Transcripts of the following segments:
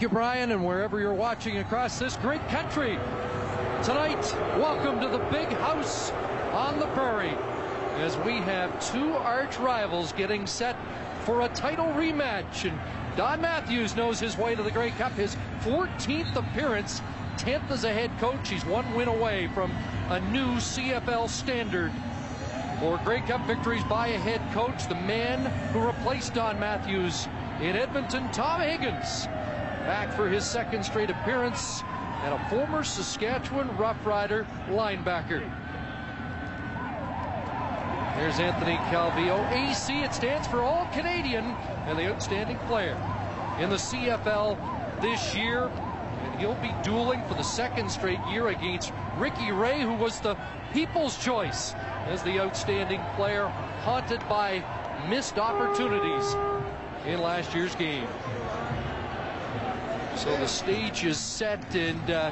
Thank you, Brian, and wherever you're watching across this great country. Tonight, welcome to the big house on the prairie as we have two arch rivals getting set for a title rematch. And Don Matthews knows his way to the Grey Cup, his 14th appearance, 10th as a head coach. He's one win away from a new CFL standard. For Grey Cup victories by a head coach, the man who replaced Don Matthews in Edmonton, Tom Higgins, back for his second straight appearance, and a former Saskatchewan Roughrider linebacker. There's Anthony Calvillo. AC, it stands for All Canadian and the outstanding player in the CFL this year. And he'll be dueling for the second straight year against Ricky Ray, who was the people's choice as the outstanding player, haunted by missed opportunities in last year's game. So the stage is set, and uh,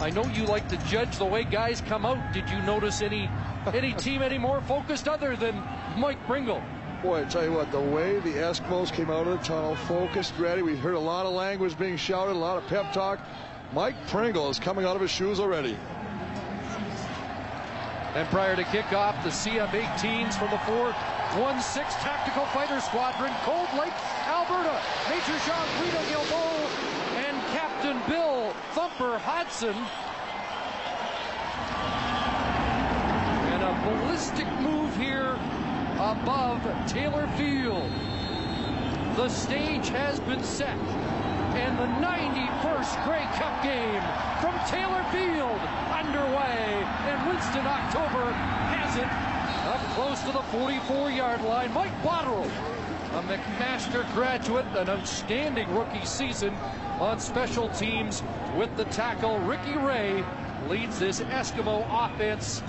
I know you like to judge the way guys come out. Did you notice any any team any more focused other than Mike Pringle? Boy, I tell you what, the way the Eskimos came out of the tunnel, focused, ready. We heard a lot of language being shouted, a lot of pep talk. Mike Pringle is coming out of his shoes already. And prior to kickoff, the CF-18s from the 416 Tactical Fighter Squadron, Cold Lake, Alberta. Major Jean-Guido Guilbeault and Captain Bill Thumper Hodson. And a ballistic move here above Taylor Field. The stage has been set and the 91st Grey Cup game from Taylor Field underway. And Winston October has it up close to the 44-yard line. Mike Botterill, a McMaster graduate, an outstanding rookie season on special teams with the tackle. Ricky Ray leads this Eskimo offense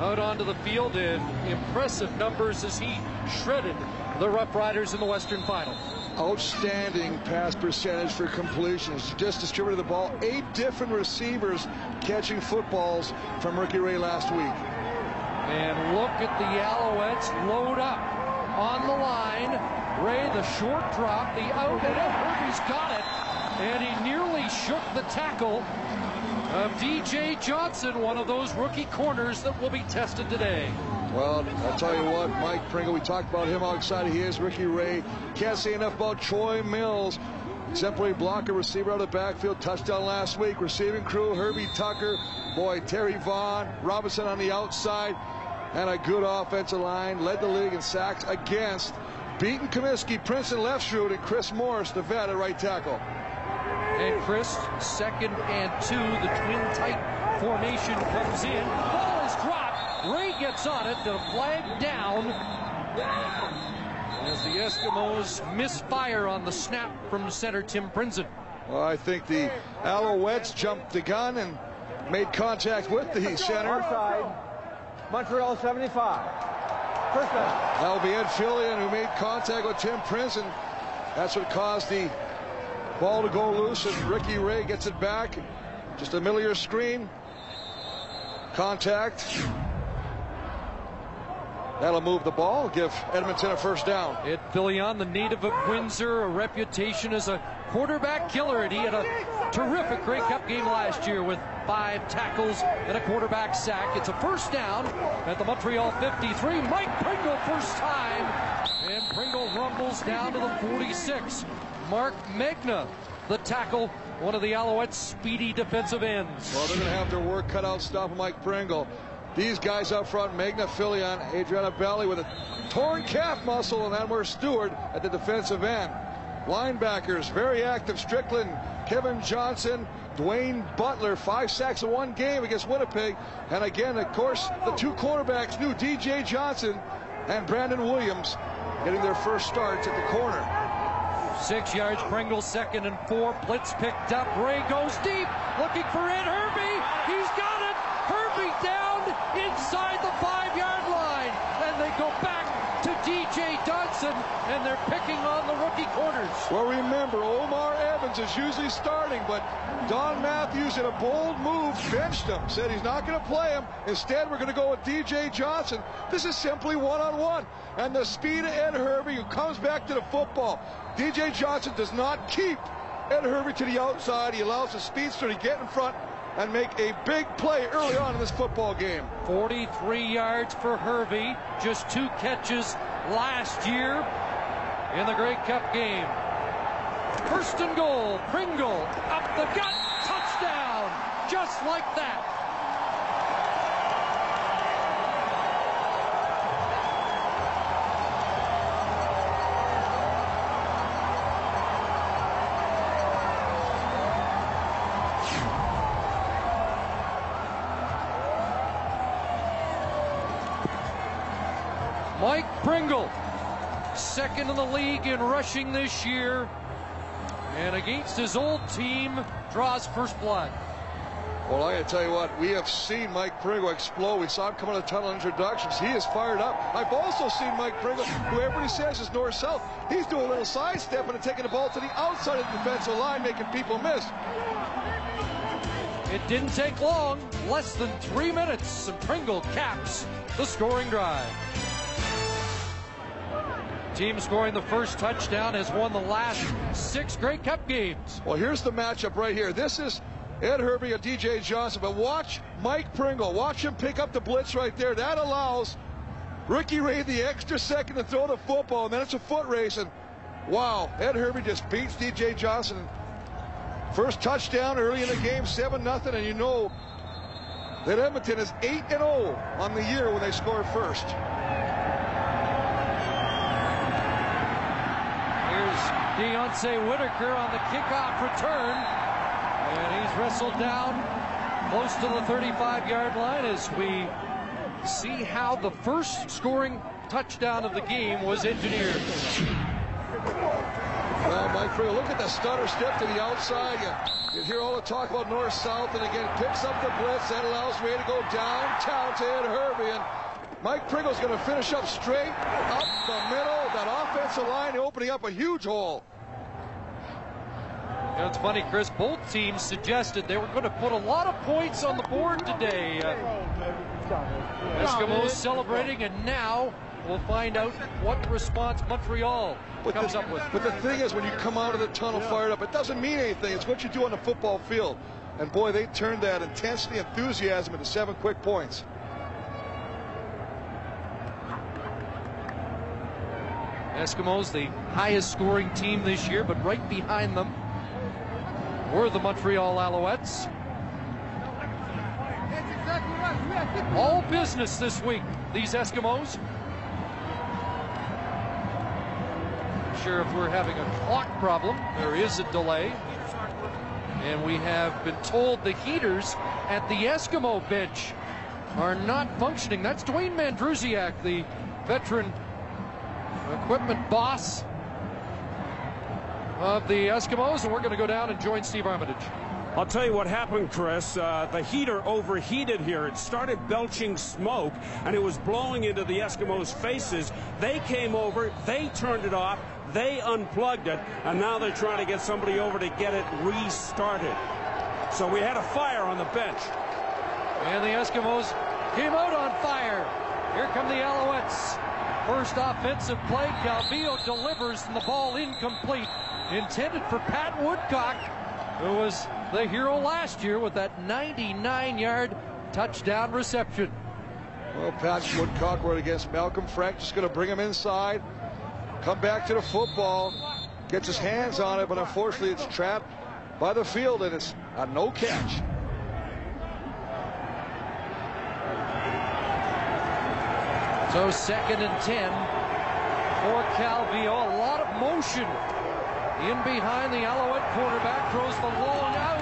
out onto the field in impressive numbers as he shredded the Rough Riders in the Western Final outstanding pass percentage for completions. Just distributed the ball. Eight different receivers catching footballs from Ricky Ray last week. And look at the Alouettes load up on the line. Ray, the short drop, the out, and oh, Hervey's got it. And he nearly shook the tackle of DJ Johnson, one of those rookie corners that will be tested today. Well, I'll tell you what, Mike Pringle, we talked about him, how excited he is. Ricky Ray. Can't say enough about Troy Mills. Exemplary blocker, receiver out of the backfield, touchdown last week. Receiving crew, Hervey Tucker, boy, Terry Vaughn, Robinson on the outside, and a good offensive line. Led the league in sacks against Beaton Comiskey, Princeton left shoot, and Chris Morris, the vet at right tackle. And Chris, second and two, the twin tight formation comes in. Ball is dropped. Ray gets on it, the flag down. As the Eskimos misfire on the snap from center Tim Prinzen. Well, I think the Alouettes jumped the gun and made contact with the center. Offside. Montreal 75. First down. That'll be Ed Philion who made contact with Tim Prinzen. That's what caused the ball to go loose, and Ricky Ray gets it back. Just a middle of your screen. Contact. That'll move the ball, give Edmonton a first down. Ed Philion, the native of Windsor, a reputation as a quarterback killer, and he had a terrific Grey Cup game last year with five tackles and a quarterback sack. It's a first down at the Montreal 53. Mike Pringle first time, and Pringle rumbles down to the 46. Marc Megna, the tackle, one of the Alouettes' speedy defensive ends. Well, they're going to have their work cut out stopping Mike Pringle. These guys up front, Megna Philion, Adriano Belli with a torn calf muscle, and we're Stewart at the defensive end. Linebackers, very active. Strickland, Kevin Johnson, Dwayne Butler, five sacks in one game against Winnipeg. And again, of course, the two quarterbacks new DJ Johnson and Brandon Williams getting their first starts at the corner. Six yards, Pringle second and four. Blitz picked up. Ray goes deep, looking for Ed Hervey. He's got it. Hervey down inside the five-yard line, and they go back to DJ Johnson, and they're picking on the rookie corners. Well, remember, Omar Evans is usually starting, but Don Matthews, in a bold move, benched him, said he's not going to play him. Instead, we're going to go with DJ Johnson. This is simply one-on-one, and the speed of Ed Hervey, who comes back to the football. DJ Johnson does not keep Ed Hervey to the outside. He allows the speedster to get in front and make a big play early on in this football game. 43 yards for Hervey. Just two catches last year in the Grey Cup game. First and goal. Pringle up the gut. Touchdown. Just like that. In rushing this year, and against his old team, draws first blood. Well, I gotta tell you what, we have seen Mike Pringle explode. We saw him come of the tunnel introductions. He is fired up. I've also seen Mike Pringle, who everybody says is north-south. He's doing a little sidestepping and taking the ball to the outside of the defensive line, making people miss. It didn't take long, less than three minutes, and Pringle caps the scoring drive. Team scoring the first touchdown has won the last six Grey Cup games. Well, here's the matchup right here. This is Ed Hervey and DJ Johnson, but watch Mike Pringle. Watch him pick up the blitz right there. That allows Ricky Ray the extra second to throw the football, and then it's a foot race. And wow, Ed Hervey just beats DJ Johnson. First touchdown early in the game, 7 nothing, and you know that Edmonton is 8 and 0 on the year when they score first. Deonce Whitaker on the kickoff return. And he's wrestled down close to the 35 yard line as we see how the first scoring touchdown of the game was engineered. Well, Mike Pringle, look at the stutter step to the outside. You, you hear all the talk about north-south, and again, picks up the blitz. That allows Ray to go downtown to Ed Hervey. And Mike Pringle's going to finish up straight up the middle. That offensive line opening up a huge hole. You know, it's funny, Chris. Both teams suggested they were going to put a lot of points on the board today. Uh, Eskimos celebrating, and now we'll find out what response Montreal but comes the, up with. But the thing is, when you come out of the tunnel fired up, it doesn't mean anything. It's what you do on the football field. And boy, they turned that intensity, enthusiasm into seven quick points. Eskimos, the highest scoring team this year, but right behind them were the Montreal Alouettes. All business this week, these Eskimos. Not sure if we're having a clock problem. There is a delay. And we have been told the heaters at the Eskimo bench are not functioning. That's Dwayne Mandrusiak, the veteran equipment boss of the Eskimos, and we're going to go down and join Steve Armitage. I'll tell you what happened, Chris. Uh, the heater overheated here. It started belching smoke, and it was blowing into the Eskimos' faces. They came over, they turned it off, they unplugged it, and now they're trying to get somebody over to get it restarted. So we had a fire on the bench. And the Eskimos came out on fire. Here come the Alouettes. First offensive play, Calvillo delivers and the ball incomplete. Intended for Pat Woodcock, who was the hero last year with that 99-yard touchdown reception. Well, Pat Woodcock went against Malcolm Frank, just going to bring him inside, come back to the football, gets his hands on it, but unfortunately it's trapped by the field, and it's a no catch. So second and 10 for Calvillo. A lot of motion in behind the Alouette quarterback. Throws the long out.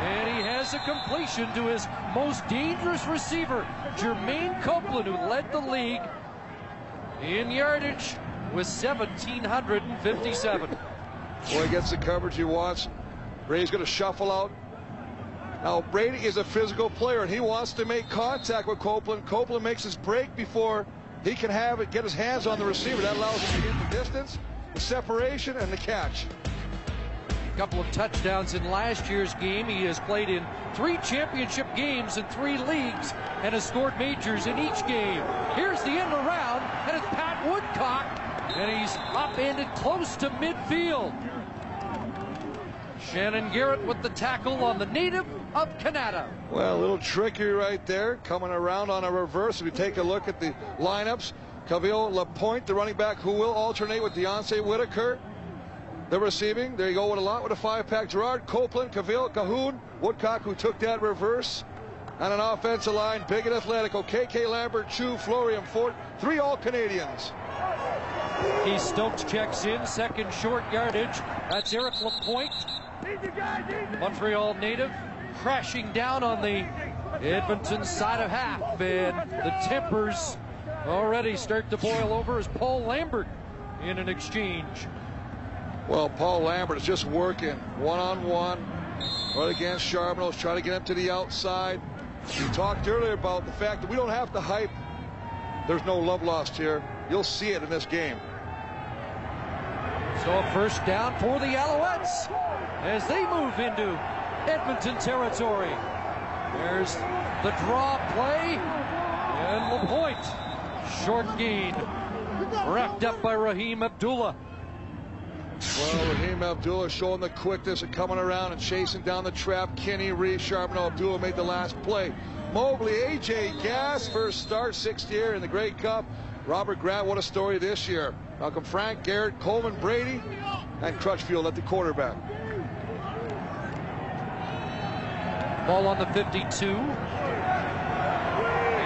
And he has a completion to his most dangerous receiver, Jermaine Copeland, who led the league in yardage with 1,757. Boy, gets the coverage he wants. Ray's going to shuffle out. Now, Brady is a physical player, and he wants to make contact with Copeland. Copeland makes his break before he can have it, get his hands on the receiver. That allows him to get the distance, the separation, and the catch. A couple of touchdowns in last year's game. He has played in three championship games in three leagues and has scored majors in each game. Here's the end around, and it's Pat Woodcock, and he's upended close to midfield. Shannon Garrett with the tackle on the native of Canada. Well, a little tricky right there, coming around on a reverse. If you take a look at the lineups, Kavil Lapointe, the running back, who will alternate with Deonce Whitaker. The receiving, there you go with a lot with a five-pack. Gerard Copeland, Kavil Cahoon, Woodcock, who took that reverse. And an offensive line, big and athletic. KK Lambert, Chiu, Florian Fort, three All-Canadians. He Stokes checks in, second short yardage. That's Eric Lapointe, Montreal native, crashing down on the Edmonton side of half. And the tempers already start to boil over as Paul Lambert in an exchange. Well, Paul Lambert is just working one-on-one right against Charbonneau, trying to get him to the outside. We talked earlier about the fact that we don't have to hype. There's no love lost here. You'll see it in this game. So a first down for the Alouettes as they move into Edmonton territory. There's the draw play and Lapointe. Short gain. Wrapped up by Rahim Abdullah. Well, Rahim Abdullah showing the quickness and coming around and chasing down the trap. Kenny Reed, Charbonneau, Abdullah made the last play. Mobley, AJ Gass, first start, sixth year in the Grey Cup. Robert Grant, what a story this year. Malcolm Frank, Garrett, Coleman, Brady, and Crutchfield at the quarterback. Ball on the 52.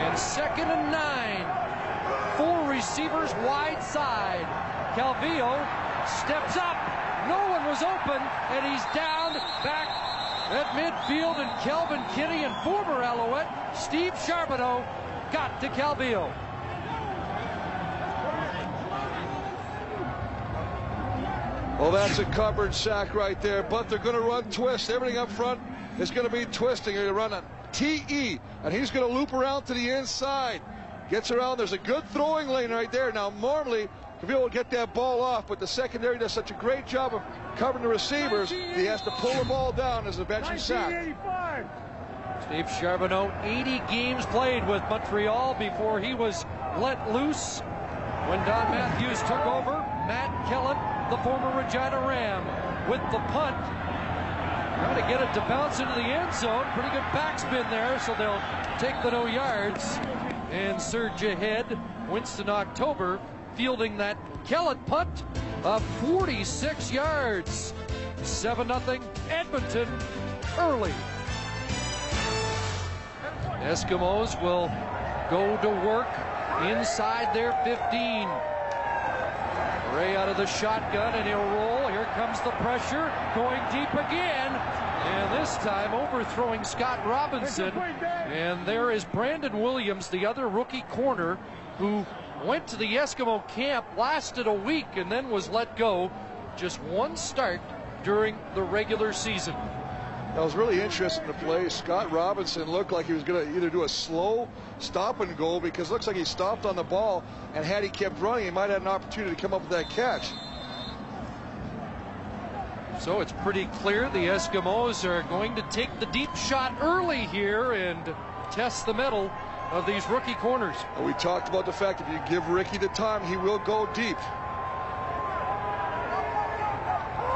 And second and nine. Receivers wide side. Calvillo steps up. No one was open, and he's down back at midfield. And Kelvin Kinney and former Alouette Steve Charbonneau got to Calvillo. Well, that's a covered sack right there, but they're going to run twist. Everything up front is going to be twisting. They're going to run a TE, and he's going to loop around to the inside. Gets around. There's a good throwing lane right there. Now, normally, Kavil will get that ball off, but the secondary does such a great job of covering the receivers, he has to pull the ball down as a eventually sack. Steve Charbonneau, 80 games played with Montreal before he was let loose when Don Matthews took over. Matt Kellett, the former Regina Ram, with the punt. Trying to get it to bounce into the end zone. Pretty good backspin there, so they'll take the no yards and surge ahead. Winston October fielding that Kellett punt of 46 yards. 7 0 Edmonton early. Eskimos will go to work inside their 15. Ray out of the shotgun and he'll roll. Here comes the pressure. Going deep again. And this time overthrowing Scott Robinson. And there is Brandon Williams, the other rookie corner, who went to the Eskimo camp, lasted a week, and then was let go. Just one start during the regular season. That was really interesting to play. Scott Robinson looked like he was going to either do a slow stop and go because it looks like he stopped on the ball, and had he kept running, he might have had an opportunity to come up with that catch. So it's pretty clear the Eskimos are going to take the deep shot early here and test the mettle of these rookie corners. We talked about the fact if you give Ricky the time, he will go deep.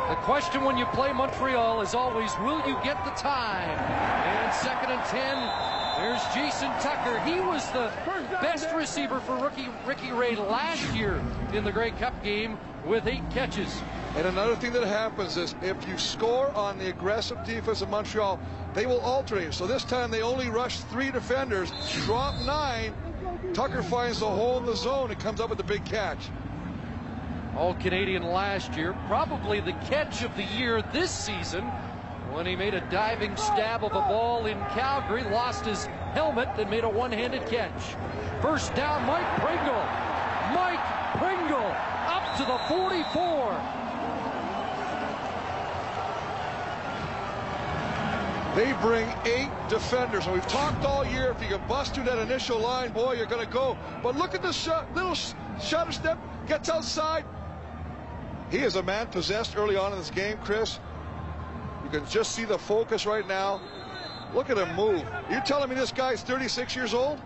The question when you play Montreal is always, will you get the time? And second and 10, there's Jason Tucker. He was the best receiver for rookie Ricky Ray last year in the Grey Cup game with eight catches. And another thing that happens is if you score on the aggressive defense of Montreal, they will alternate. So this time they only rush three defenders, drop nine. Tucker finds the hole in the zone and comes up with a big catch. All Canadian last year, probably the catch of the year this season when he made a diving stab of a ball in Calgary, lost his helmet, and made a one handed catch. First down, Mike Pringle. Mike to the 44. They bring eight defenders, and we've talked all year. If you can bust through that initial line, boy, you're going to go. But look at this little shutter step, gets outside. He is a man possessed early on in this game, Chris. You can just see the focus right now. Look at him move. You're telling me this guy's 36 years old?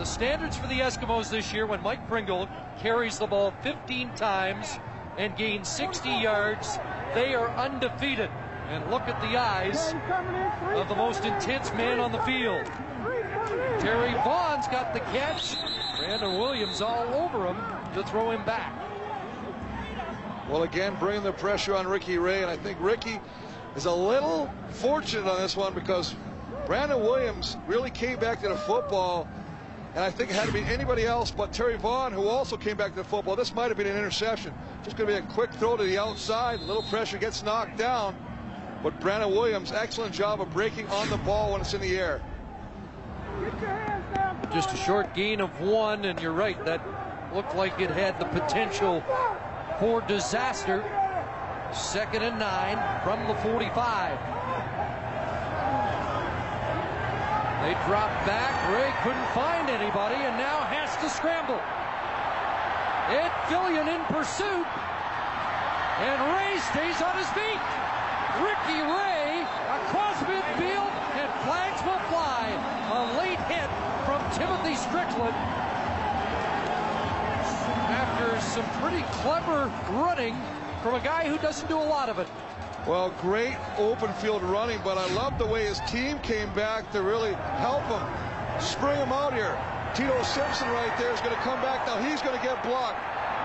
The standards for the Eskimos this year when Mike Pringle carries the ball 15 times and gains 60 yards they are undefeated. And look at the eyes of the most intense man on the field. Terry Vaughn's got the catch. Brandon Williams all over him to throw him back. Well, again, bringing the pressure on Ricky Ray, and I think Ricky is a little fortunate on this one because Brandon Williams really came back to the football, and I think it had to be anybody else but Terry Vaughn, who also came back to the football. This might have been an interception. Just going to be a quick throw to the outside, a little pressure, gets knocked down. But Brandon Williams, excellent job of breaking on the ball when it's in the air. Just a short gain of one, and you're right, that looked like it had the potential for disaster. Second and nine from the 45. They drop back. Ray couldn't find anybody and now has to scramble. Ed Philion in pursuit. And Ray stays on his feet. Ricky Ray across midfield and flags will fly. A late hit from Timothy Strickland after some pretty clever running from a guy who doesn't do a lot of it. Well, great open field running, but I love the way his team came back to really help him, spring him out here. Tito Simpson right there is going to come back. Now he's going to get blocked.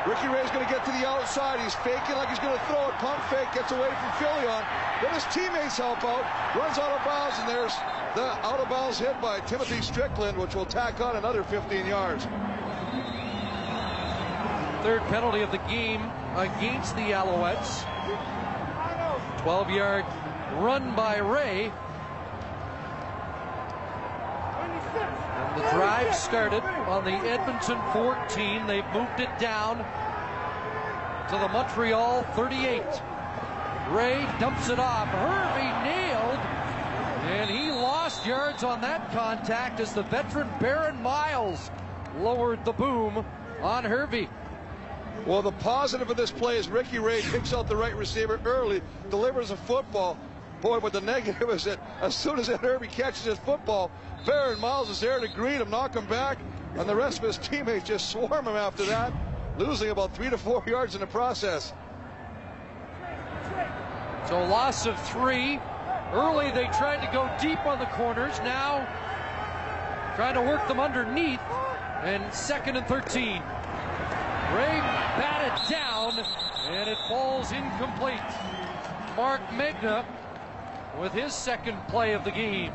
Ricky Ray's going to get to the outside. He's faking like he's going to throw it. Pump fake, gets away from Philion. Then his teammates help out, runs out of bounds, and there's the out of bounds hit by Timothy Strickland, which will tack on another 15 yards. Third penalty of the game against the Alouettes. 12 yard run by Ray. And the drive started on the Edmonton 14. They've moved it down to the Montreal 38. Ray dumps it off. Hervey nailed. And he lost yards on that contact as the veteran Baron Miles lowered the boom on Hervey. Well, the positive of this play is Ricky Ray picks out the right receiver early, delivers a football. Boy, but the negative is that as soon as that Hervey catches his football, Baron Miles is there to greet him, knock him back, and the rest of his teammates just swarm him after that, losing about three to four yards in the process. So loss of three. Early they tried to go deep on the corners. Now trying to work them underneath. And second and 13. Ray batted down, and it falls incomplete. Marc Megna with his second play of the game.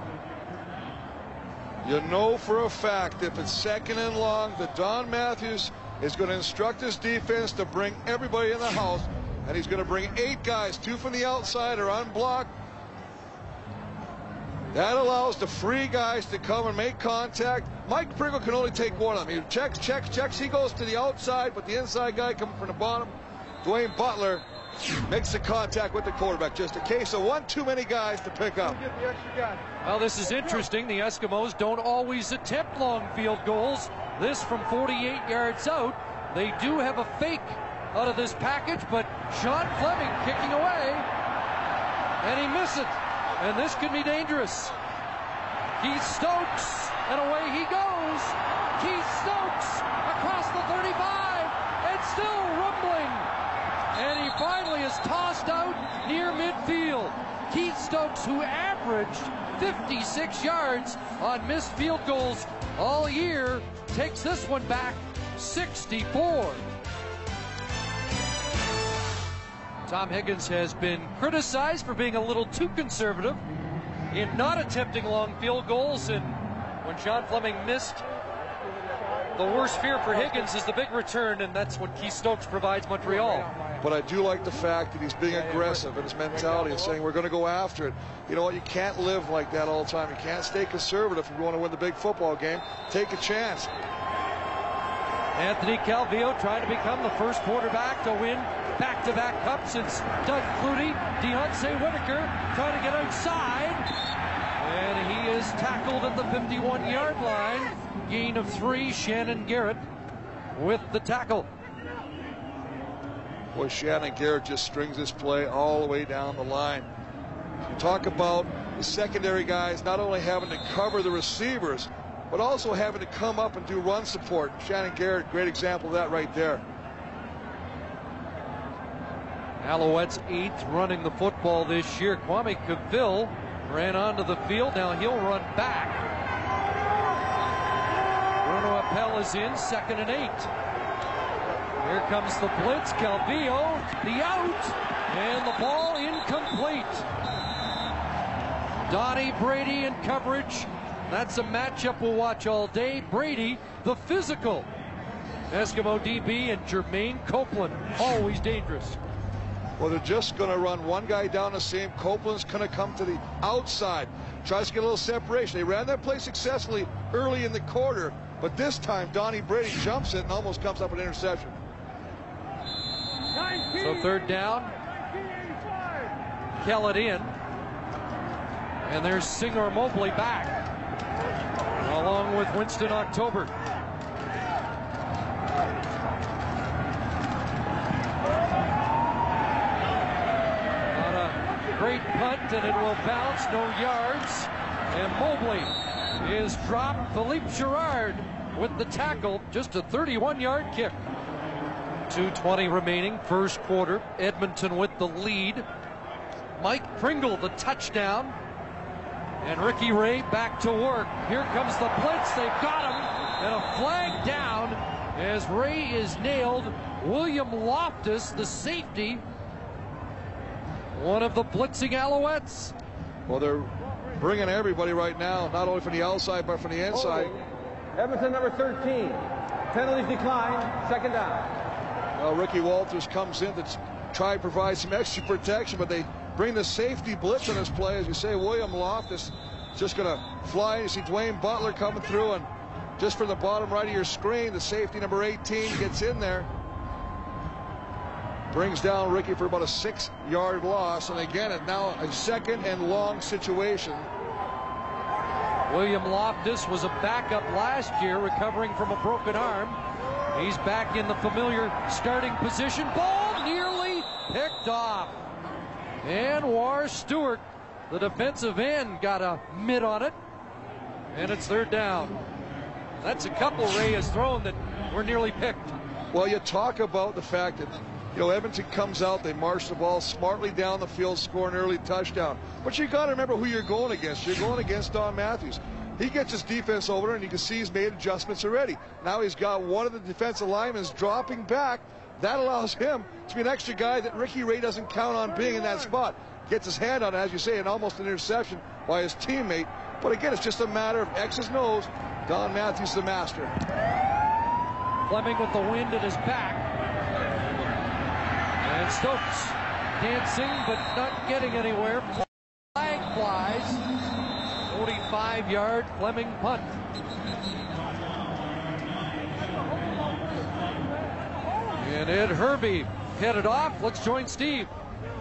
You know for a fact if it's second and long that Don Matthews is going to instruct his defense to bring everybody in the house, and he's going to bring eight guys, two from the outside or unblocked. That allows the free guys to come and make contact. Mike Pringle can only take one of them. He checks, checks, checks. He goes to the outside, but the inside guy coming from the bottom, Dwayne Butler, makes the contact with the quarterback. Just a case of one too many guys to pick up. Well, this is interesting. The Eskimos don't always attempt long field goals. This from 48 yards out. They do have a fake out of this package, but Sean Fleming kicking away, and he misses. And this could be dangerous. Keith Stokes, and away he goes. Keith Stokes across the 35, and still rumbling. And he finally is tossed out near midfield. Keith Stokes, who averaged 56 yards on missed field goals all year, takes this one back 64. Tom Higgins has been criticized for being a little too conservative in not attempting long field goals. And when Sean Fleming missed, the worst fear for Higgins is the big return, and that's what Keith Stokes provides Montreal. But I do like the fact that he's being aggressive in his mentality and saying we're going to go after it. You know what? You can't live like that all the time. You can't stay conservative if you want to win the big football game. Take a chance. Anthony Calvillo trying to become the first quarterback to win back-to-back cups since Doug Flutie. Deonce Whitaker trying to get outside. And he is tackled at the 51-yard line. Gain of three. Shannon Garrett with the tackle. Boy, Shannon Garrett just strings this play all the way down the line. You talk about the secondary guys not only having to cover the receivers, but also having to come up and do run support. Shannon Garrett, great example of that right there. Alouettes eighth running the football this year. Kwame Cavill ran onto the field. Now he'll run back. Bruno Heppell is in, second and eight. Here comes the blitz. Calvillo, the out, and the ball incomplete. Donnie Brady in coverage. That's a matchup we'll watch all day. Brady, the physical. Eskimo DB and Jermaine Copeland, always dangerous. Well, they're just going to run one guy down the seam. Copeland's going to come to the outside. Tries to get a little separation. They ran that play successfully early in the quarter, but this time Donnie Brady jumps it and almost comes up with an interception. So third down. Kellett in. And there's Singor Mobley back. Along with Winston October. On a great punt, and it will bounce, no yards. And Mobley is dropped. Philippe Girard with the tackle, just a 31 yard kick. 2.20 remaining, first quarter. Edmonton with the lead. Mike Pringle, the touchdown. And Ricky Ray back to work. Here comes the blitz. They've got him. And a flag down as Ray is nailed. William Loftus, the safety, one of the blitzing Alouettes. Well, they're bringing everybody right now, not only from the outside, but from the inside. Oh, Edmonton number 13. Penalties decline. Second down. Well, Ricky Walters comes in to try to provide some extra protection, but they bring the safety blitz on this play. As you say, William Loftus just going to fly. You see Dwayne Butler coming through, and just from the bottom right of your screen, the safety number 18 gets in there. Brings down Ricky for about a six yard loss. And again, it's now a second and long situation. William Loftus was a backup last year, recovering from a broken arm. He's back in the familiar starting position. Ball nearly picked off. And War Stewart, the defensive end, got a mid on it. And it's third down. That's a couple Ray has thrown that were nearly picked. Well, you talk about the fact that, you know, Edmonton comes out, they march the ball smartly down the field, score an early touchdown. But you got to remember who you're going against. You're going against Don Matthews. He gets his defense over and you can see he's made adjustments already. Now he's got one of the defensive linemen dropping back. That allows him to be an extra guy that Ricky Ray doesn't count on being in that spot. Gets his hand on it, as you say, and almost an interception by his teammate. But again, it's just a matter of X's nose. Don Matthews, the master. Fleming with the wind at his back. Stokes dancing, but not getting anywhere. Flag flies. 45 yard Fleming punt. And Ed Hervey headed off. Let's join Steve.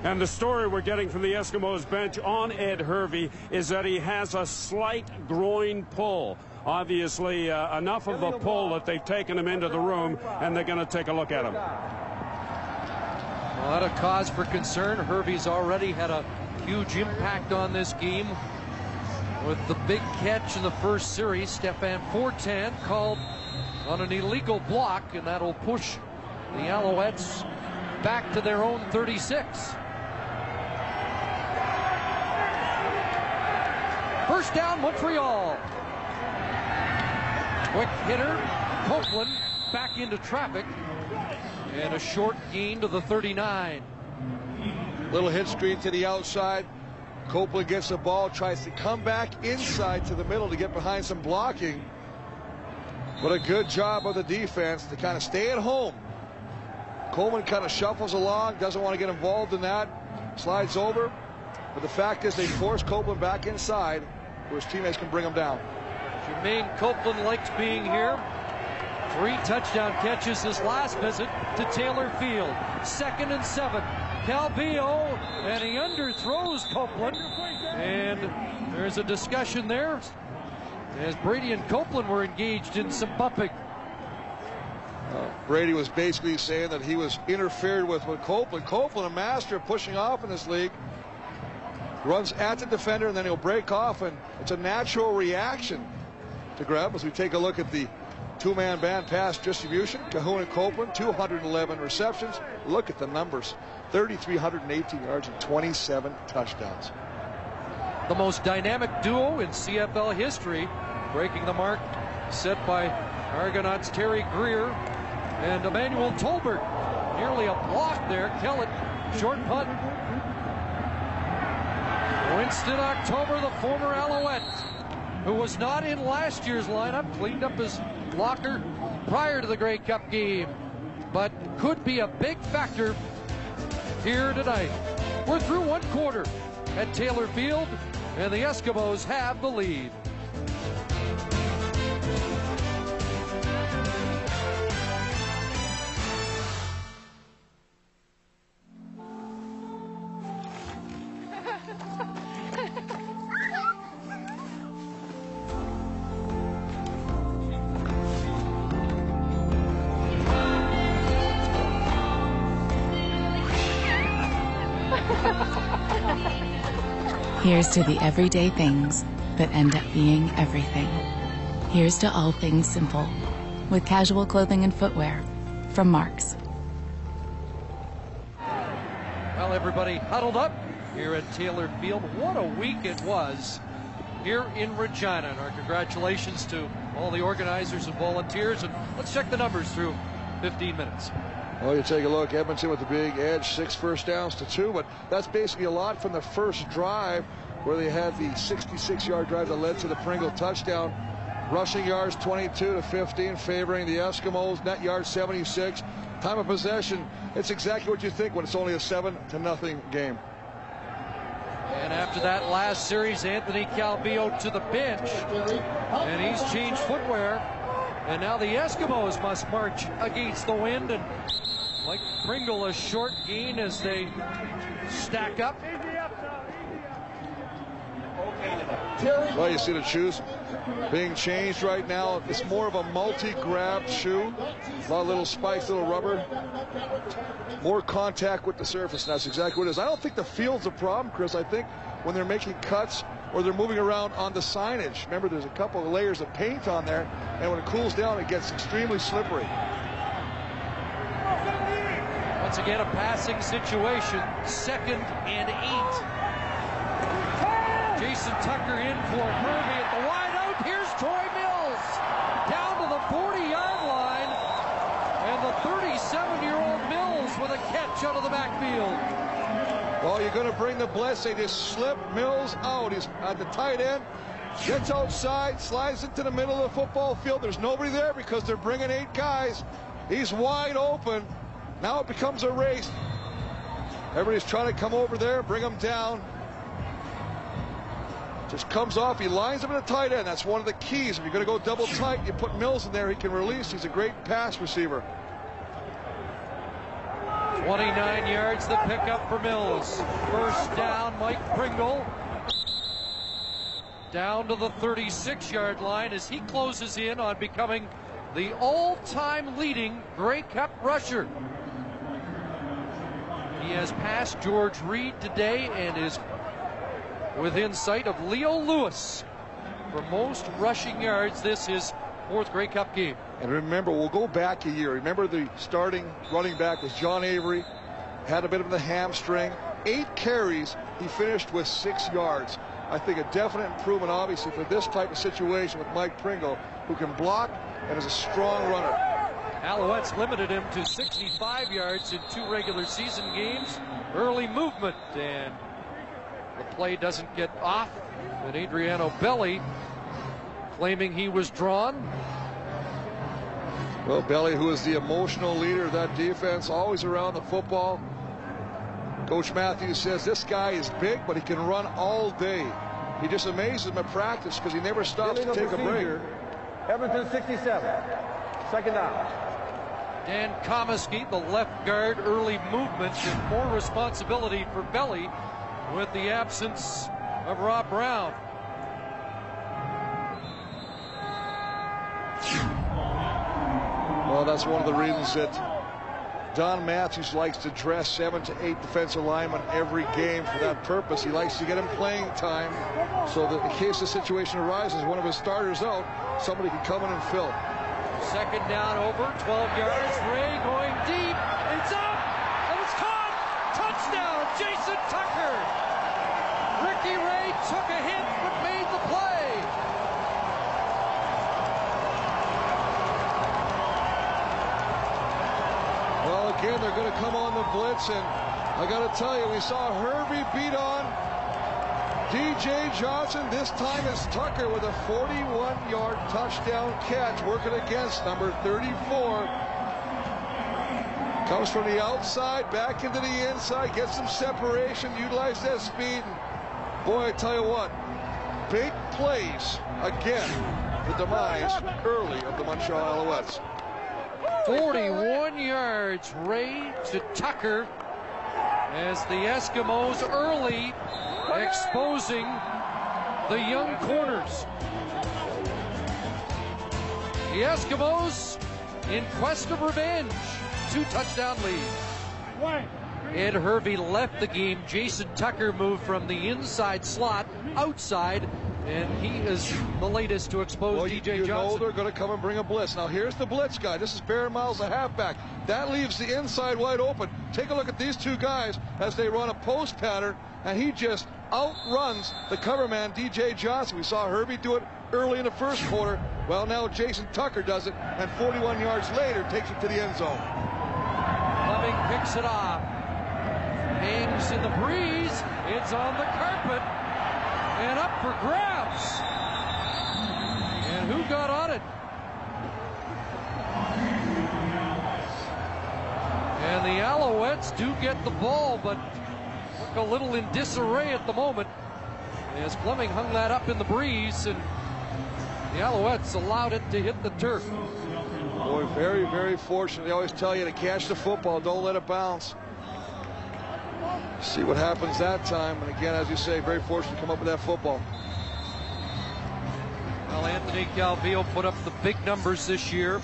And the story we're getting from the Eskimos bench on Ed Hervey is that he has a slight groin pull. Obviously, uh, enough of a pull that they've taken him into the room and they're going to take a look at him. A lot of cause for concern. Hervey's already had a huge impact on this game with the big catch in the first series. Stefan Fortan called on an illegal block, and that'll push the Alouettes back to their own 36. First down, Montreal. Quick hitter, Copeland back into traffic, and a short gain to the 39. Little hit screen to the outside. Copeland gets the ball, tries to come back inside to the middle to get behind some blocking. But a good job of the defense to kind of stay at home. Coleman kind of shuffles along, doesn't want to get involved in that, slides over. But the fact is, they force Copeland back inside where his teammates can bring him down. Jermaine Copeland likes being here. Three touchdown catches his last visit to Taylor Field. Second and seven. Calvillo, and he underthrows Copeland. And there's a discussion there as Brady and Copeland were engaged in some bumping. Uh, Brady was basically saying that he was interfered with with Copeland. Copeland, a master of pushing off in this league, runs at the defender and then he'll break off, and it's a natural reaction to grab as we take a look at the two-man band pass distribution. Cahoon and Copeland, 211 receptions. Look at the numbers. 3,318 yards and 27 touchdowns. The most dynamic duo in CFL history, breaking the mark set by Argonauts Terry Greer and Emmanuel Tolbert. Nearly a block there. Kellett, short punt. Winston October, the former Alouette, who was not in last year's lineup, cleaned up his locker prior to the Grey Cup game, but could be a big factor here tonight. We're through one quarter at Taylor Field, and the Eskimos have the lead. Here's to the everyday things that end up being everything. Here's to all things simple with casual clothing and footwear from Marks. Well, everybody huddled up here at Taylor Field. What a week it was here in Regina. And our congratulations to all the organizers and volunteers. And let's check the numbers through 15 minutes. Well, you take a look, Edmonton with the big edge, six first downs to two, but that's basically a lot from the first drive where they had the 66-yard drive that led to the Pringle touchdown. Rushing yards 22 to 15, favoring the Eskimos. Net yards 76. Time of possession, it's exactly what you think when it's only a seven to nothing game. And after that last series, Anthony Calvillo to the bench, and he's changed footwear. And now the Eskimos must march against the wind. And Mike Pringle a short gain as they stack up. Well, you see the shoes being changed right now. It's more of a multi-grab shoe. A lot of little spikes, little rubber. More contact with the surface, and that's exactly what it is. I don't think the field's a problem, Chris. I think when they're making cuts or they're moving around on the signage. Remember, there's a couple of layers of paint on there, and when it cools down, it gets extremely slippery. Once again, a passing situation. Second and eight. Jason Tucker in for Murphy at the wide out. Here's Troy Mills down to the 40-yard line. And the 37-year-old Mills with a catch out of the backfield. Well, you're going to bring the. They just slip Mills out. He's at the tight end. Gets outside, slides into the middle of the football field. There's nobody there because they're bringing eight guys. He's wide open. Now it becomes a race. Everybody's trying to come over there, bring him down. Just comes off. He lines up in the tight end. That's one of the keys. If you're going to go double tight, you put Mills in there. He can release. He's a great pass receiver. 29 yards the pickup for Mills. First down, Mike Pringle. Down to the 36-yard line as he closes in on becoming the all-time leading Grey Cup rusher. He has passed George Reed today and is within sight of Leo Lewis for most rushing yards this is fourth Grey Cup game. And remember, we'll go back a year. Remember the starting running back was John Avery, had a bit of the hamstring. Eight carries, he finished with six yards. I think a definite improvement, obviously, for this type of situation with Mike Pringle, who can block and is a strong runner. Alouettes limited him to 65 yards in two regular season games. Early movement and the play doesn't get off. And Adriano Belli claiming he was drawn. Well, Belli, who is the emotional leader of that defense, always around the football. Coach Matthews says this guy is big, but he can run all day. He just amazes him at practice because he never stops to take a break. Edmonton 67. Second down. Dan Comiskey, the left guard, early movements and more responsibility for Belli with the absence of Rob Brown. Well, that's one of the reasons that Don Matthews likes to dress seven to eight defensive linemen every game for that purpose. He likes to get them playing time so that in case the situation arises, one of his starters out, somebody can come in and fill. Second down over, 12 yards. Ray going deep. It's up, and it's caught. Touchdown, Jason Tucker. Ricky Ray took a hit but made the play. Well, again, they're going to come on the blitz, and I got to tell you, we saw Hervey beat on DJ Johnson. This time it's Tucker with a 41-yard touchdown catch, working against number 34. Comes from the outside, back into the inside, gets some separation, utilize that speed. And boy, I tell you what, big plays again. The demise early of the Montreal Alouettes. 41 yards, Ray to Tucker as the Eskimos early exposing the young corners. The Eskimos in quest of revenge. Two touchdown lead. Ed Hervey left the game. Jason Tucker moved from the inside slot outside, and he is the latest to expose Well, DJ you, you know they're going to come and bring a blitz. Now, here's the blitz guy. This is Baron Miles, the halfback. That leaves the inside wide open. Take a look at these two guys as they run a post pattern, and he just outruns the cover man, DJ Johnson. We saw Hervey do it early in the first quarter. Well, now Jason Tucker does it, and 41 yards later takes it to the end zone. Fleming picks it off. Hangs in the breeze. It's on the carpet. And up for grabs. And who got on it? And the Alouettes do get the ball, but look a little in disarray at the moment. As Fleming hung that up in the breeze, and the Alouettes allowed it to hit the turf. Boy, very, very fortunate. They always tell you to catch the football, don't let it bounce. See what happens that time. And again, as you say, very fortunate to come up with that football. Well, Anthony Calvillo put up the big numbers this year,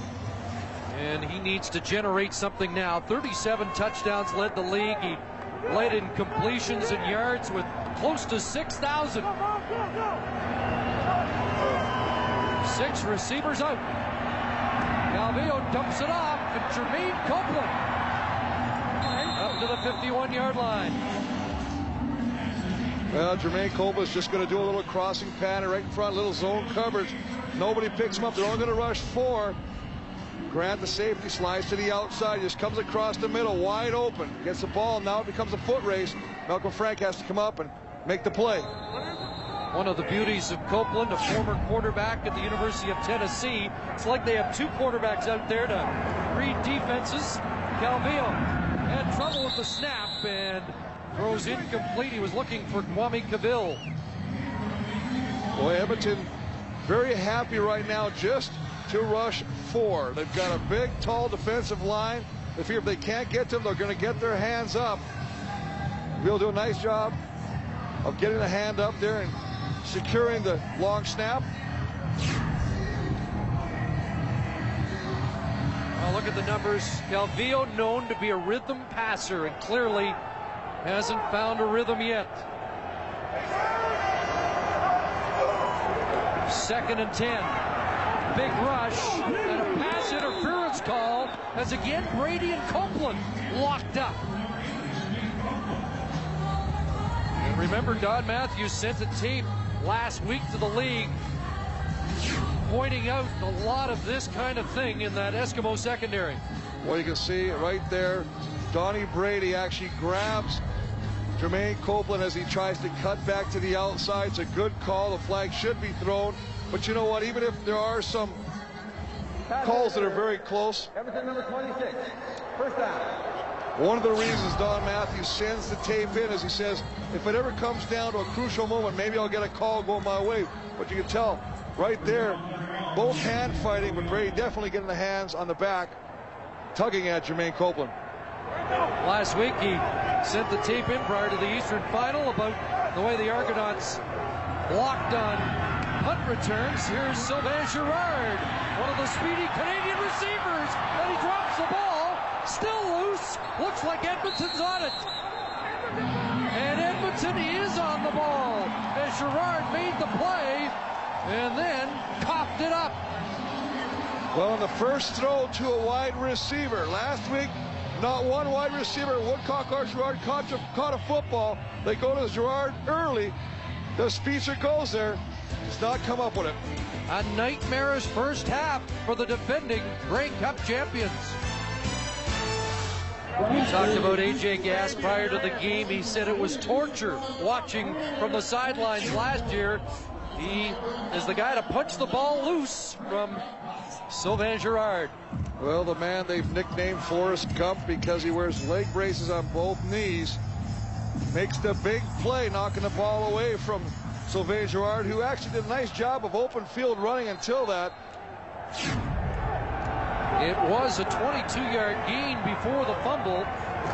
and he needs to generate something now. 37 touchdowns led the league. He led in completions and yards with close to 6,000. Six receivers out. Calvillo dumps it off, and Jermaine Copeland to the 51-yard line. Well, Jermaine Copeland's just going to do a little crossing pattern right in front, a little zone coverage. Nobody picks him up. They're all going to rush four. Grant, the safety, slides to the outside, just comes across the middle, wide open. Gets the ball. Now it becomes a foot race. Malcolm Frank has to come up and make the play. One of the beauties of Copeland, a former quarterback at the University of Tennessee. It's like they have two quarterbacks out there to read defenses. Calvillo had trouble with the snap and throws incomplete. He was looking for Kwame Cavil. Boy, Edmonton very happy right now just to rush four. They've got a big, tall defensive line. If they can't get to them, they're going to get their hands up. We'll do a nice job of getting the hand up there and securing the long snap. Well, look at the numbers. Calvillo known to be a rhythm passer and clearly hasn't found a rhythm yet. Second and 10. Big rush and a pass interference call as again Brady and Copeland locked up. And remember, Don Matthews sent a tape last week to the league pointing out a lot of this kind of thing in that Eskimo secondary. Well, you can see right there, Donnie Brady actually grabs Jermaine Copeland as he tries to cut back to the outside. It's a good call. The flag should be thrown. But you know what? Even if there are some calls that are very close, Edmonton number 26. First down. one of the reasons Don Matthews sends the tape in is he says, if it ever comes down to a crucial moment, maybe I'll get a call going my way. But you can tell right there, both hand fighting, but Brady definitely getting the hands on the back, tugging at Jermaine Copeland. Last week he sent the tape in prior to the Eastern Final about the way the Argonauts blocked on punt returns. Here's Sylvain Girard, one of the speedy Canadian receivers, and he drops the ball. Still loose. Looks like Edmonton's on it. And Edmonton is on the ball as Girard made the play and then coughed it up. Well, in the first throw to a wide receiver last week, not one wide receiver, Woodcock or Girard caught a, caught a football. They go to Girard early. The Speedster goes there. Does not come up with it. A nightmarish first half for the defending Grey Cup champions. We talked about AJ Gass prior to the game. He said it was torture watching from the sidelines last year. He is the guy to punch the ball loose from Sylvain Girard. Well, the man they've nicknamed Forrest Gump because he wears leg braces on both knees makes the big play, knocking the ball away from Sylvain Girard, who actually did a nice job of open field running until that. It was a 22-yard gain before the fumble.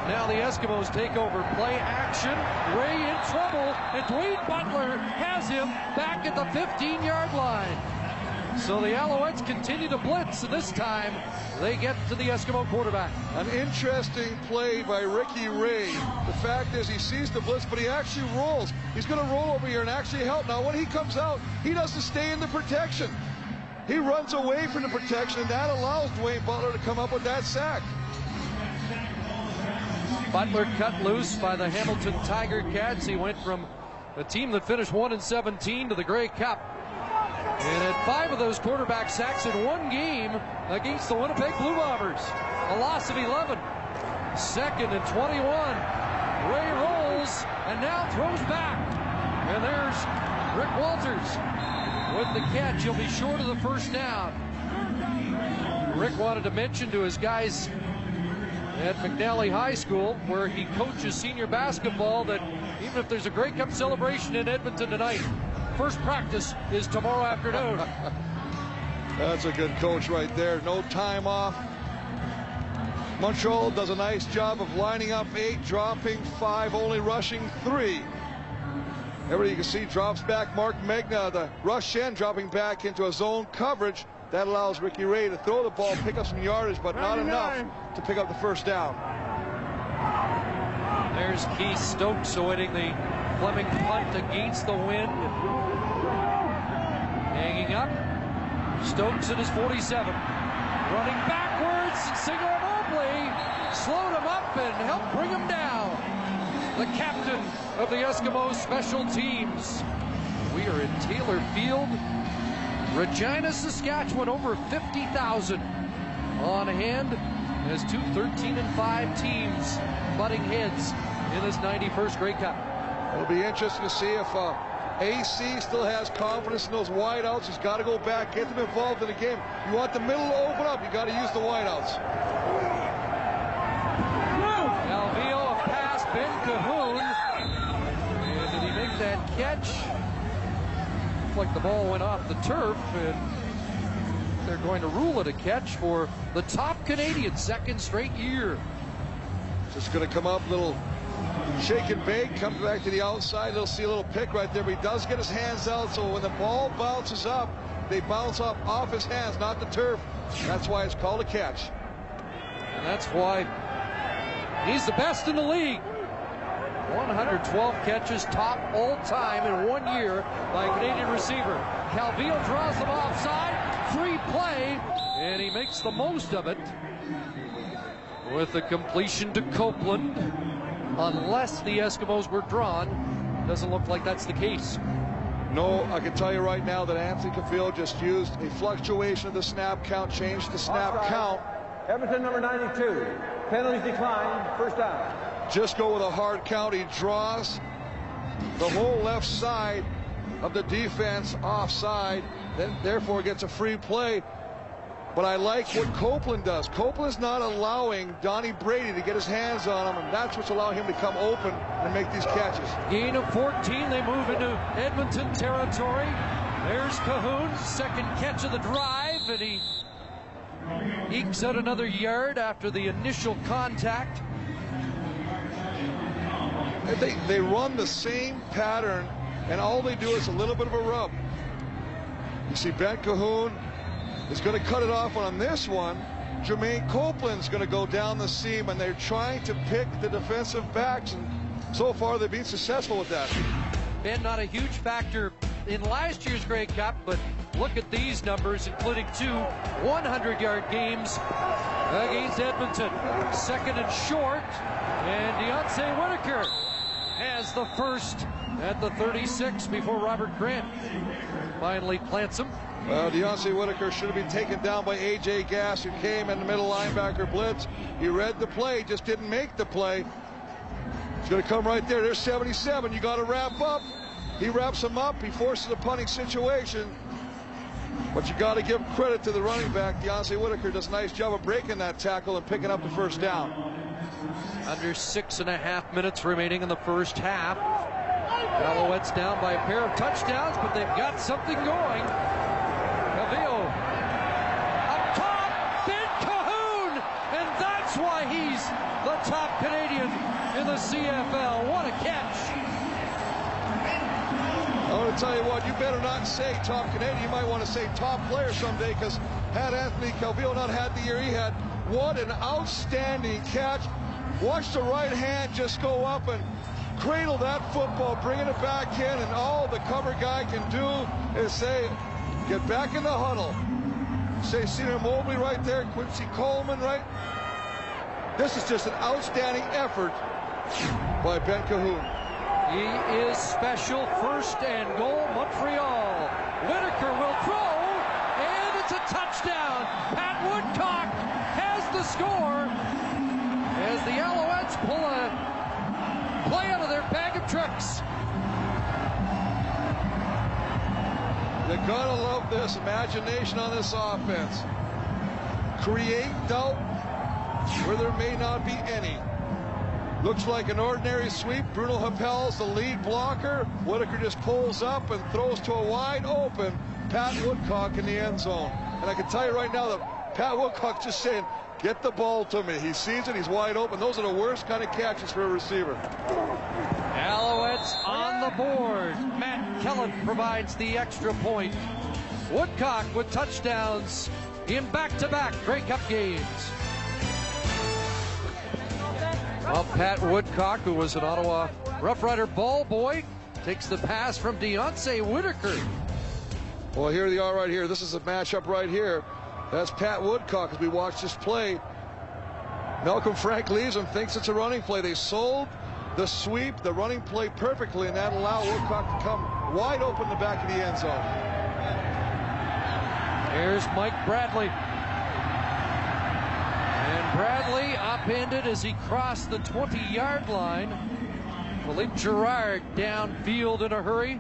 Now the Eskimos take over play action. Ray in trouble, and Dwayne Butler has him back at the 15-yard line. So the Alouettes continue to blitz, and this time they get to the Eskimo quarterback. An interesting play by Ricky Ray. The fact is he sees the blitz, but he actually rolls. He's going to roll over here and actually help. Now, when he comes out, he doesn't stay in the protection. He runs away from the protection, and that allows Dwayne Butler to come up with that sack. Butler cut loose by the Hamilton Tiger Cats. He went from a team that finished 1 and 17 to the Grey Cup. And had five of those quarterback sacks in one game against the Winnipeg Blue Bombers. A loss of 11. Second and 21. Ray rolls and now throws back. And there's Rick Walters with the catch. He'll be short of the first down. Rick wanted to mention to his guys at McNally High School, where he coaches senior basketball, that even if there's a Grey Cup celebration in Edmonton tonight, first practice is tomorrow afternoon. That's a good coach right there. No time off. Montreal does a nice job of lining up eight, dropping five, only rushing three. Everybody you can see drops back. Marc Megna, the rush end, dropping back into a zone coverage. That allows Ricky Ray to throw the ball, pick up some yardage, but not enough to pick up the first down. There's Keith Stokes awaiting the Fleming punt against the wind. Hanging up. Stokes at his 47. Running backwards. Singor Mobley slowed him up and helped bring him down. The captain of the Eskimos special teams. We are in Taylor Field, Regina, Saskatchewan, over 50,000 on hand as two 13 and 5 teams butting heads in this 91st Grey Cup. It'll be interesting to see if uh, AC still has confidence in those wideouts. He's got to go back, get them involved in the game. You want the middle to open up, you got to use the wideouts. Calvillo, a pass, Ben Cahoon. And did he make that catch? Looked like the ball went off the turf, and they're going to rule it a catch for the top Canadian second straight year. Just going to come up, a little shake and bake, come back to the outside. They'll see a little pick right there, but he does get his hands out. So when the ball bounces up, they bounce up off his hands, not the turf. That's why it's called a catch. And that's why he's the best in the league. 112 catches, top all time in one year by a Canadian receiver. Calvillo draws them offside, free play, and he makes the most of it with a completion to Copeland. Unless the Eskimos were drawn, doesn't look like that's the case. No, I can tell you right now that Anthony Calvillo just used a fluctuation of the snap count, changed the snap Offside. count. Edmonton number 92. Penalties declined, First down. Just go with a hard count. He draws the whole left side of the defense offside, then therefore gets a free play. But I like what Copeland does. Copeland's not allowing Donnie Brady to get his hands on him, and that's what's allowing him to come open and make these catches. Gain of 14, they move into Edmonton territory. There's Cahoon, second catch of the drive, and he ekes out another yard after the initial contact. They, they run the same pattern, and all they do is a little bit of a rub. You see Ben Cahoon is going to cut it off on this one. Jermaine Copeland's going to go down the seam, and they're trying to pick the defensive backs, and so far they've been successful with that. Ben, not a huge factor in last year's Grey Cup, but look at these numbers, including two 100-yard games against Edmonton. Second and short, and Deonce Whitaker has the first at the 36 before Robert Grant finally plants him. Well, Deonce Whitaker should have been taken down by A.J. Gass, who came in the middle linebacker blitz. He read the play, just didn't make the play. He's going to come right there. There's 77. You got to wrap up. He wraps him up. He forces a punting situation. But you got to give credit to the running back. Deonce Whitaker does a nice job of breaking that tackle and picking up the first down. Under six and a half minutes remaining in the first half. Alouettes down by a pair of touchdowns, but they've got something going. Calvillo up top, Ben Cahoon, and that's why he's the top Canadian in the CFL. What a catch! I want to tell you what, you better not say top Canadian. You might want to say top player someday because had Anthony Calvillo not had the year he had, what an outstanding catch. Watch the right hand just go up and cradle that football, bringing it back in, and all the cover guy can do is say, get back in the huddle. Say Singor Mobley right there, Quincy Coleman right. This is just an outstanding effort by Ben Cahoon. He is special. First and goal, Montreal. Whitaker will throw, and it's a touchdown. Pat Woodcock has the score as the Alouettes pull a play out of their bag of tricks. You gotta love this imagination on this offense. Create doubt where there may not be any. Looks like an ordinary sweep. Bruno Heppell's the lead blocker. Whitaker just pulls up and throws to a wide open Pat Woodcock in the end zone. And I can tell you right now that Pat Woodcock just saying, get the ball to me. He sees it, he's wide open. Those are the worst kind of catches for a receiver. Alouettes on the board. Matt Kellett provides the extra point. Woodcock with touchdowns in back-to-back Grey Cup games. Well, Pat Woodcock, who was an Ottawa Rough Rider ball boy, takes the pass from Deonce Whitaker. Well, here they are right here. This is a matchup right here. That's Pat Woodcock as we watch this play. Malcolm Frank leaves him, thinks it's a running play. They sold the sweep, the running play perfectly, and that allowed Woodcock to come wide open the back of the end zone. Here's Mike Bradley. And Bradley upended as he crossed the 20-yard line. Philippe Gerard downfield in a hurry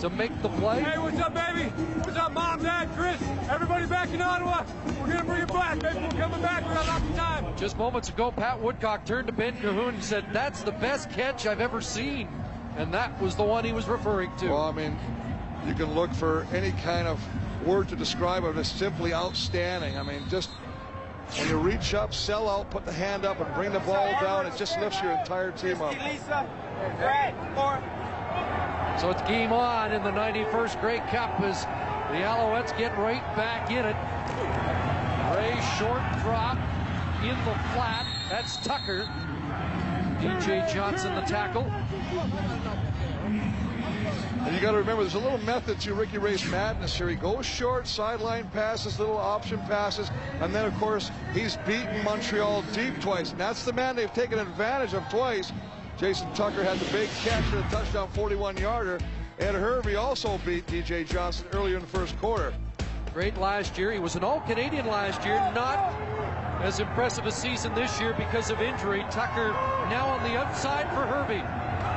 to make the play. Hey, what's up, baby? What's up, Mom, Dad, Chris? Everybody back in Ottawa. We're going to bring it back, baby. We're coming back. We got lots of time. Just moments ago, Pat Woodcock turned to Ben Cahoon and said, that's the best catch I've ever seen. And that was the one he was referring to. Well, I mean, you can look for any kind of word to describe it. It's simply outstanding. I mean, just when you reach up, sell out, put the hand up, and bring the ball down, it just lifts your entire team up. Lisa, Brad, Laura. So it's game on in the 91st Grey Cup as the Alouettes get right back in it. Ray short drop in the flat. That's Tucker. DJ Johnson the tackle. And you got to remember, there's a little method to Ricky Ray's madness here. He goes short, sideline passes, little option passes, and then, of course, he's beaten Montreal deep twice. And that's the man they've taken advantage of twice. Jason Tucker had the big catch for the touchdown 41-yarder. Ed Hervey also beat DJ Johnson earlier in the first quarter. Great last year. He was an All-Canadian last year. Not as impressive a season this year because of injury. Tucker now on the outside for Hervey.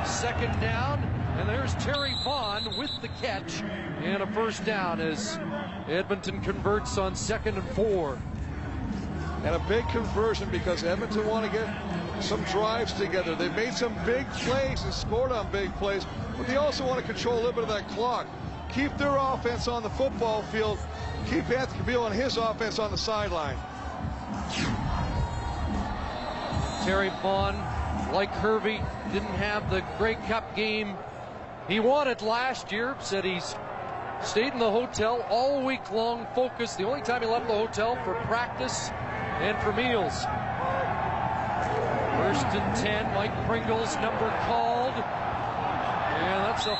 Second down, and there's Terry Vaughn with the catch and a first down as Edmonton converts on second and four. And a big conversion because Edmonton want to get some drives together. They made some big plays and scored on big plays, but they also want to control a little bit of that clock. Keep their offense on the football field. Keep Anthony Calvillo and his offense on the sideline. Terry Vaughn, like Hervey, didn't have the Grey Cup game he wanted last year. Said he's stayed in the hotel all week long, focused. The only time he left the hotel for practice and for Meals. First and 10, Mike Pringle's number called. And that's a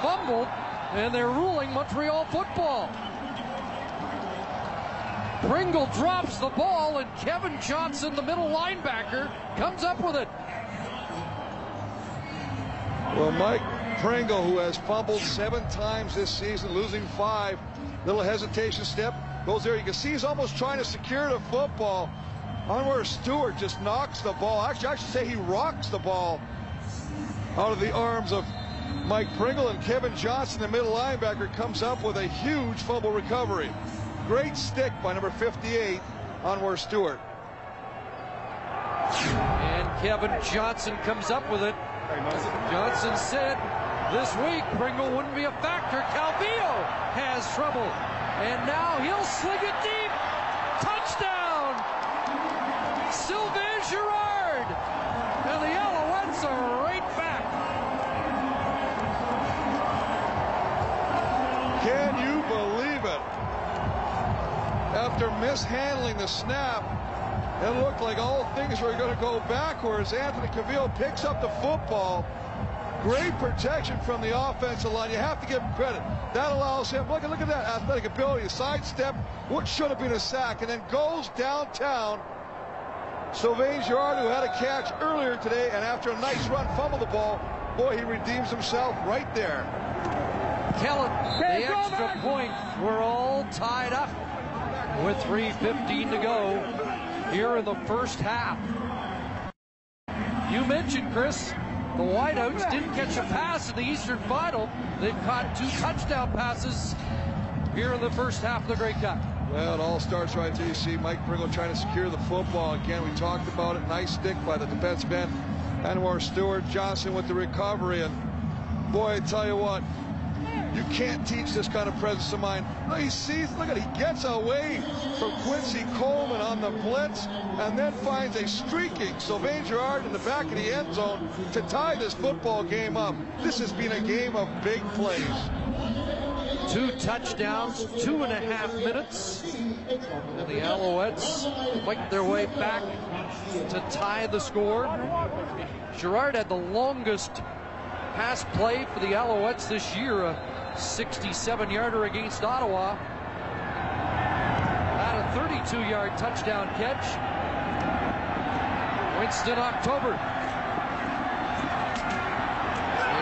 fumble, and they're ruling Montreal football. Pringle drops the ball, and Kevin Johnson, the middle linebacker, comes up with it. Well, Mike Pringle, who has fumbled seven times this season, losing five, little hesitation step, goes there. You can see he's almost trying to secure the football. Anwar Stewart just knocks the ball. Actually, I should say he rocks the ball out of the arms of Mike Pringle, and Kevin Johnson, the middle linebacker, comes up with a huge fumble recovery. Great stick by number 58, Anwar Stewart. And Kevin Johnson comes up with it. Johnson said this week Pringle wouldn't be a factor. Calvillo has trouble. And now he'll sling it deep. Touchdown! After mishandling the snap, it looked like all things were going to go backwards. Anthony Calvillo picks up the football. Great protection from the offensive line. You have to give him credit. That allows him, look, look at that athletic ability, a sidestep what should have been a sack, and then goes downtown. Sylvain Girard, who had a catch earlier today, and after a nice run, fumbled the ball. Boy, he redeems himself right there. Kellett, the extra point. We're all tied up with 3.15 to go here in the first half. You mentioned, Chris, the wideouts didn't catch a pass in the Eastern Final. They've caught two touchdown passes here in the first half of the Grey Cup. Well, it all starts right there. You see Mike Pringle trying to secure the football. Again, we talked about it. Nice stick by the defensive end. Anwar Stewart Johnson with the recovery. And boy, I tell you what, you can't teach this kind of presence of mind. He sees, look at, he gets away from Quincy Coleman on the blitz and then finds a streaking Sylvain Girard in the back of the end zone to tie this football game up. This has been a game of big plays. Two touchdowns, two and a half minutes. And the Alouettes fight their way back to tie the score. Girard had the longest pass play for the Alouettes this year, a 67 yarder against Ottawa. Had a 32 yard touchdown catch. Winston October.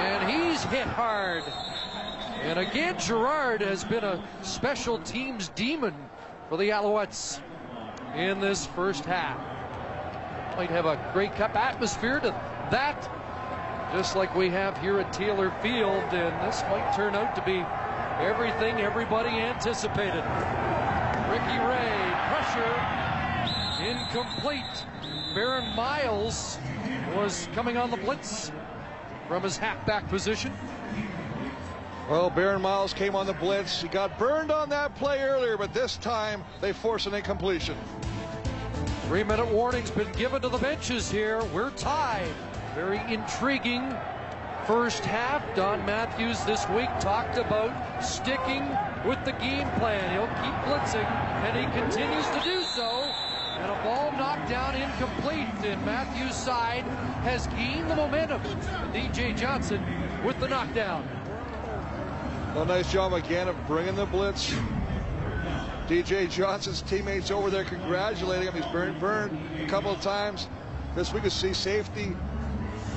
And he's hit hard. And again, Girard has been a special teams demon for the Alouettes in this first half. Might have a Grey Cup atmosphere to that, just like we have here at Taylor Field, and this might turn out to be everything everybody anticipated. Ricky Ray, pressure, incomplete. Baron Miles was coming on the blitz from his halfback position. Well, Baron Miles came on the blitz. He got burned on that play earlier, but this time they force an incompletion. Three minute warning's been given to the benches here. We're tied. Very intriguing first half. Don Matthews this week talked about sticking with the game plan. He'll keep blitzing, and he continues to do so. And a ball knocked down incomplete, and Matthews' side has gained the momentum. DJ Johnson with the knockdown. Well, nice job again of bringing the blitz. DJ Johnson's teammates over there congratulating him. He's burned, burned a couple of times. This week we see safety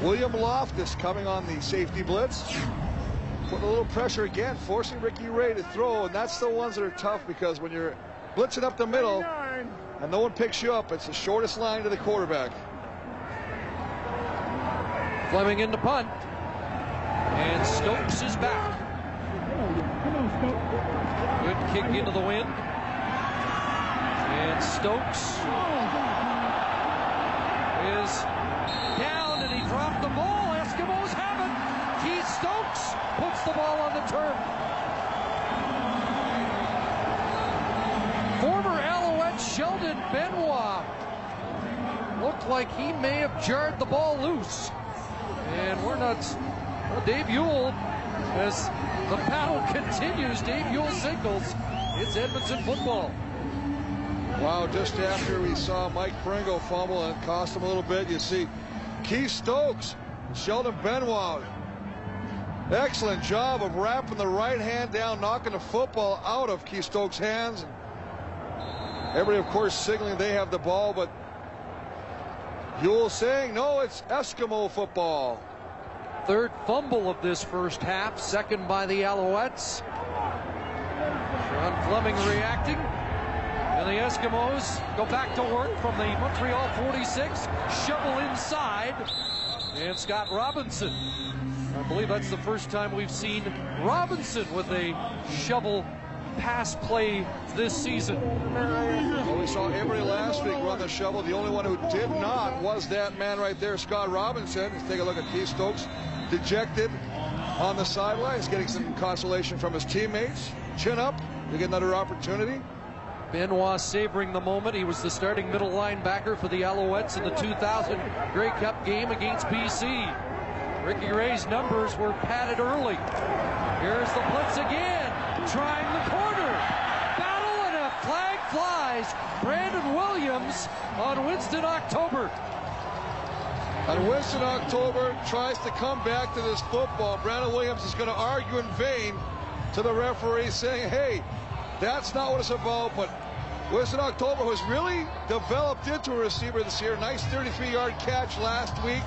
William Loftus coming on the safety blitz. Putting a little pressure again, forcing Ricky Ray to throw, and that's the ones that are tough because when you're blitzing up the middle and no one picks you up, it's the shortest line to the quarterback. Fleming in the punt. And Stokes is back. Good kick into the wind. And Stokes is down dropped the ball. Eskimos have it. Keith Stokes puts the ball on the turf. Former Alouette Sheldon Benoit looked like he may have jarred the ball loose. And we're not. Well, Dave Ewell, as the battle continues, Dave Ewell singles. it's Edmonton football. Wow, just after we saw Mike Pringle fumble and cost him a little bit, you see Keith Stokes, Sheldon Benoit. Excellent job of wrapping the right hand down, knocking the football out of Keith Stokes' hands. Everybody, of course, signaling they have the ball, but Huell saying, no, it's Eskimo football. Third fumble of this first half, second by the Alouettes. Sean Fleming reacting. And the Eskimos go back to work from the Montreal 46. Shovel inside. And Scott Robinson. I believe that's the first time we've seen Robinson with a shovel pass play this season. Well, we saw every last week run the shovel. The only one who did not was that man right there, Scott Robinson. Let's take a look at Keith Stokes, dejected on the sidelines, getting some consolation from his teammates. Chin up to get another opportunity. Benoit savoring the moment. He was the starting middle linebacker for the Alouettes in the 2000 Grey Cup game against BC. Ricky Ray's numbers were padded early. Here's the blitz again, trying the corner. Battle and a flag flies. Brandon Williams on Winston October. And Winston October tries to come back to this football. Brandon Williams is going to argue in vain to the referee saying, hey, that's not what it's about. But Winston October was really developed into a receiver this year. Nice 33-yard catch last week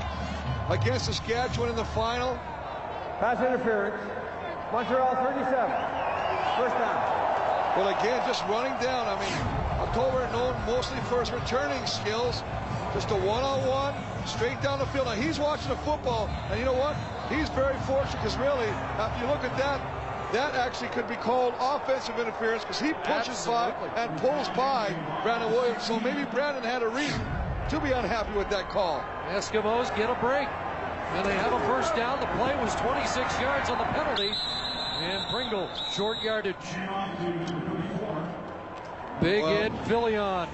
against Saskatchewan in the final. Pass interference. Montreal 37. First down. Well, again, just running down. I mean, October known mostly for his returning skills. Just a one-on-one, straight down the field. Now, he's watching the football, and you know what? He's very fortunate because really, after you look at that, that actually could be called offensive interference because he pushes Absolutely. by and pulls by Brandon Williams. So maybe Brandon had a reason to be unhappy with that call. Eskimos get a break. And they have a first down. The play was 26 yards on the penalty. And Pringle, short yardage. Big Well- Ed Philion.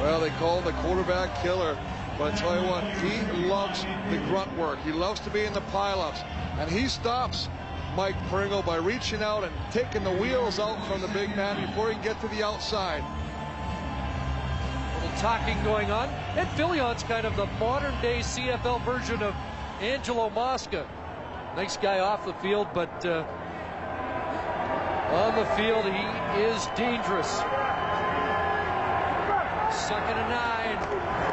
Well, they call the quarterback killer. But I tell you what, he loves the grunt work. He loves to be in the pileups. And he stops Mike Pringle by reaching out and taking the wheels out from the big man before he can get to the outside. little talking going on. Ed Philion's kind of the modern day CFL version of Angelo Mosca. Nice guy off the field, but uh, on the field he is dangerous. Second and nine.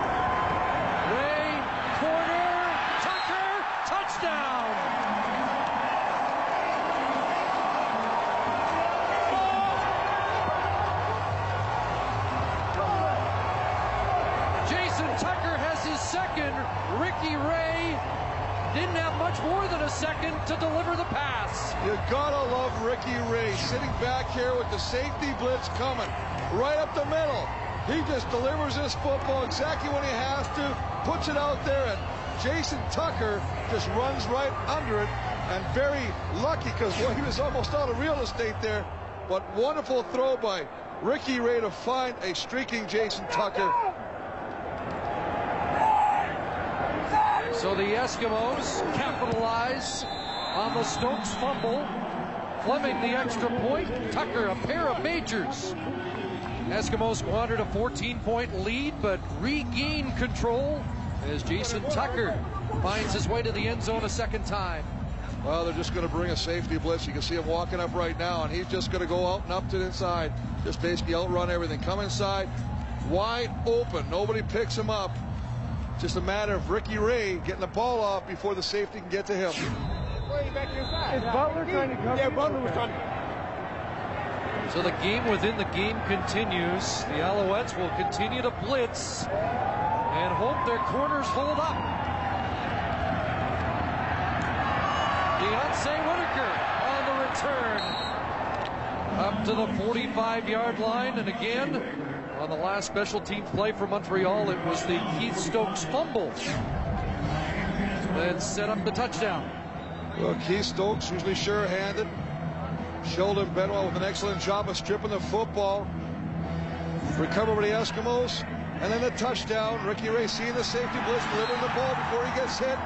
Second to deliver the pass. You gotta love Ricky Ray sitting back here with the safety blitz coming right up the middle. He just delivers this football exactly when he has to, puts it out there, and Jason Tucker just runs right under it. And very lucky because well, he was almost out of real estate there. But wonderful throw by Ricky Ray to find a streaking Jason Tucker. So the Eskimos capitalize on the Stokes fumble. Fleming the extra point. Tucker a pair of majors. Eskimos squandered a 14-point lead, but regain control as Jason Tucker finds his way to the end zone a second time. Well, they're just going to bring a safety blitz. You can see him walking up right now, and he's just going to go out and up to the inside. Just basically outrun everything. Come inside, wide open. Nobody picks him up. Just a matter of Ricky Ray getting the ball off before the safety can get to him. Is Butler trying to cover? Yeah, Butler was trying So the game within the game continues. The Alouettes will continue to blitz and hope their corners hold up. Deonce Whitaker on the return. Up to the 45-yard line, and again, on the last special teams play for Montreal, it was the Keith Stokes fumble that set up the touchdown. Well, Keith Stokes, usually sure-handed. Sheldon Benoit with an excellent job of stripping the football. Recover by the Eskimos. And then the touchdown. Ricky Ray seeing the safety blitz, delivering the ball before he gets hit.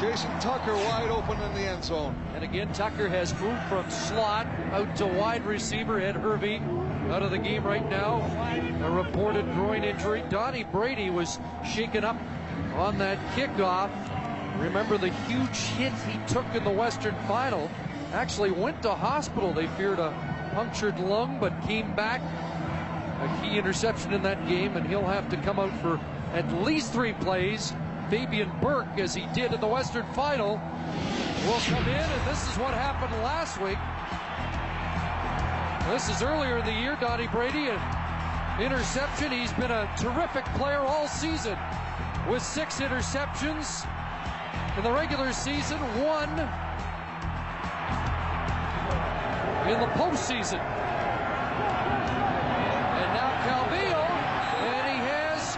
Jason Tucker wide open in the end zone. And again, Tucker has moved from slot out to wide receiver. Ed Hervey out of the game right now. A reported groin injury. Donnie Brady was shaken up on that kickoff. Remember the huge hit he took in the Western Final. Actually went to hospital. They feared a punctured lung, but came back. A key interception in that game, and he'll have to come out for at least three plays. Fabian Burke, as he did in the Western Final, will come in, and this is what happened last week. This is earlier in the year, Donnie Brady, an interception. He's been a terrific player all season with six interceptions in the regular season, one in the postseason. And now Calvillo, and he has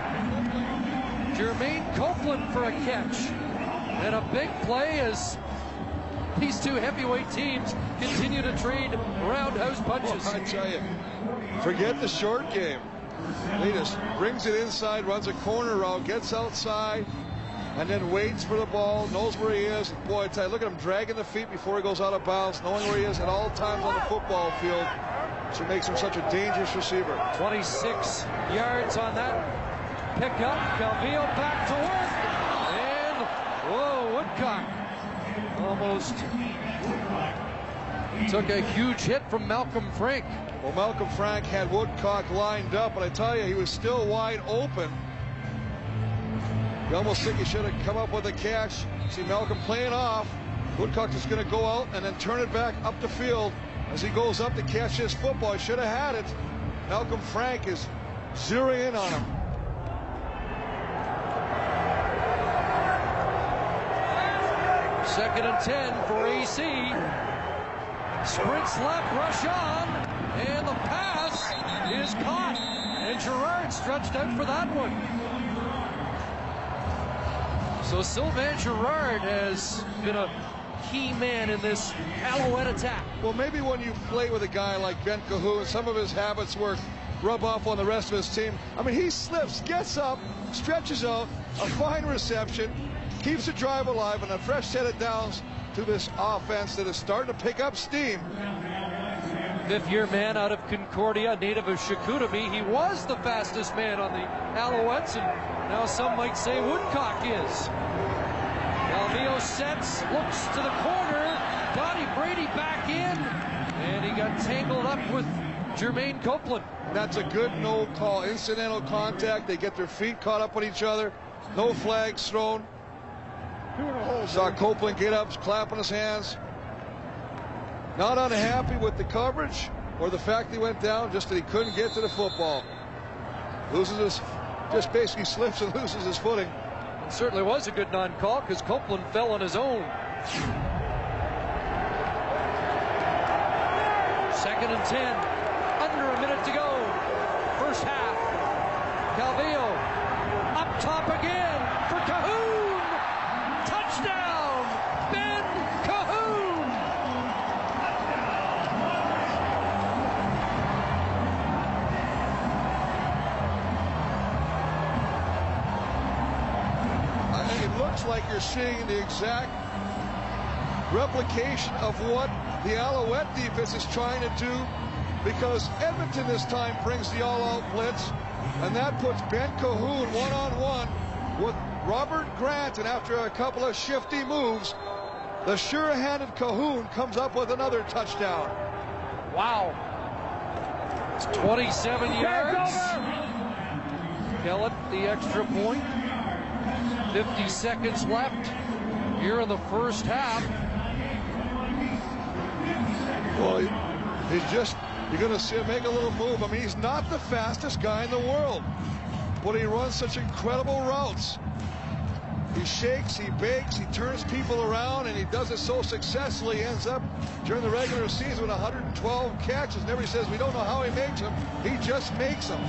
Jermaine Copeland for a catch. And a big play as these two heavyweight teams continue to trade roundhouse punches. I tell you, forget the short game. He just brings it inside, runs a corner route, gets outside, and then waits for the ball, knows where he is. Boy, I tell you, look at him dragging the feet before he goes out of bounds, knowing where he is at all times on the football field. So makes him such a dangerous receiver. 26 yards on that pickup. Calvillo back to work. And, whoa, Woodcock almost took a huge hit from Malcolm Frank. Well, Malcolm Frank had Woodcock lined up, but I tell you, he was still wide open. You almost think he should have come up with a catch. See Malcolm playing off. Woodcock is going to go out and then turn it back up the field as he goes up to catch his football. He should have had it. Malcolm Frank is zeroing in on him. Second and 10 for AC. Sprints left, rush on, and the pass is caught. And Girard stretched out for that one. So Sylvain Girard has been a key man in this Alouette attack. Well, maybe when you play with a guy like Ben Cahoon, some of his habits work rub off on the rest of his team. I mean, he slips, gets up, stretches out, a fine reception, keeps the drive alive, and a fresh set of downs to this offense that is starting to pick up steam. Fifth year man out of Concordia, native of Chicoutimi. He was the fastest man on the Alouettes, and now some might say Woodcock is. Calvillo sets, looks to the corner. Donnie Brady back in, and he got tangled up with Jermaine Copeland. That's a good no call. Incidental contact. They get their feet caught up on each other. No flags thrown. Saw Copeland get up, clapping his hands. Not unhappy with the coverage or the fact he went down, just that he couldn't get to the football. Loses his, just basically slips and loses his footing. It certainly was a good non-call because Copeland fell on his own. Second and 10. Under a minute to go. First half. Calvillo up top again for Cahoon. You're seeing the exact replication of what the Alouette defense is trying to do because Edmonton this time brings the all-out blitz and that puts Ben Cahoon one-on-one with Robert Grant and after a couple of shifty moves the sure-handed Cahoon comes up with another touchdown. Wow. It's 27 yards. Kellett, the extra point. 50 seconds left here in the first half. Well, he's just, you're going to see him make a little move. I mean, he's not the fastest guy in the world, but he runs such incredible routes. He shakes, he bakes, he turns people around, and he does it so successfully. He ends up during the regular season with 112 catches. And everybody says we don't know how he makes them. He just makes them.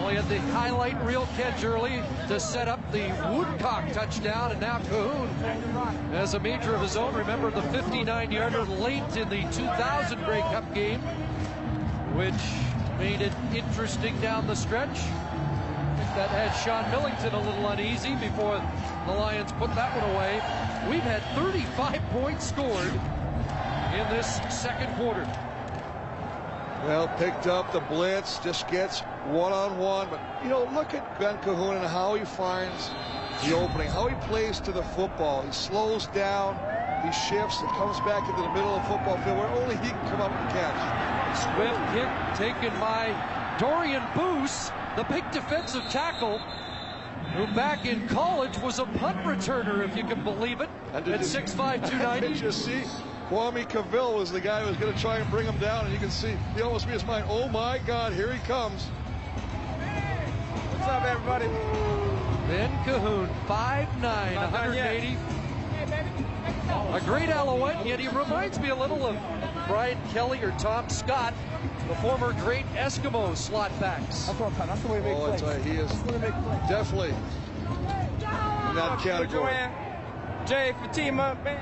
Well, he had the highlight reel catch early to set up the Woodcock touchdown, and now Cahoon has a major of his own. Remember the 59-yarder late in the 2000 Grey Cup game, which made it interesting down the stretch. That had Sean Millington a little uneasy before the Lions put that one away. We've had 35 points scored in this second quarter. Well, picked up the blitz, just gets one-on-one. But, you know, look at Ben Cahoon and how he finds the opening, how he plays to the football. He slows down, he shifts, and comes back into the middle of the football field where only he can come up and catch. Swift kick taken by Dorian Boose, the big defensive tackle, who back in college was a punt returner, if you can believe it, And at did you- 6'5", Did you see? Kwame Cavil was the guy who was going to try and bring him down, and you can see he almost made his mind. Oh my God, here he comes. What's up, everybody? Ben Cahoon, 5'9", Not done 180. A great Alouette, yet he reminds me a little of Brian Kelly or Tom Scott, the former great Eskimo slot backs. That's what That's the way to make Oh, plays. it's, he is That's the way to make plays. definitely in that category. Jay, for team up, man.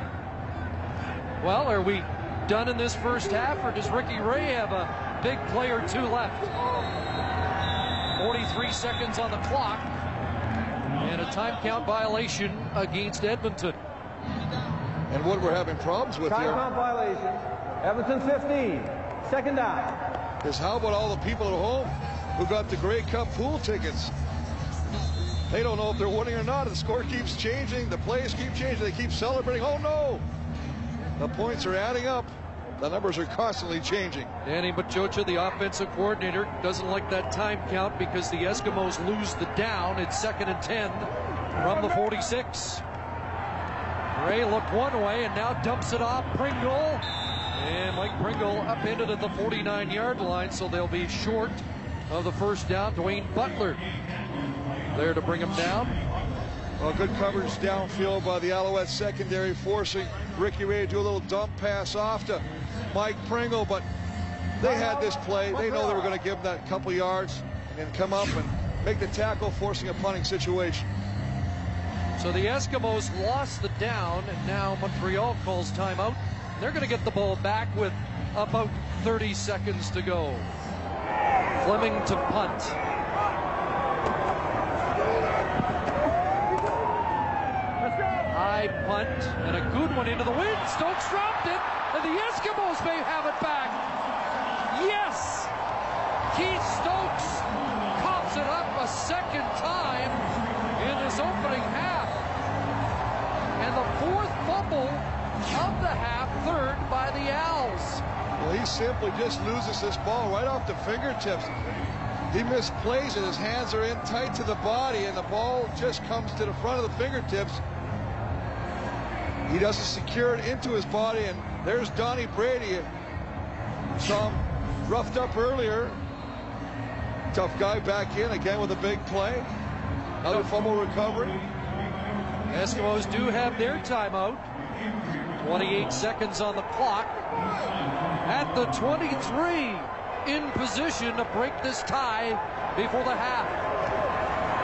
Well, are we done in this first half, or does Ricky Ray have a big play or two left? Oh, 43 seconds on the clock, and a time count violation against Edmonton. And what we're having problems with here Timeout violation. Edmonton 15. Second down. is how about all the people at home who got the Grey Cup pool tickets? They don't know if they're winning or not. The score keeps changing. The plays keep changing. They keep celebrating. Oh no! The points are adding up. The numbers are constantly changing. Danny Maciocia, the offensive coordinator, doesn't like that time count because the Eskimos lose the down. It's second and 10 from the 46. Ray looked one way and now dumps it off Pringle. And Mike Pringle upended at the 49 yard line, so they'll be short of the first down. Dwayne Butler there to bring him down. Well, good coverage downfield by the Alouette secondary, forcing Ricky Ray to do a little dump pass off to Mike Pringle, but they had this play. They know they were going to give that couple yards and come up and make the tackle, forcing a punting situation. So the Eskimos lost the down, and now Montreal calls timeout. They're going to get the ball back with about 30 seconds to go. Fleming to punt. High punt and a good one into the wind. Stokes dropped it, and the Eskimos may have it back. Yes! Keith Stokes coughs it up a second time in this opening half. And the fourth fumble of the half, third by the Als. Well, he simply just loses this ball right off the fingertips. He misplays it. His hands are in tight to the body, and the ball just comes to the front of the fingertips. He doesn't secure it into his body, and there's Donnie Brady. Saw him roughed up earlier. Tough guy back in again with a big play. Another fumble recovery. Eskimos do have their timeout. 28 seconds on the clock. At the 23, in position to break this tie before the half.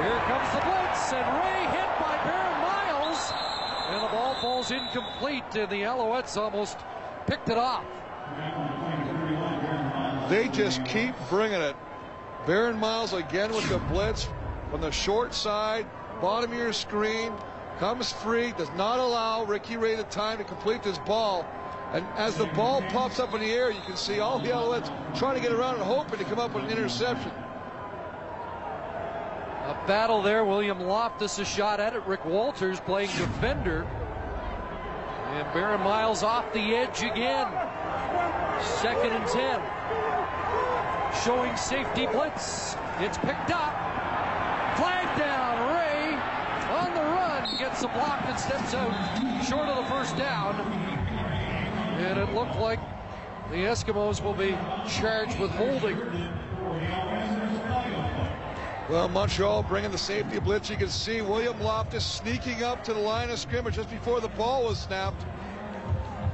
Here comes the blitz, and Ray hit by Barron Miles. And the ball falls incomplete, and the Alouettes almost picked it off. They just keep bringing it. Barron Miles again with the blitz from the short side, bottom of your screen, comes free, does not allow Ricky Ray the time to complete this ball. And as the ball pops up in the air, you can see all the Alouettes trying to get around and hoping to come up with an interception. A battle there. William Loftus a shot at it. Rick Walters playing defender. And Barron Miles off the edge again. Second and 10. Showing safety blitz. It's picked up. Flag down. Ray on the run. Gets a block and steps out short of the first down. And it looked like the Eskimos will be charged with holding. Well, Montreal bringing the safety blitz. You can see William Loftus sneaking up to the line of scrimmage just before the ball was snapped.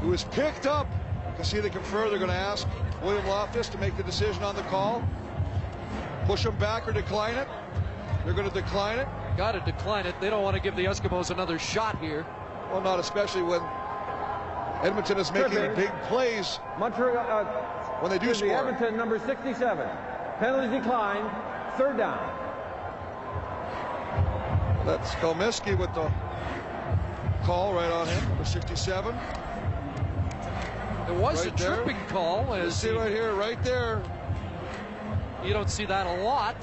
It was picked up. You can see they confer. They're going to ask William Loftus to make the decision on the call. Push him back or decline it. They're going to decline it. Got to decline it. They don't want to give the Eskimos another shot here. Well, not especially when Edmonton is making Sure, big plays Montreal, uh, when they do score. Edmonton, number 67. Penalty decline. Third down. That's Comiskey with the call right on him, number 67. It was Right a there. tripping call. As you See he- right here, right there. you don't see that a lot.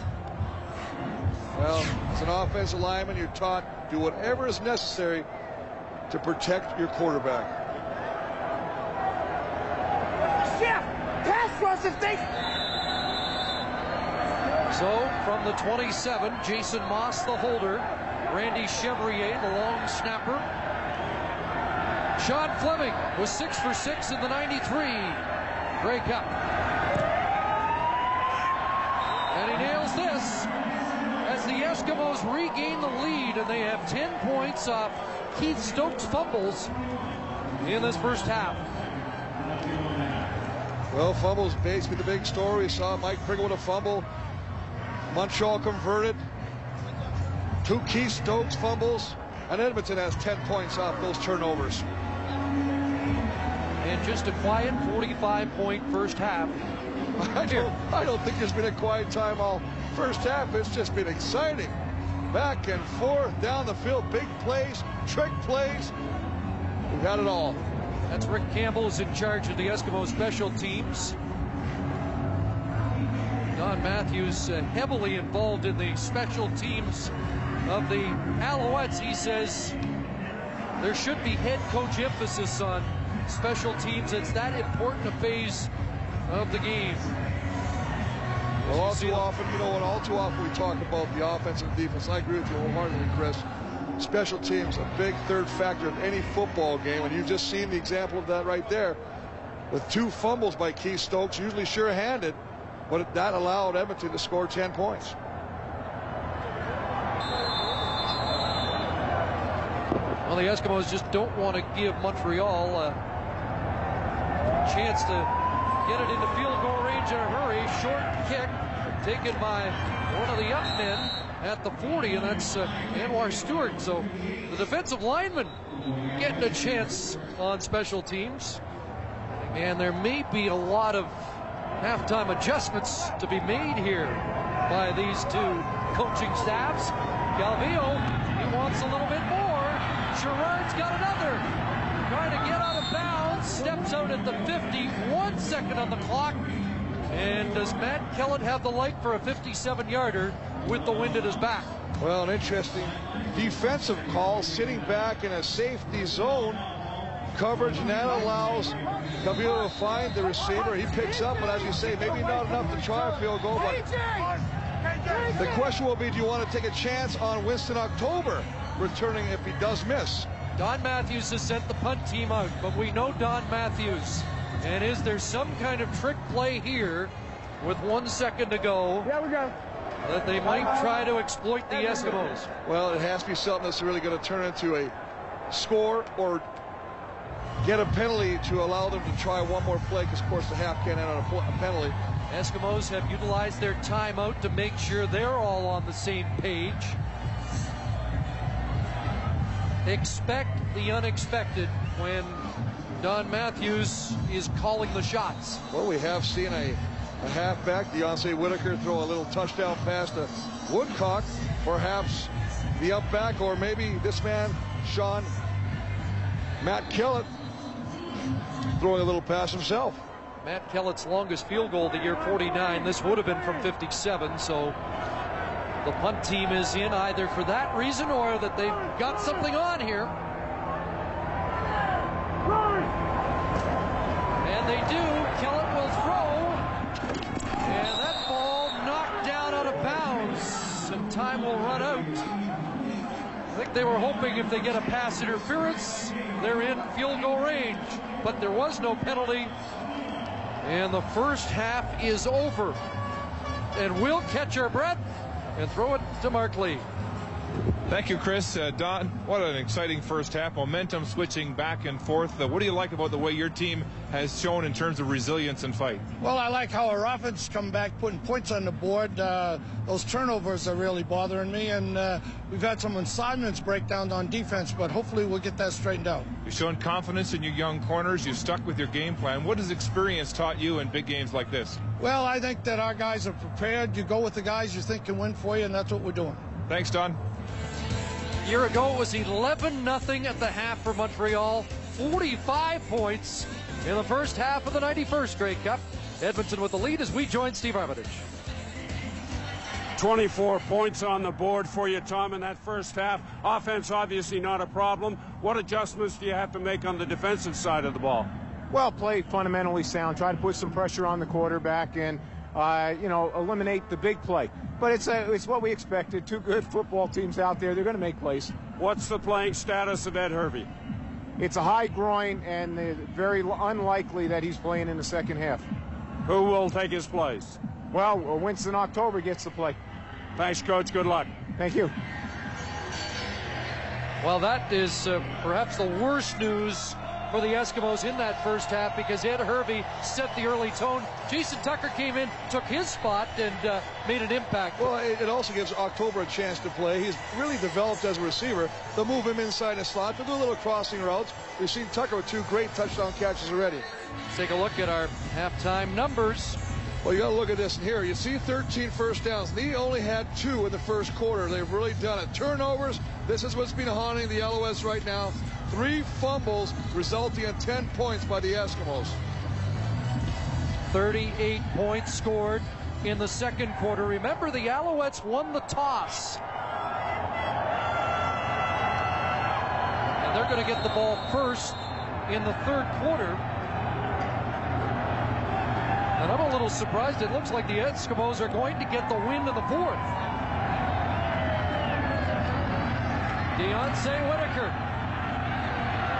Well, as an offensive lineman, you're taught do whatever is necessary to protect your quarterback. Pass rush if they. So from the 27, Jason Moss, the holder, Randy Chevrier, the long snapper. Sean Fleming was six for six in the 93 Grey Cup. And he nails this as the Eskimos regain the lead and they have 10 points off Keith Stokes' fumbles in this first half. Well, fumbles basically the big story. We saw Mike Pringle with a fumble. Montreal converted. Two Keith Stokes fumbles. And Edmonton has 10 points off those turnovers. And just a quiet 45 point first half. I don't, I don't think there's been a quiet time all first half. It's just been exciting. Back and forth, down the field, big plays, trick plays. We've had it all. That's Rick Campbell is in charge of the Eskimo special teams. Don Matthews uh, heavily involved in the special teams of the Alouettes. He says there should be head coach emphasis on special teams. It's that important a phase of the game. Well, all too often, you know what, all too often we talk about the offense and defense. I agree with you wholeheartedly, Chris. Special teams, a big third factor of any football game, and you've just seen the example of that right there. With two fumbles by Keith Stokes, usually sure-handed, but that allowed Edmonton to score 10 points. Well, the Eskimos just don't want to give Montreal a chance to get it into field goal range in a hurry. Short kick taken by one of the up men at the 40, and that's uh, Anwar Stewart. So the defensive lineman getting a chance on special teams. And there may be a lot of halftime adjustments to be made here by these two coaching staffs. Calvillo, he wants a little bit more. Girard's got another. Trying to get out of bounds. Steps out at the 50. One second on the clock. And does Matt Kellett have the light for a 57 yarder with the wind at his back? Well, an interesting defensive call, sitting back in a safety zone coverage, and that allows Calvillo to find the receiver. He picks up, but as you say, maybe not enough to try a field goal. But the question will be, do you want to take a chance on Winston October returning if he does miss? Don Matthews has sent the punt team out, but we know Don Matthews. And is there some kind of trick play here with one second to go Yeah, we go. that they might try to exploit the Eskimos? Well, it has to be something that's really going to turn into a score or get a penalty to allow them to try one more play because, of course, the half can't end on a, a penalty. Eskimos have utilized their timeout to make sure they're all on the same page. Expect the unexpected when Don Matthews is calling the shots. Well, we have seen a, a halfback, Deonce Whitaker, throw a little touchdown pass to Woodcock. Perhaps the up back, or maybe this man, Sean Matt Kellett, throwing a little pass himself. Matt Kellett's longest field goal of the year, 49. This would have been from 57, so the punt team is in either for that reason or that they've got something on here. And they do. Kellett will throw. And that ball knocked down out of bounds. And time will run out. I think they were hoping if they get a pass interference, they're in field goal range. But there was no penalty. And the first half is over. And we'll catch our breath and throw it to Mark Lee. Thank you, Chris. Uh, Don, what an exciting first half. Momentum switching back and forth. Uh, what do you like about the way your team has shown in terms of resilience and fight? Well, I like how our offense come back, putting points on the board. Uh, those turnovers are really bothering me, and uh, we've had some assignments breakdown on defense, but hopefully we'll get that straightened out. You've shown confidence in your young corners. You've stuck with your game plan. What has experience taught you in big games like this? Well, I think that our guys are prepared. You go with the guys you think can win for you, and that's what we're doing. Thanks, Don. A year ago, it was 11 0 at the half for Montreal, 45 points in the first half of the 91st Grey Cup. Edmonton with the lead as we join Steve Armitage. 24 points on the board for you, Tom, in that first half. Offense, obviously, not a problem. What adjustments do you have to make on the defensive side of the ball? Well, play fundamentally sound. Try to put some pressure on the quarterback and, uh, you know, eliminate the big play. But it's a, it's what we expected. Two good football teams out there. They're going to make plays. What's the playing status of Ed Hervey? It's a high groin, and uh, very unlikely that he's playing in the second half. Who will take his place? Well, Winston October gets the play. Thanks, Coach. Good luck. Thank you. Well, that is uh, perhaps the worst news for the Eskimos in that first half because Ed Hervey set the early tone. Jason Tucker came in, took his spot, and uh, made an impact. Well, it also gives October a chance to play. He's really developed as a receiver. They'll move him inside the slot. They'll do a little crossing routes. We've seen Tucker with two great touchdown catches already. Let's take a look at our halftime numbers. Well, you got to look at this here. You see 13 first downs. He only had two in the first quarter. They've really done it. Turnovers. This is what's been haunting the LOS right now. Three fumbles resulting in 10 points by the Eskimos. 38 points scored in the second quarter. Remember, the Alouettes won the toss. And they're going to get the ball first in the third quarter. And I'm a little surprised. It looks like the Eskimos are going to get the win in the fourth. Deonce Whitaker.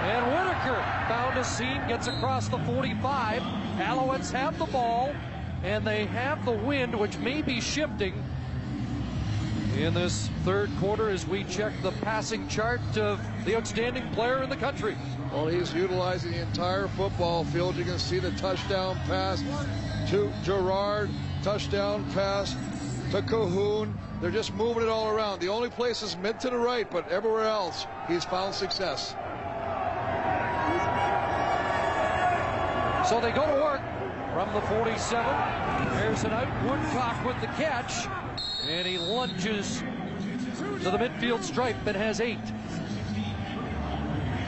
And Whitaker found a seam, gets across the 45. Alouettes have the ball, and they have the wind, which may be shifting in this third quarter as we check the passing chart of the outstanding player in the country. Well, he's utilizing the entire football field. You can see the touchdown pass to Girard, touchdown pass to Cahoon. They're just moving it all around. The only place is mid to the right, but everywhere else, he's found success. So they go to work from the 47. There's an out. Woodcock with the catch. And he lunges to the midfield stripe and has eight.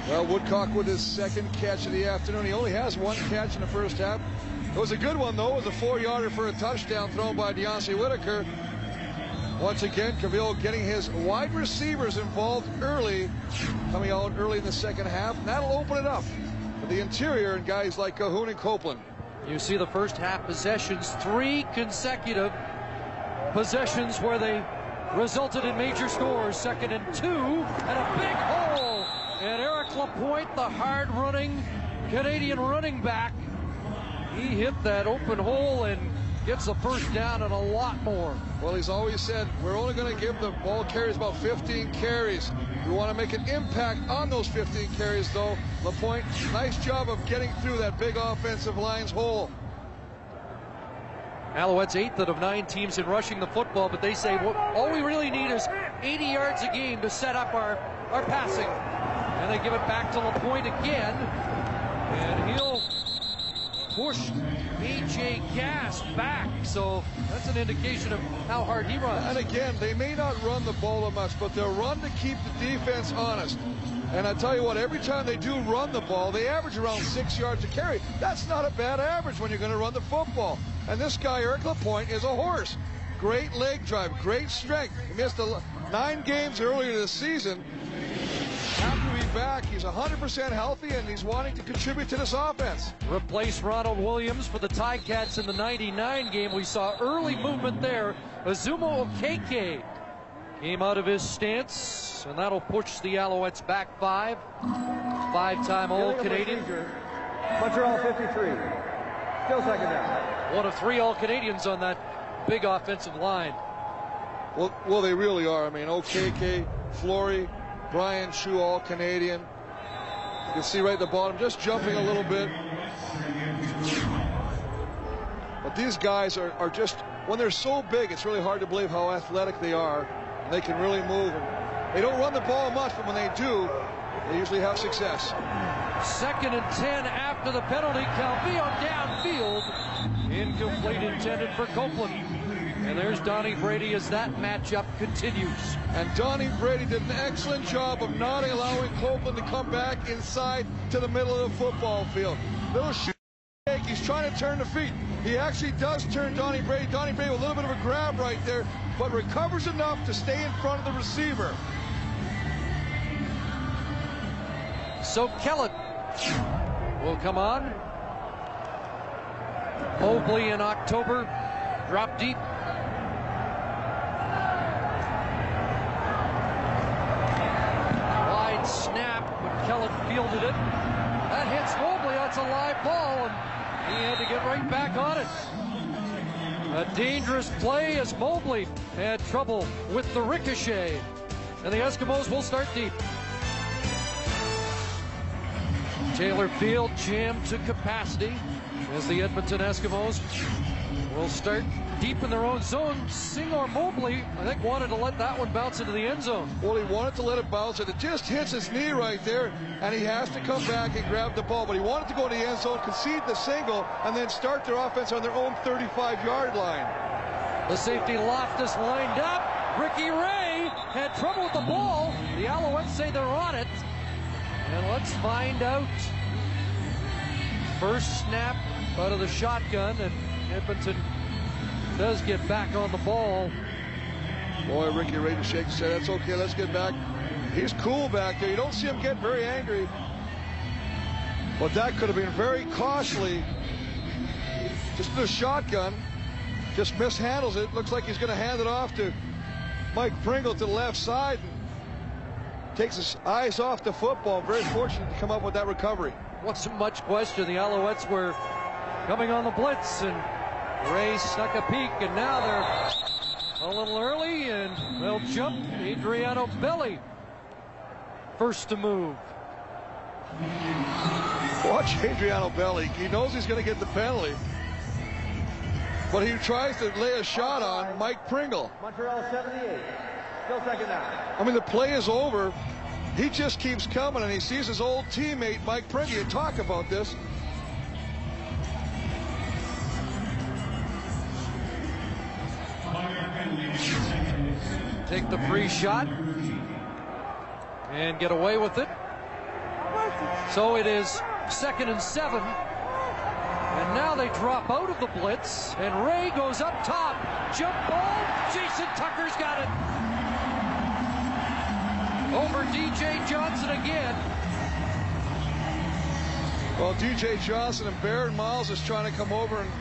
Well, Woodcock with his second catch of the afternoon. He only has one catch in the first half. It was a good one, though. It was a four-yarder for a touchdown thrown by Deonce Whitaker. Once again, Calvillo getting his wide receivers involved early, coming out early in the second half. And that'll open it up the interior and guys like Cahoon and Copeland. You see the first half possessions, three consecutive possessions where they resulted in major scores. Second and two, and a big hole. And Eric Lapointe, the hard-running Canadian running back, he hit that open hole and gets the first down and a lot more. Well, he's always said we're only going to give the ball carries about 15 carries. We want to make an impact on those 15 carries, though. Lapointe, nice job of getting through that big offensive line's hole. Alouettes eighth out of nine teams in rushing the football, but they say well, all we really need is 80 yards a game to set up our, our passing. And they give it back to Lapointe again. And he'll push A.J. Gass back. So that's an indication of how hard he runs. And again, they may not run the ball much, but they'll run to keep the defense honest. And I tell you what, every time they do run the ball, they average around six yards a carry. That's not a bad average when you're going to run the football. And this guy, Eric Lapointe, is a horse. Great leg drive, great strength. He missed nine games earlier this season. Happy to be back. He's 100% healthy, and he's wanting to contribute to this offense. Replace Ronald Williams for the Ticats in the 99 game. We saw early movement there. Uzooma Okeke came out of his stance, and that'll push the Alouettes back five. Five-time All-Canadian. Montreal 53. Still second down. One of three All-Canadians on that big offensive line. Well, well, they really are. I mean, Okeke, Flory, Bryan Chiu, all Canadian. You can see right at the bottom, just jumping a little bit. But these guys are, are just, when they're so big, it's really hard to believe how athletic they are. And they can really move. They don't run the ball much, but when they do, they usually have success. Second and 10 after the penalty. Calvillo downfield. Incomplete intended for Copeland. And there's Donnie Brady as that matchup continues. And Donnie Brady did an excellent job of not allowing Copeland to come back inside to the middle of the football field. Little shake. He's trying to turn the feet. He actually does turn Donnie Brady. Donnie Brady with a little bit of a grab right there, but recovers enough to stay in front of the receiver. So Kellett will come on. Mobley in October, drop deep. Wide snap, but Kellett fielded it. That hits Mobley. Ball, and he had to get right back on it. A dangerous play as Mobley had trouble with the ricochet. And the Eskimos will start deep. Taylor Field jammed to capacity as the Edmonton Eskimos will start deep in their own zone. Singor Mobley, I think, wanted to let that one bounce into the end zone. Well, he wanted to let it bounce, and it just hits his knee right there, and he has to come back and grab the ball. But he wanted to go to the end zone, concede the single, and then start their offense on their own 35-yard line. The safety Loftus lined up. Ricky Ray had trouble with the ball. The Alouettes say they're on it. And let's find out. First snap out of the shotgun, and Edmonton does get back on the ball. Boy, Ricky Ray just shakes his head. That's okay. Let's get back. He's cool back there. You don't see him get very angry. But that could have been very costly. Just the shotgun. Just mishandles it. Looks like he's going to hand it off to Mike Pringle to the left side. And takes his eyes off the football. Very fortunate to come up with that recovery. Wasn't much question. The Alouettes were coming on the blitz, and Ray snuck a peek, and now they're a little early, and they'll jump. Adriano Belli, first to move. Watch Adriano Belli. He knows he's going to get the penalty. But he tries to lay a shot on Mike Pringle. Montreal 78. Still second down. I mean, the play is over. He just keeps coming, and he sees his old teammate, Mike Pringle. You talk about this. Take the free shot and get away with it. So it is second and seven. And now they drop out of the blitz, and Ray goes up top. Jump ball. Jason Tucker's got it. Over DJ Johnson again. Well, DJ Johnson and Barron Miles is trying to come over and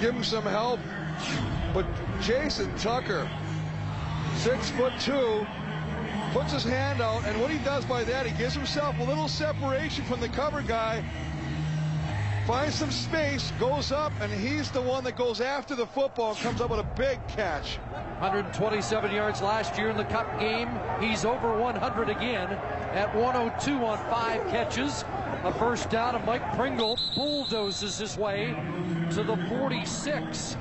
give him some help. But Jason Tucker, six foot two, puts his hand out, and what he does by that, he gives himself a little separation from the cover guy, finds some space, goes up, and he's the one that goes after the football comes up with a big catch. 127 yards last year in the cup game. He's over 100 again at 102 on five catches. A first down, and Mike Pringle bulldozes his way to the 46.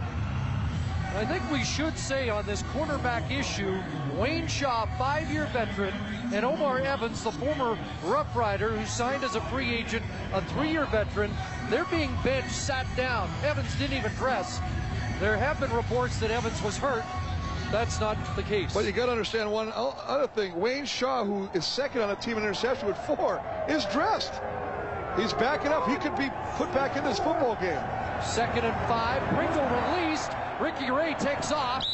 I think we should say on this cornerback issue, Wayne Shaw, five-year veteran, and Omar Evans, the former Rough Rider who signed as a free agent, a three-year veteran, they're being benched, sat down. Evans didn't even dress. There have been reports that Evans was hurt. That's not the case. But you got to understand one other thing. Wayne Shaw, who is second on a team in interception with four, is dressed. He's backing up. He could be put back in this football game. Second and five. Pringle released. Ricky Ray takes off.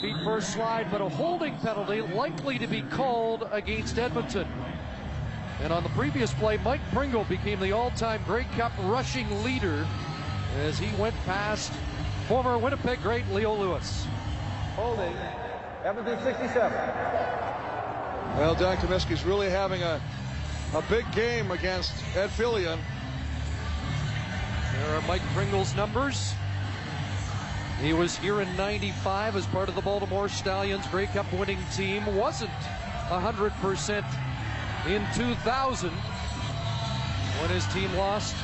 Feet first slide, but a holding penalty likely to be called against Edmonton. And on the previous play, Mike Pringle became the all-time Grey Cup rushing leader as he went past former Winnipeg great Leo Lewis. Holding. Edmonton 67. Well, Don Comiskey's really having a, a big game against Ed Philion. There are Mike Pringle's numbers. He was here in 95 as part of the Baltimore Stallions Grey Cup winning team. Wasn't 100% in 2000 when his team lost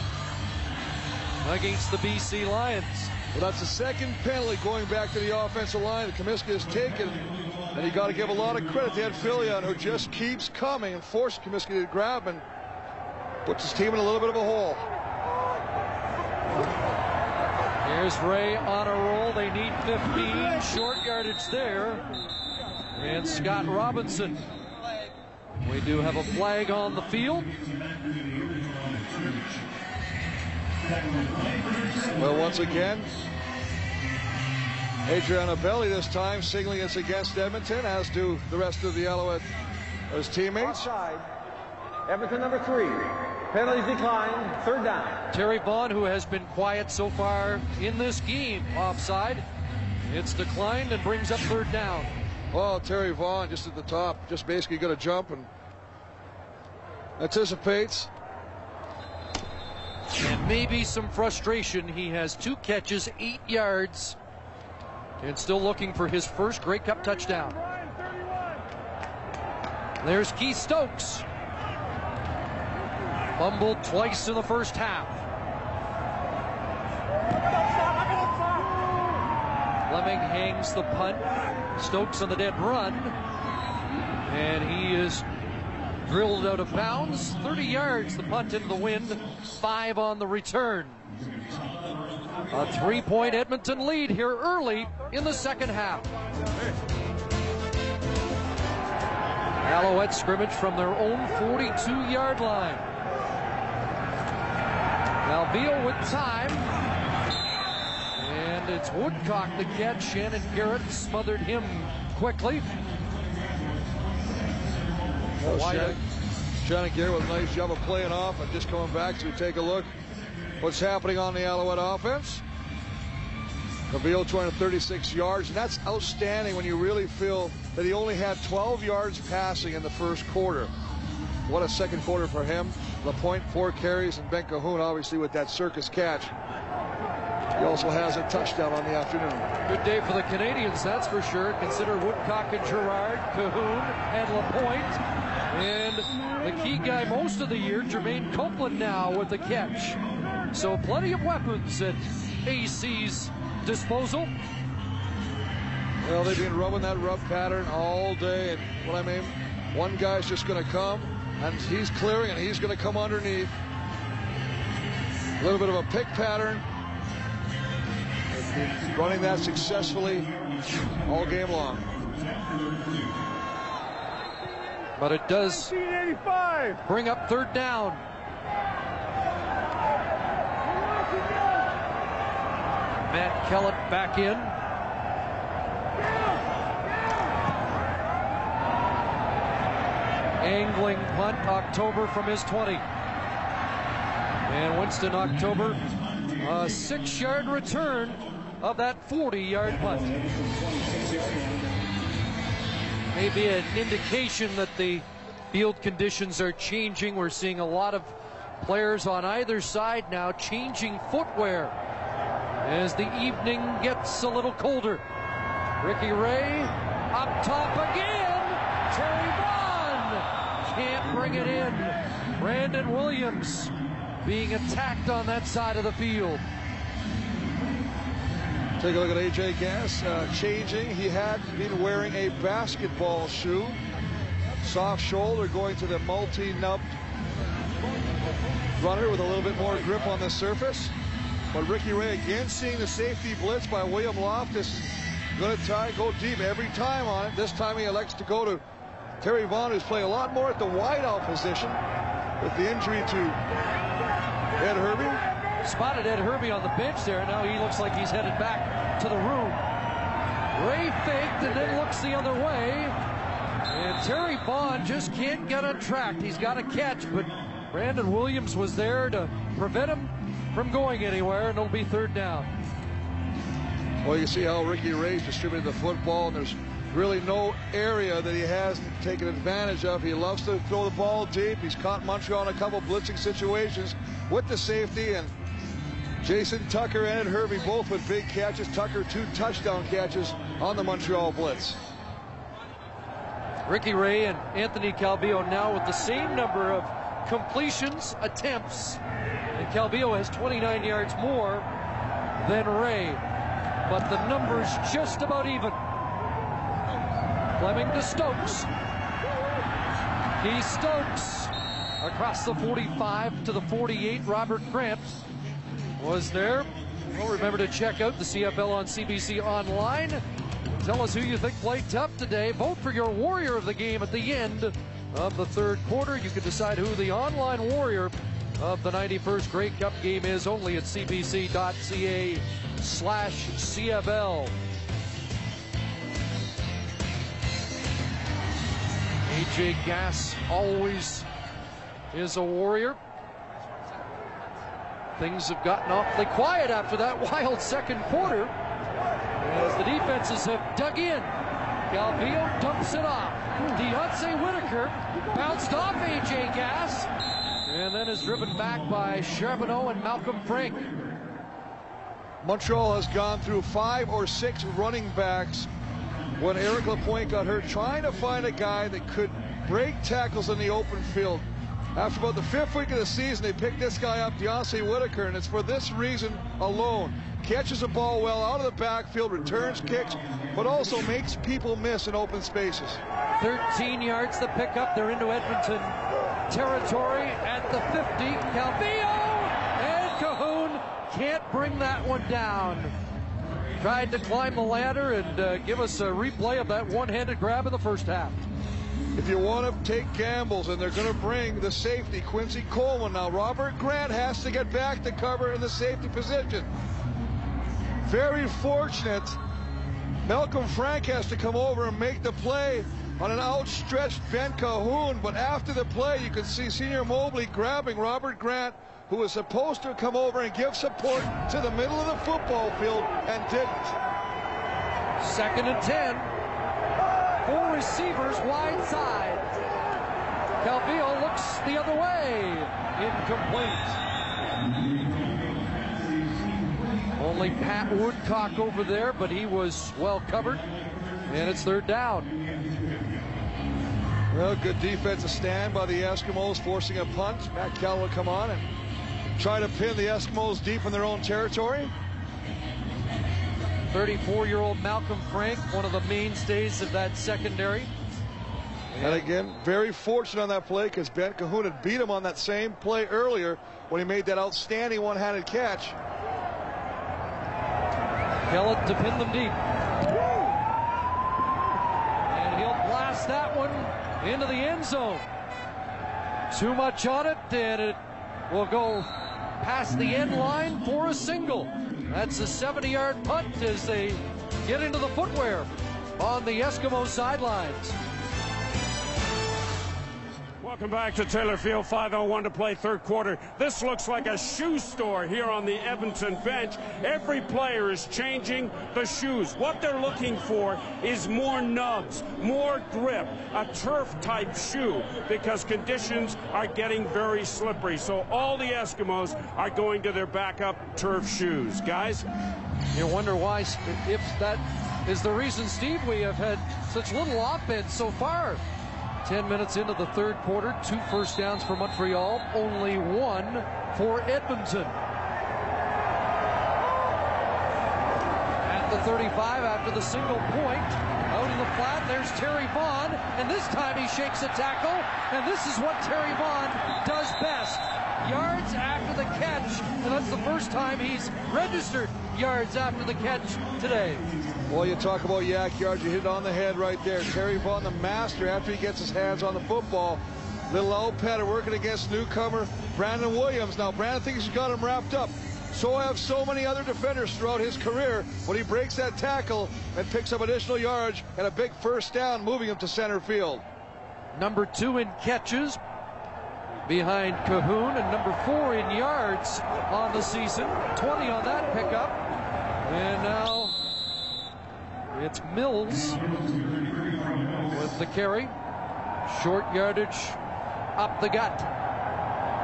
against the BC Lions. Well, that's the second penalty going back to the offensive line that Comiskey has taken. And you got to give a lot of credit to Ed Philion, who just keeps coming and forces Comiskey to grab and puts his team in a little bit of a hole. Here's Ray on a roll. They need 15. Short yardage there. And Scott Robinson. We do have a flag on the field. Well, once again, Adriano Belli this time signaling it's against Edmonton, as do the rest of the Alouette his teammates. Offside. Edmonton number three. Penalties declined. Third down. Terry Vaughn, who has been quiet so far in this game, offside. It's declined and brings up third down. Well, Terry Vaughn just at the top, just basically going to jump and anticipates. And maybe some frustration. He has two catches, eight yards, and still looking for his first Grey Cup touchdown. There's Keith Stokes. Fumbled twice in the first half. Fleming hangs the punt. Stokes on the dead run. And he is drilled out of bounds. 30 yards, the punt into the wind. Five on the return. A three point Edmonton lead here early in the second half. Alouette scrimmage from their own 42 yard line. Now Beal with time. And it's Woodcock the catch. Shannon Garrett smothered him quickly. Well, Shannon, Shannon Garrett with a nice job of playing off and just coming back to take a look what's happening on the Alouette offense. Calvillo 236 yards, and that's outstanding when you really feel that he only had 12 yards passing in the first quarter. What a second quarter for him. LaPointe, four carries, and Ben Cahoon, obviously, with that circus catch. He also has a touchdown on the afternoon. Good day for the Canadians, that's for sure. Consider Woodcock and Girard, Cahoon, and LaPointe. And the key guy most of the year, Jermaine Copeland now with the catch. So plenty of weapons at AC's disposal. Well, they've been rubbing that rub pattern all day. And what I mean, one guy's just going to come, and he's clearing, and he's going to come underneath. A little bit of a pick pattern. Running that successfully all game long. But it does bring up third down. Matt Kellett back in. Angling punt October from his 20. And Winston October, a six yard return of that 40 yard punt. Maybe an indication that the field conditions are changing. We're seeing a lot of players on either side now changing footwear as the evening gets a little colder. Ricky Ray up top again. Terry Vaughn can't bring it in. Brandon Williams being attacked on that side of the field. Take a look at AJ Gass uh, changing. He had been wearing a basketball shoe. Soft shoulder going to the multi-nubbed runner with a little bit more grip on the surface. But Ricky Ray again seeing the safety blitz by William Loftus. Going to try and go deep every time on it. This time he elects to go to Terry Vaughn, who's playing a lot more at the wideout position with the injury to Ed Hervey. Spotted Ed Hervey on the bench there. Now he looks like he's headed back to the room. Ray faked and then looks the other way. And Terry Vaughn just can't get on track. He's got a catch, but Brandon Williams was there to prevent him from going anywhere, and it'll be third down. Well, you see how Ricky Ray's distributed the football, and there's really no area that he hasn't taken advantage of. He loves to throw the ball deep. He's caught Montreal in a couple blitzing situations with the safety, and Jason Tucker and Hervey both with big catches. Tucker, two touchdown catches on the Montreal blitz. Ricky Ray and Anthony Calvillo now with the same number of completions, attempts. And Calvillo has 29 yards more than Ray. But the numbers just about even. Fleming to Stokes. He Stokes across the 45 to the 48. Robert Grant was there. Well, remember to check out the CFL on CBC Online. Tell us who you think played tough today. Vote for your warrior of the game at the end of the third quarter. You can decide who the online warrior of the 91st Grey Cup game is only at cbc.ca slash CFL. AJ Gass always is a warrior. Things have gotten awfully quiet after that wild second quarter as the defenses have dug in. Calvillo dumps it off. Deonce Whitaker bounced off AJ Gass and then is driven back by Charbonneau and Malcolm Frank. Montreal has gone through five or six running backs when Eric Lapointe got hurt, trying to find a guy that could break tackles in the open field. After about the fifth week of the season, they picked this guy up, Deonce Whitaker, and it's for this reason alone. Catches the ball well out of the backfield, returns kicks, but also makes people miss in open spaces. 13 yards the pickup. They're into Edmonton territory at the 50. Calvillo and Cahoon can't bring that one down. Tried to climb the ladder and uh, give us a replay of that one-handed grab in the first half. If you want to take gambles, and they're going to bring the safety, Quincy Coleman. Now, Robert Grant has to get back to cover in the safety position. Very fortunate. Malcolm Frank has to come over and make the play on an outstretched Ben Cahoon, but after the play, you can see Singor Mobley grabbing Robert Grant who was supposed to come over and give support to the middle of the football field and didn't. Second and 10. Receivers wide side. Calvillo looks the other way. Incomplete. Only Pat Woodcock over there, but he was well covered. And it's third down. Well, good defensive stand by the Eskimos, forcing a punt. Matt Kell will come on and try to pin the Eskimos deep in their own territory. 34-year-old Malcolm Frank, one of the mainstays of that secondary. And again, very fortunate on that play because Ben Cahoon had beat him on that same play earlier when he made that outstanding one-handed catch. Kellett to pin them deep. And he'll blast that one into the end zone. Too much on it, and it will go past the end line for a single. That's a 70-yard punt as they get into the footwear on the Eskimo sidelines. Welcome back to Taylor Field. 5:01 to play third quarter. This looks like a shoe store here on the Edmonton bench. Every player is changing the shoes. What they're looking for is more nubs, more grip, a turf type shoe because conditions are getting very slippery. So all the Eskimos are going to their backup turf shoes. Guys, you wonder why if that is the reason Steve we have had such little offense so far. 10 minutes into the third quarter, two first downs for Montreal, only one for Edmonton. At the 35 after the single point, out in the flat, there's Terry Vaughn, and this time he shakes a tackle, and this is what Terry Vaughn does best. Yards after the catch, and that's the first time he's registered yards after the catch today. Well, you talk about YAC yards, you hit it on the head right there. Terry Vaughn, the master, after he gets his hands on the football. Little Alpeta working against newcomer Brandon Williams. Now, Brandon thinks he's got him wrapped up. So have so many other defenders throughout his career. When he breaks that tackle and picks up additional yards and a big first down, moving him to center field. Number two in catches behind Cahoon and number four in yards on the season. 20 on that pickup. And now it's Mills with the carry. Short yardage up the gut.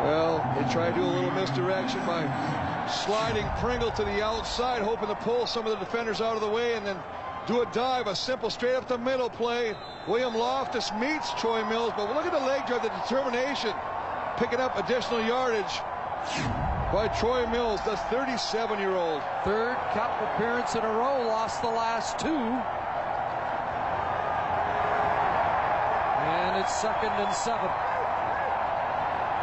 Well, they try to do a little misdirection by sliding Pringle to the outside, hoping to pull some of the defenders out of the way and then do a dive, a simple straight up the middle play. William Loftus meets Troy Mills, but look at the leg drive, the determination, picking up additional yardage by Troy Mills, the 37-year-old. Third cup appearance in a row, lost the last two. And it's second and seven.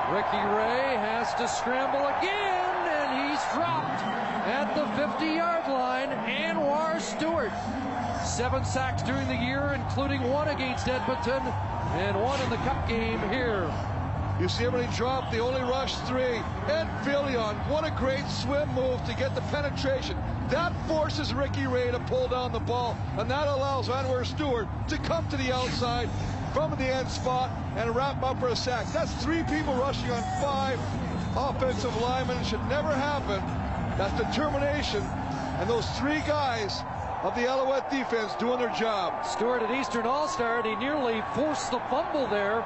Ricky Ray has to scramble again, and he's dropped at the 50-yard line. Anwar Stewart, seven sacks during the year, including one against Edmonton and one in the cup game here. You see him when he dropped the only rush three. And Philion, what a great swim move to get the penetration. That forces Ricky Ray to pull down the ball, and that allows Anwar Stewart to come to the outside from the end spot and wrap up for a sack. That's three people rushing on five offensive linemen. It should never happen. That's determination. And those three guys of the Alouette defense doing their job. Stewart at Eastern All-Star, and he nearly forced the fumble there.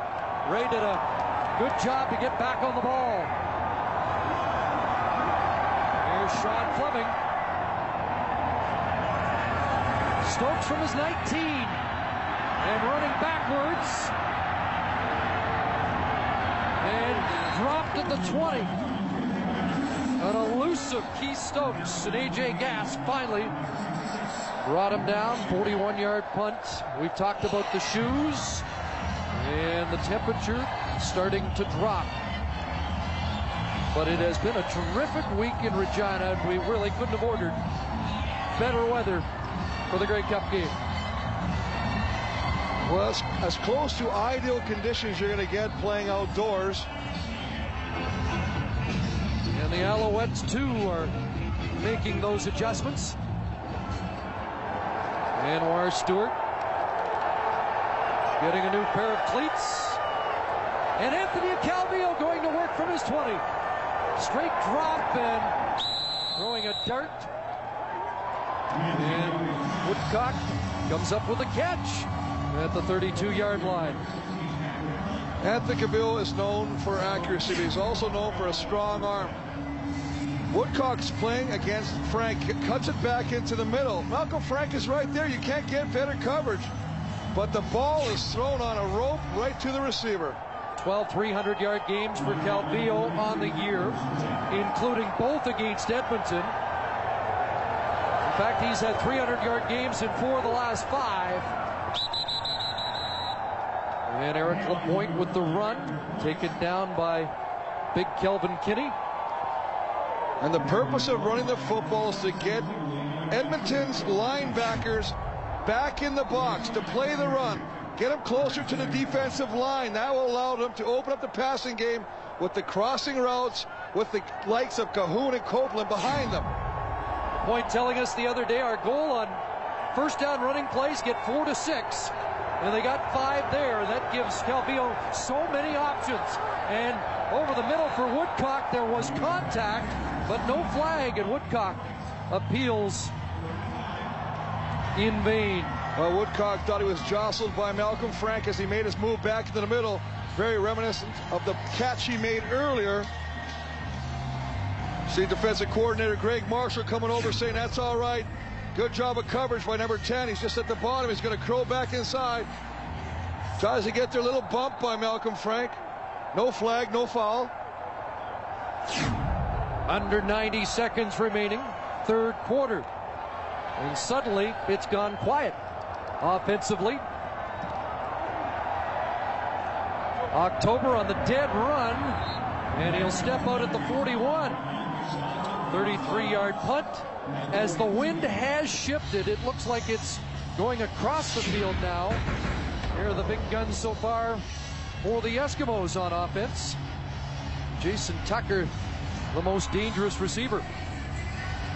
Ray did a good job to get back on the ball. Here's Sean Fleming. Stokes from his 19 and running backwards and dropped at the 20. An elusive Keith Stokes and AJ Gass finally brought him down. 41 yard punt. We've talked about the shoes and the temperature starting to drop. But it has been a terrific week in Regina, and we really couldn't have ordered better weather for the Grey Cup game. Well, as, as close to ideal conditions you're going to get playing outdoors. And the Alouettes, too, are making those adjustments. Anwar Stewart getting a new pair of cleats. And Anthony Calvillo going to work from his 20. Straight drop and throwing a dart. And Woodcock comes up with a catch at the 32-yard line. Anthony Calvillo is known for accuracy, but he's also known for a strong arm. Woodcock's playing against Frank, cuts it back into the middle. Malcolm Frank is right there. You can't get better coverage. But the ball is thrown on a rope right to the receiver. 12 300 yard games for Calvillo on the year, including both against Edmonton. In fact, he's had 300 yard games in four of the last five. And Eric Lapointe with the run, taken down by big Kelvin Kinney. And the purpose of running the football is to get Edmonton's linebackers back in the box to play the run. Get them closer to the defensive line. That will allow them to open up the passing game with the crossing routes with the likes of Cahoon and Copeland behind them. Point telling us the other day our goal on first down running plays get four to six. And they got five there. That gives Calvillo so many options. And over the middle for Woodcock, there was contact, but no flag, and Woodcock appeals in vain. Well, Woodcock thought he was jostled by Malcolm Frank as he made his move back into the middle. Very reminiscent of the catch he made earlier. See defensive coordinator Greg Marshall coming over saying that's all right. Good job of coverage by number 10. He's just at the bottom. He's going to crow back inside. Tries to get their little bump by Malcolm Frank. No flag, no foul. Under 90 seconds remaining, third quarter. And suddenly, it's gone quiet offensively. October on the dead run, and he'll step out at the 41. 33 yard punt. As the wind has shifted, it looks like it's going across the field now. Here are the big guns so far for the Eskimos on offense. Jason Tucker, the most dangerous receiver.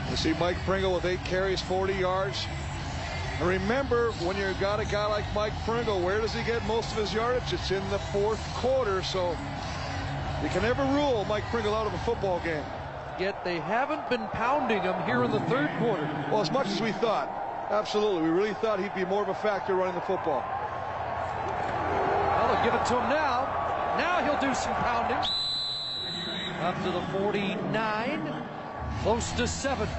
You see Mike Pringle with eight carries, 40 yards. Remember, when you've got a guy like Mike Pringle, where does he get most of his yardage? It's in the fourth quarter, so you can never rule Mike Pringle out of a football game. Yet they haven't been pounding him here in the third quarter. Well, as much as we thought. Absolutely. We really thought he'd be more of a factor running the football. Well, they'll give it to him now. Now he'll do some pounding. Up to the 49. Close to seven.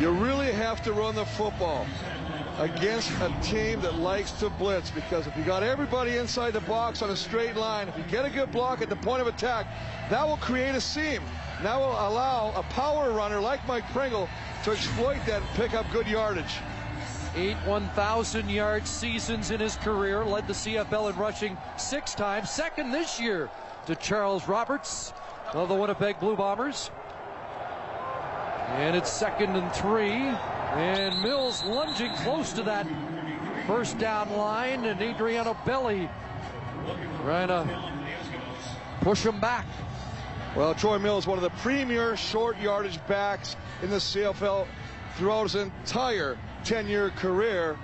You really have to run the football against a team that likes to blitz because if you got everybody inside the box on a straight line, if you get a good block at the point of attack, that will create a seam. That will allow a power runner like Mike Pringle to exploit that and pick up good yardage. Eight 1,000 yard seasons in his career, led the CFL in rushing six times, second this year to Charles Roberts of the Winnipeg Blue Bombers. And it's second and three. And Mills lunging close to that first down line. And Adriano Belli trying to push him back. Well, Troy Mills, one of the premier short yardage backs in the CFL throughout his entire 10 year career.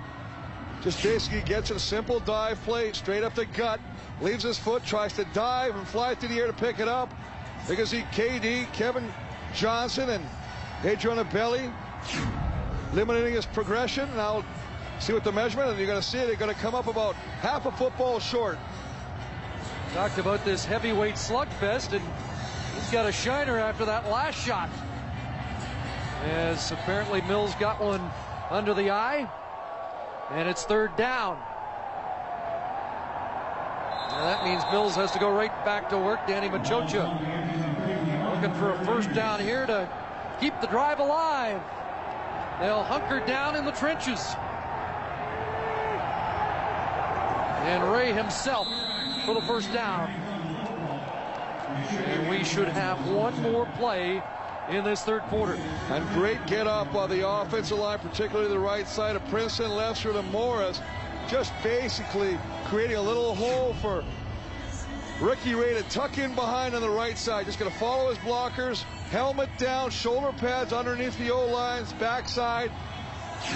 Just basically gets a simple dive play straight up the gut, leaves his foot, tries to dive and fly through the air to pick it up. Can see KD, Kevin Johnson, and Adrian Belli limiting his progression. Now, see what the measurement, and you're going to see it, they're going to come up about half a football short. Talked about this heavyweight slugfest, and he's got a shiner after that last shot. As apparently Mills got one under the eye, and it's third down. And that means Mills has to go right back to work. Danny Maciocia looking for a first down here to keep the drive alive. They'll hunker down in the trenches. And Ray himself for the first down. And we should have one more play in this third quarter. And great get up on the offensive line, particularly the right side of Princeton, left through to Morris. Just basically creating a little hole for Ricky Ray to tuck in behind on the right side. Just going to follow his blockers, helmet down, shoulder pads underneath the O-lines, backside.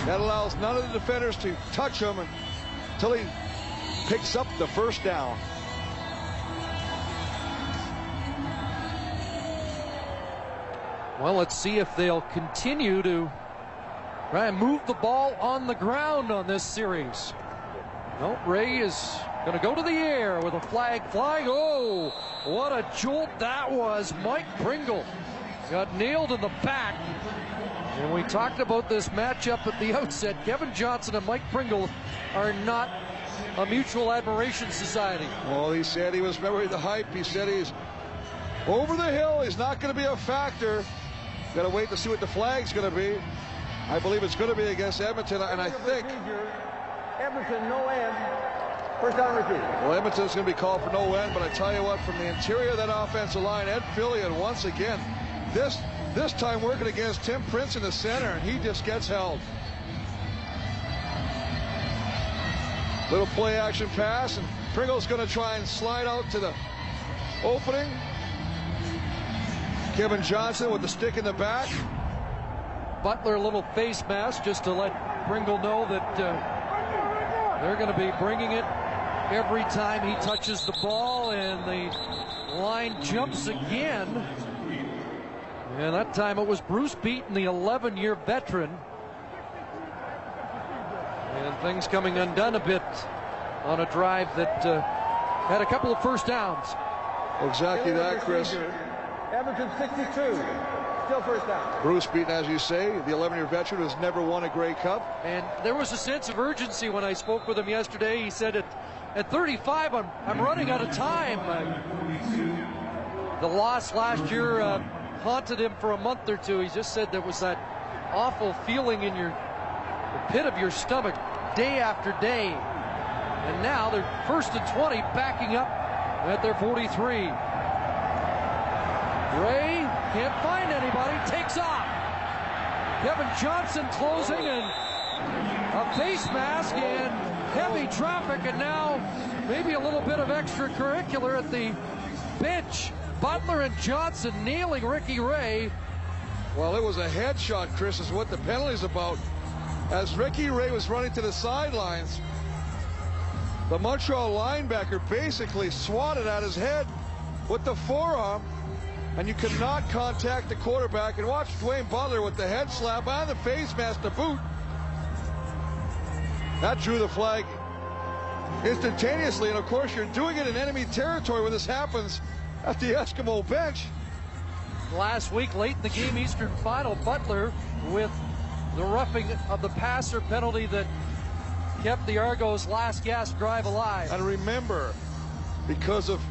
That allows none of the defenders to touch him until he picks up the first down. Well, let's see if they'll continue to try and move the ball on the ground on this series. No, Ray is going to go to the air with a flag flying. Oh, what a jolt that was. Mike Pringle got nailed in the back. And we talked about this matchup at the outset. Kevin Johnson and Mike Pringle are not a mutual admiration society. Well, he said he was, remember the hype, he said he's over the hill. He's not going to be a factor. Got to wait to see what the flag's going to be. I believe it's going to be against Edmonton, and I think. Edmonton, no end. First down repeat. Well, Edmonton's going to be called for no end, but I tell you what, from the interior of that offensive line, Ed Philion once again, this this time working against Tim Prince in the center, and he just gets held. Little play action pass, and Pringle's going to try and slide out to the opening. Kevin Johnson with the stick in the back. Butler a little face mask just to let Pringle know that uh, they're going to be bringing it every time he touches the ball, and the line jumps again. And that time it was Bruce Beaton, the 11-year veteran. And things coming undone a bit on a drive that uh, had a couple of first downs. Exactly that, Chris. Edmonton 62. Still first down. Bruce Beaton, as you say, the 11-year veteran has never won a Grey Cup. And there was a sense of urgency when I spoke with him yesterday. He said at, at 35, I'm, I'm running out of time. Uh, the loss last year uh, haunted him for a month or two. He just said there was that awful feeling in your pit of your stomach day after day. And now they're first and 20 backing up at their 43. Ray can't find anybody, takes off. Kevin Johnson closing and a face mask and heavy traffic and now maybe a little bit of extracurricular at the bench. Butler and Johnson kneeling Ricky Ray. Well, it was a headshot, Chris, is what the penalty's about. As Ricky Ray was running to the sidelines, the Montreal linebacker basically swatted at his head with the forearm, and you cannot contact the quarterback. And watch Dwayne Butler with the head slap and the face mask to boot. That drew the flag instantaneously, and of course, you're doing it in enemy territory when this happens at the Eskimo bench. Last week, late in the game, Eastern Final, Butler with the roughing of the passer penalty that kept the Argos' last gasp drive alive. And remember, because of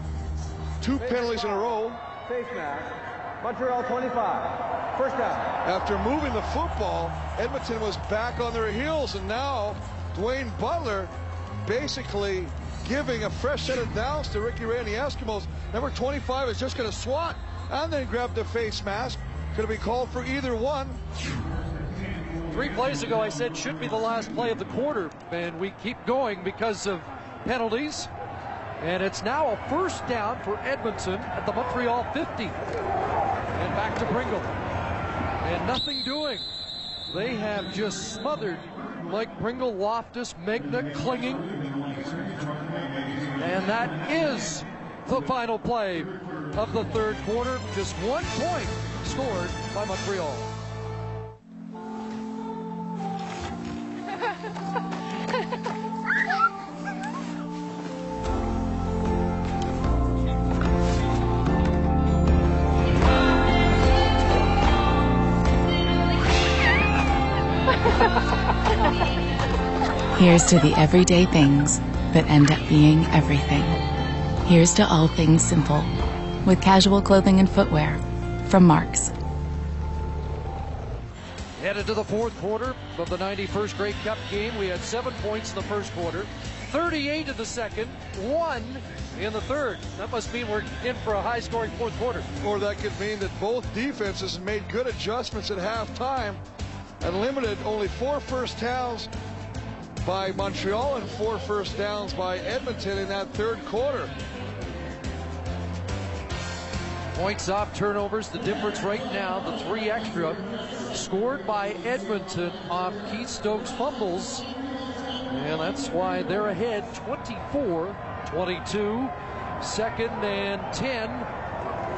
two Face penalties in a row, Face mask. Montreal 25. First down. after moving the football, Edmonton was back on their heels, and now Dwayne Butler basically giving a fresh set of downs to Ricky Ray and the Eskimos. Number 25 is just going to swat and then grab the face mask. Going to be called for either one. Three plays ago, I said should be the last play of the quarter, and we keep going because of penalties. And it's now a first down for Edmonton at the Montreal 50. And back to Pringle. And nothing doing. They have just smothered Mike Pringle, Loftus, Megna clinging. And that is the final play of the third quarter. Just one point scored by Montreal. Here's to the everyday things that end up being everything. Here's to all things simple with casual clothing and footwear from Marks. Headed to the fourth quarter of the 91st Grey Cup game. We had seven points in the first quarter, 38 in the second, one in the third. That must mean we're in for a high scoring fourth quarter. Or that could mean that both defenses made good adjustments at halftime and limited only four first downs by Montreal and four first downs by Edmonton in that third quarter. Points off turnovers, the difference right now, the three extra, scored by Edmonton off Keith Stokes fumbles. And that's why they're ahead 24 22. Second and 10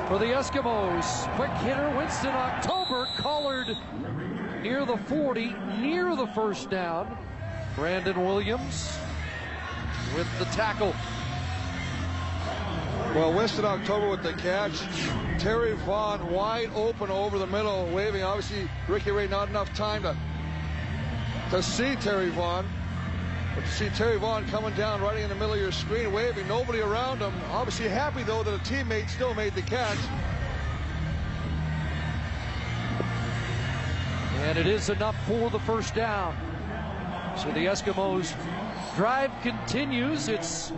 for the Eskimos. Quick hitter, Winston October, collared near the 40, near the first down. Brandon Williams with the tackle. Well, Winston October with the catch. Terry Vaughn wide open over the middle, waving. Obviously, Ricky Ray not enough time to to see Terry Vaughn. But to see Terry Vaughn coming down, right in the middle of your screen, waving, nobody around him. Obviously happy, though, that a teammate still made the catch. And it is enough for the first down. So the Eskimos drive continues. It's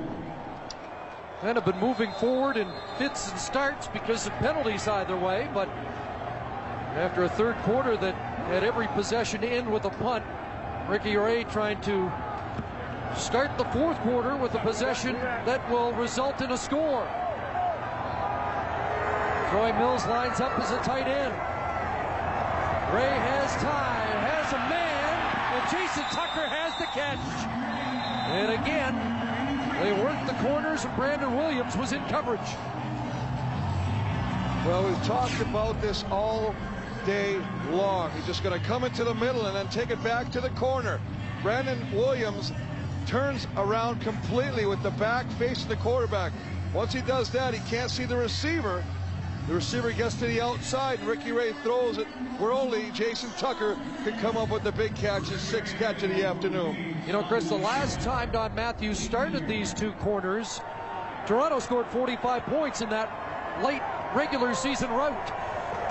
kind of been moving forward in fits and starts because of penalties either way. But after a third quarter that had every possession end with a punt, Ricky Ray trying to start the fourth quarter with a possession that will result in a score. Troy Mills lines up as a tight end. Ray has time, has a man, Jason Tucker has the catch. And again, they worked the corners, and Brandon Williams was in coverage. Well, we've talked about this all day long. He's just going to come into the middle and then take it back to the corner. Brandon Williams turns around completely with the back facing the quarterback. Once he does that, he can't see the receiver. The receiver gets to the outside. Ricky Ray throws it where only Jason Tucker could come up with the big catch, his sixth catch of the afternoon. You know, Chris, the last time Don Matthews started these two corners, Toronto scored 45 points in that late regular season route.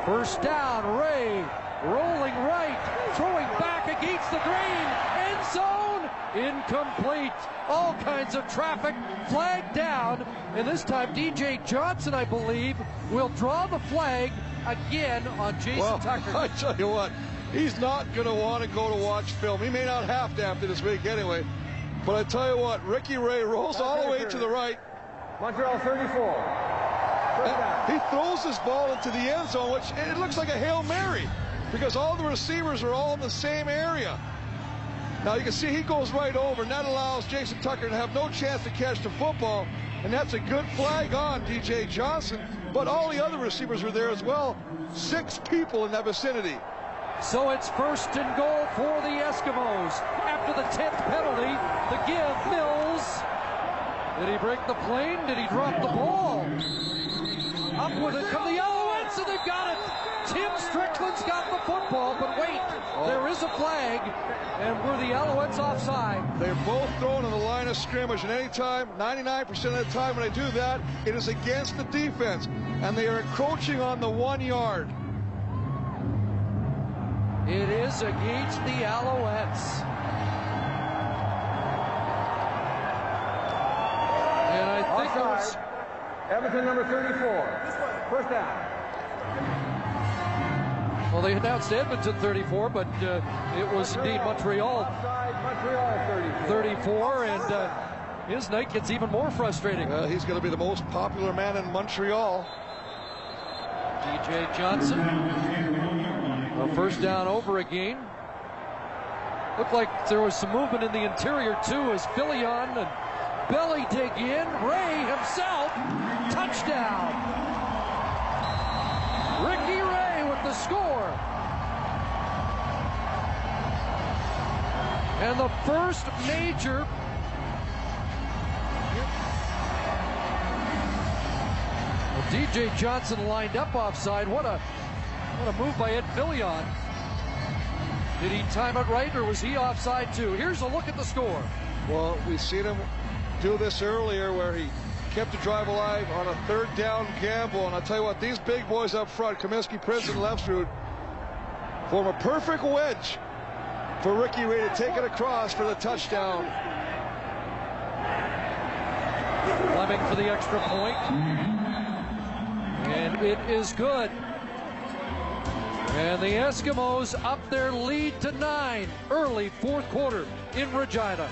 First down, Ray rolling right, throwing back against the green, end zone, incomplete. All kinds of traffic, flag down, and this time DJ Johnson, I believe, will draw the flag again on Jason well, Tucker. I tell you what, he's not going to want to go to watch film. He may not have to after this week anyway. But I tell you what, Ricky Ray rolls all the way to the right. Montreal 34. He throws this ball into the end zone, which it looks like a Hail Mary because all the receivers are all in the same area. Now you can see he goes right over, and that allows Jason Tucker to have no chance to catch the football, and that's a good flag on DJ Johnson. But all the other receivers were there as well. Six people in that vicinity. So it's first and goal for the Eskimos. After the 10th penalty, the give, Mills. Did he break the plane? Did he drop the ball? Up with it come the Alouettes, and they've got it. Tim Strickland's got the football, but wait, oh. there is a flag, and were the Alouettes offside? They're both thrown in the line of scrimmage, and anytime, 99% of the time when they do that, it is against the defense, and they are encroaching on the one yard. It is against the Alouettes. And I think it was Offside. Edmonton number 34. First down. Well, they announced Edmonton 34, but uh, it was indeed Montreal Montreal 34. 34. And uh, his night gets even more frustrating. Well, he's going to be the most popular man in Montreal. DJ Johnson. A first down over again. Looked like there was some movement in the interior too as Philion and Belli dig in. Ray himself, touchdown. The score. And the first major well, DJ Johnson lined up offside. What a what a move by Ed Philion. Did he time it right or was he offside too? Here's a look at the score. Well, we've seen him do this earlier where he kept the drive alive on a third down gamble. And I'll tell you what, these big boys up front, Comiskey, Prince, and Lefsrud, form a perfect wedge for Ricky Ray to take it across for the touchdown. Fleming for the extra point. And it is good. And the Eskimos up their lead to nine early fourth quarter in Regina.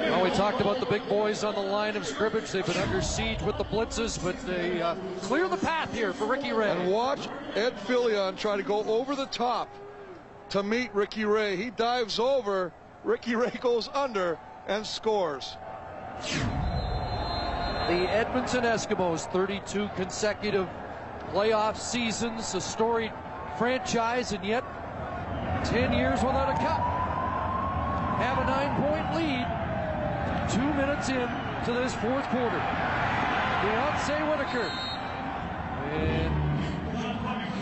Well, we talked about the big boys on the line of scrimmage. They've been under siege with the blitzes, but they uh, clear the path here for Ricky Ray. And watch Ed Philion try to go over the top to meet Ricky Ray. He dives over, Ricky Ray goes under and scores. The Edmonton Eskimos, 32 consecutive playoff seasons, a storied franchise, and yet 10 years without a cup. Have a nine-point lead. Two minutes in to this fourth quarter. Deonce Whitaker. And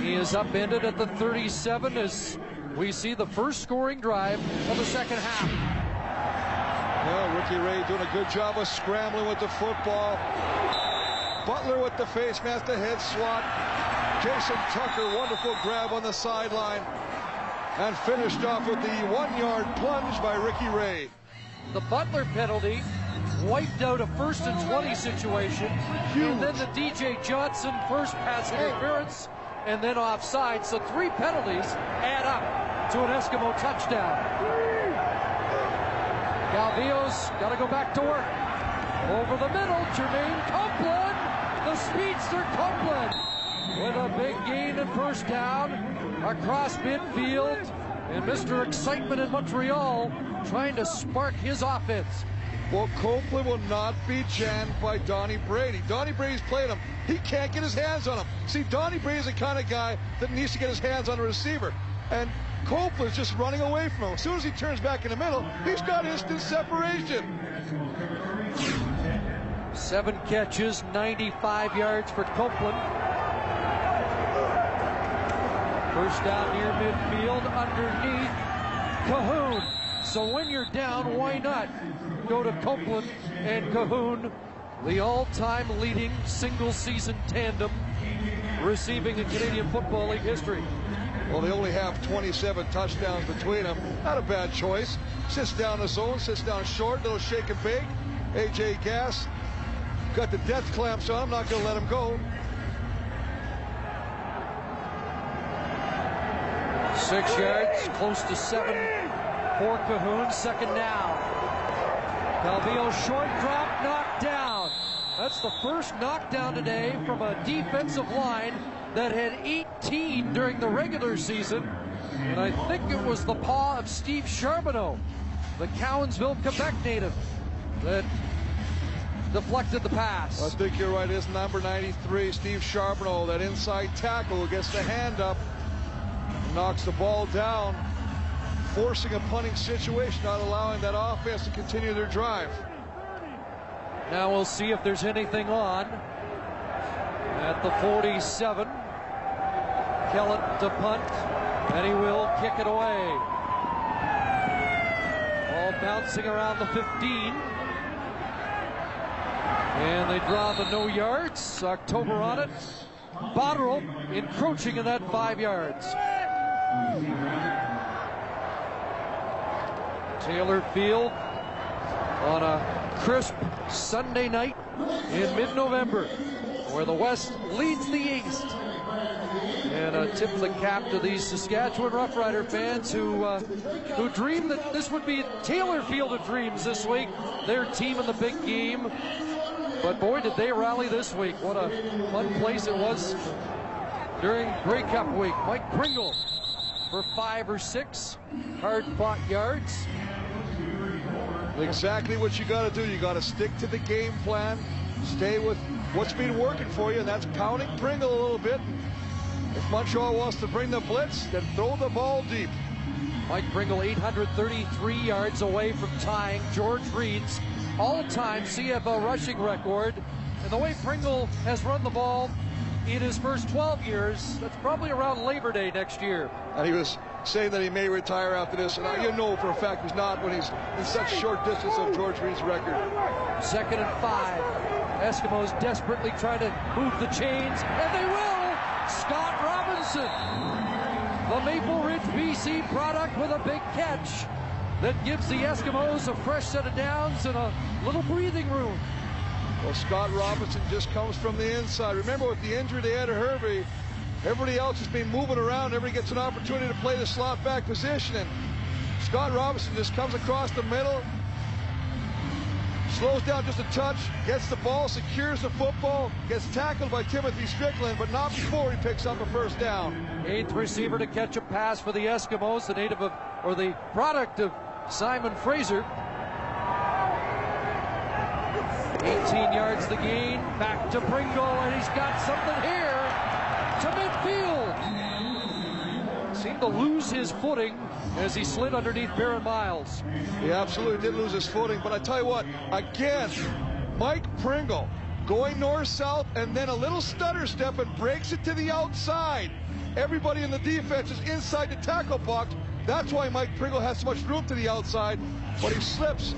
he is upended at the 37 as we see the first scoring drive of the second half. Well, Ricky Ray doing a good job of scrambling with the football. Butler with the face mask, the head swat. Jason Tucker, wonderful grab on the sideline. And finished off with the one-yard plunge by Ricky Ray. The Butler penalty wiped out a first and 20 situation. Huge. And then the DJ Johnson first pass interference and then offside. So three penalties add up to an Eskimo touchdown. Calvillo's got to go back to work. Over the middle, Jermaine Copeland, the speedster Copeland, with a big gain and first down across midfield. And Mr. Excitement in Montreal trying to spark his offense. Well, Copeland will not be jammed by Donnie Brady. Donnie Brady's played him. He can't get his hands on him. See, Donnie Brady's the kind of guy that needs to get his hands on a receiver. And Copeland's just running away from him. As soon as he turns back in the middle, he's got instant separation. Seven catches, 95 yards for Copeland. First down near midfield, underneath Cahoon. So when you're down, why not go to Copeland and Cahoon, the all-time leading single-season tandem receiving in Canadian Football League history. Well, they only have 27 touchdowns between them. Not a bad choice. Sits down the zone, sits down short, little shake and bake. AJ Gass got the death clamps on him, not going to let him go. Six yards, close to seven for Cahoon. Second down. Calvillo short drop, knocked down. That's the first knockdown today from a defensive line that had 18 during the regular season. And I think it was the paw of Steve Charbonneau, the Cowansville, Quebec native, that deflected the pass. I think you're right. It's number 93, Steve Charbonneau, that inside tackle gets the hand up, knocks the ball down, forcing a punting situation, not allowing that offense to continue their drive. Now we'll see if there's anything on at the 47. Kellett to punt, and he will kick it away. Ball bouncing around the 15. And they draw the no yards. October on it. Botterill encroaching in that five yards. Taylor Field on a crisp Sunday night in mid-November where the West leads the East. And uh, tip of the cap to these Saskatchewan Roughrider fans who uh, who dreamed that this would be Taylor Field of Dreams this week. Their team in the big game. But boy, did they rally this week. What a fun place it was during Grey Cup week. Mike Pringle for five or six hard fought yards. Exactly what you got to do. You got to stick to the game plan, stay with what's been working for you, and that's pounding Pringle a little bit. If Montreal wants to bring the blitz, then throw the ball deep. Mike Pringle 833 yards away from tying George Reed's all-time CFL rushing record. And the way Pringle has run the ball in his first 12 years, that's probably around Labor Day next year. And he was saying that he may retire after this, and you know for a fact he's not when he's in such short distance of George Reed's record. Second and five. Eskimos desperately trying to move the chains, and they will! Scott Robinson, the Maple Ridge, BC product with a big catch that gives the Eskimos a fresh set of downs and a little breathing room. Well, Scott Robinson just comes from the inside. Remember, with the injury they had to Hervey, everybody else has been moving around. Everybody gets an opportunity to play the slot back position, and Scott Robinson just comes across the middle, slows down just a touch, gets the ball, secures the football, gets tackled by Timothy Strickland, but not before he picks up a first down. Eighth receiver to catch a pass for the Eskimos, the native of, or the product of Simon Fraser. 18 yards the gain, back to Pringle, and he's got something here to midfield. Seemed to lose his footing as he slid underneath Barron Miles. He absolutely did lose his footing, but I tell you what, again, Mike Pringle going north-south and then a little stutter step and breaks it to the outside. Everybody in the defense is inside the tackle box. That's why Mike Pringle has so much room to the outside, but he slips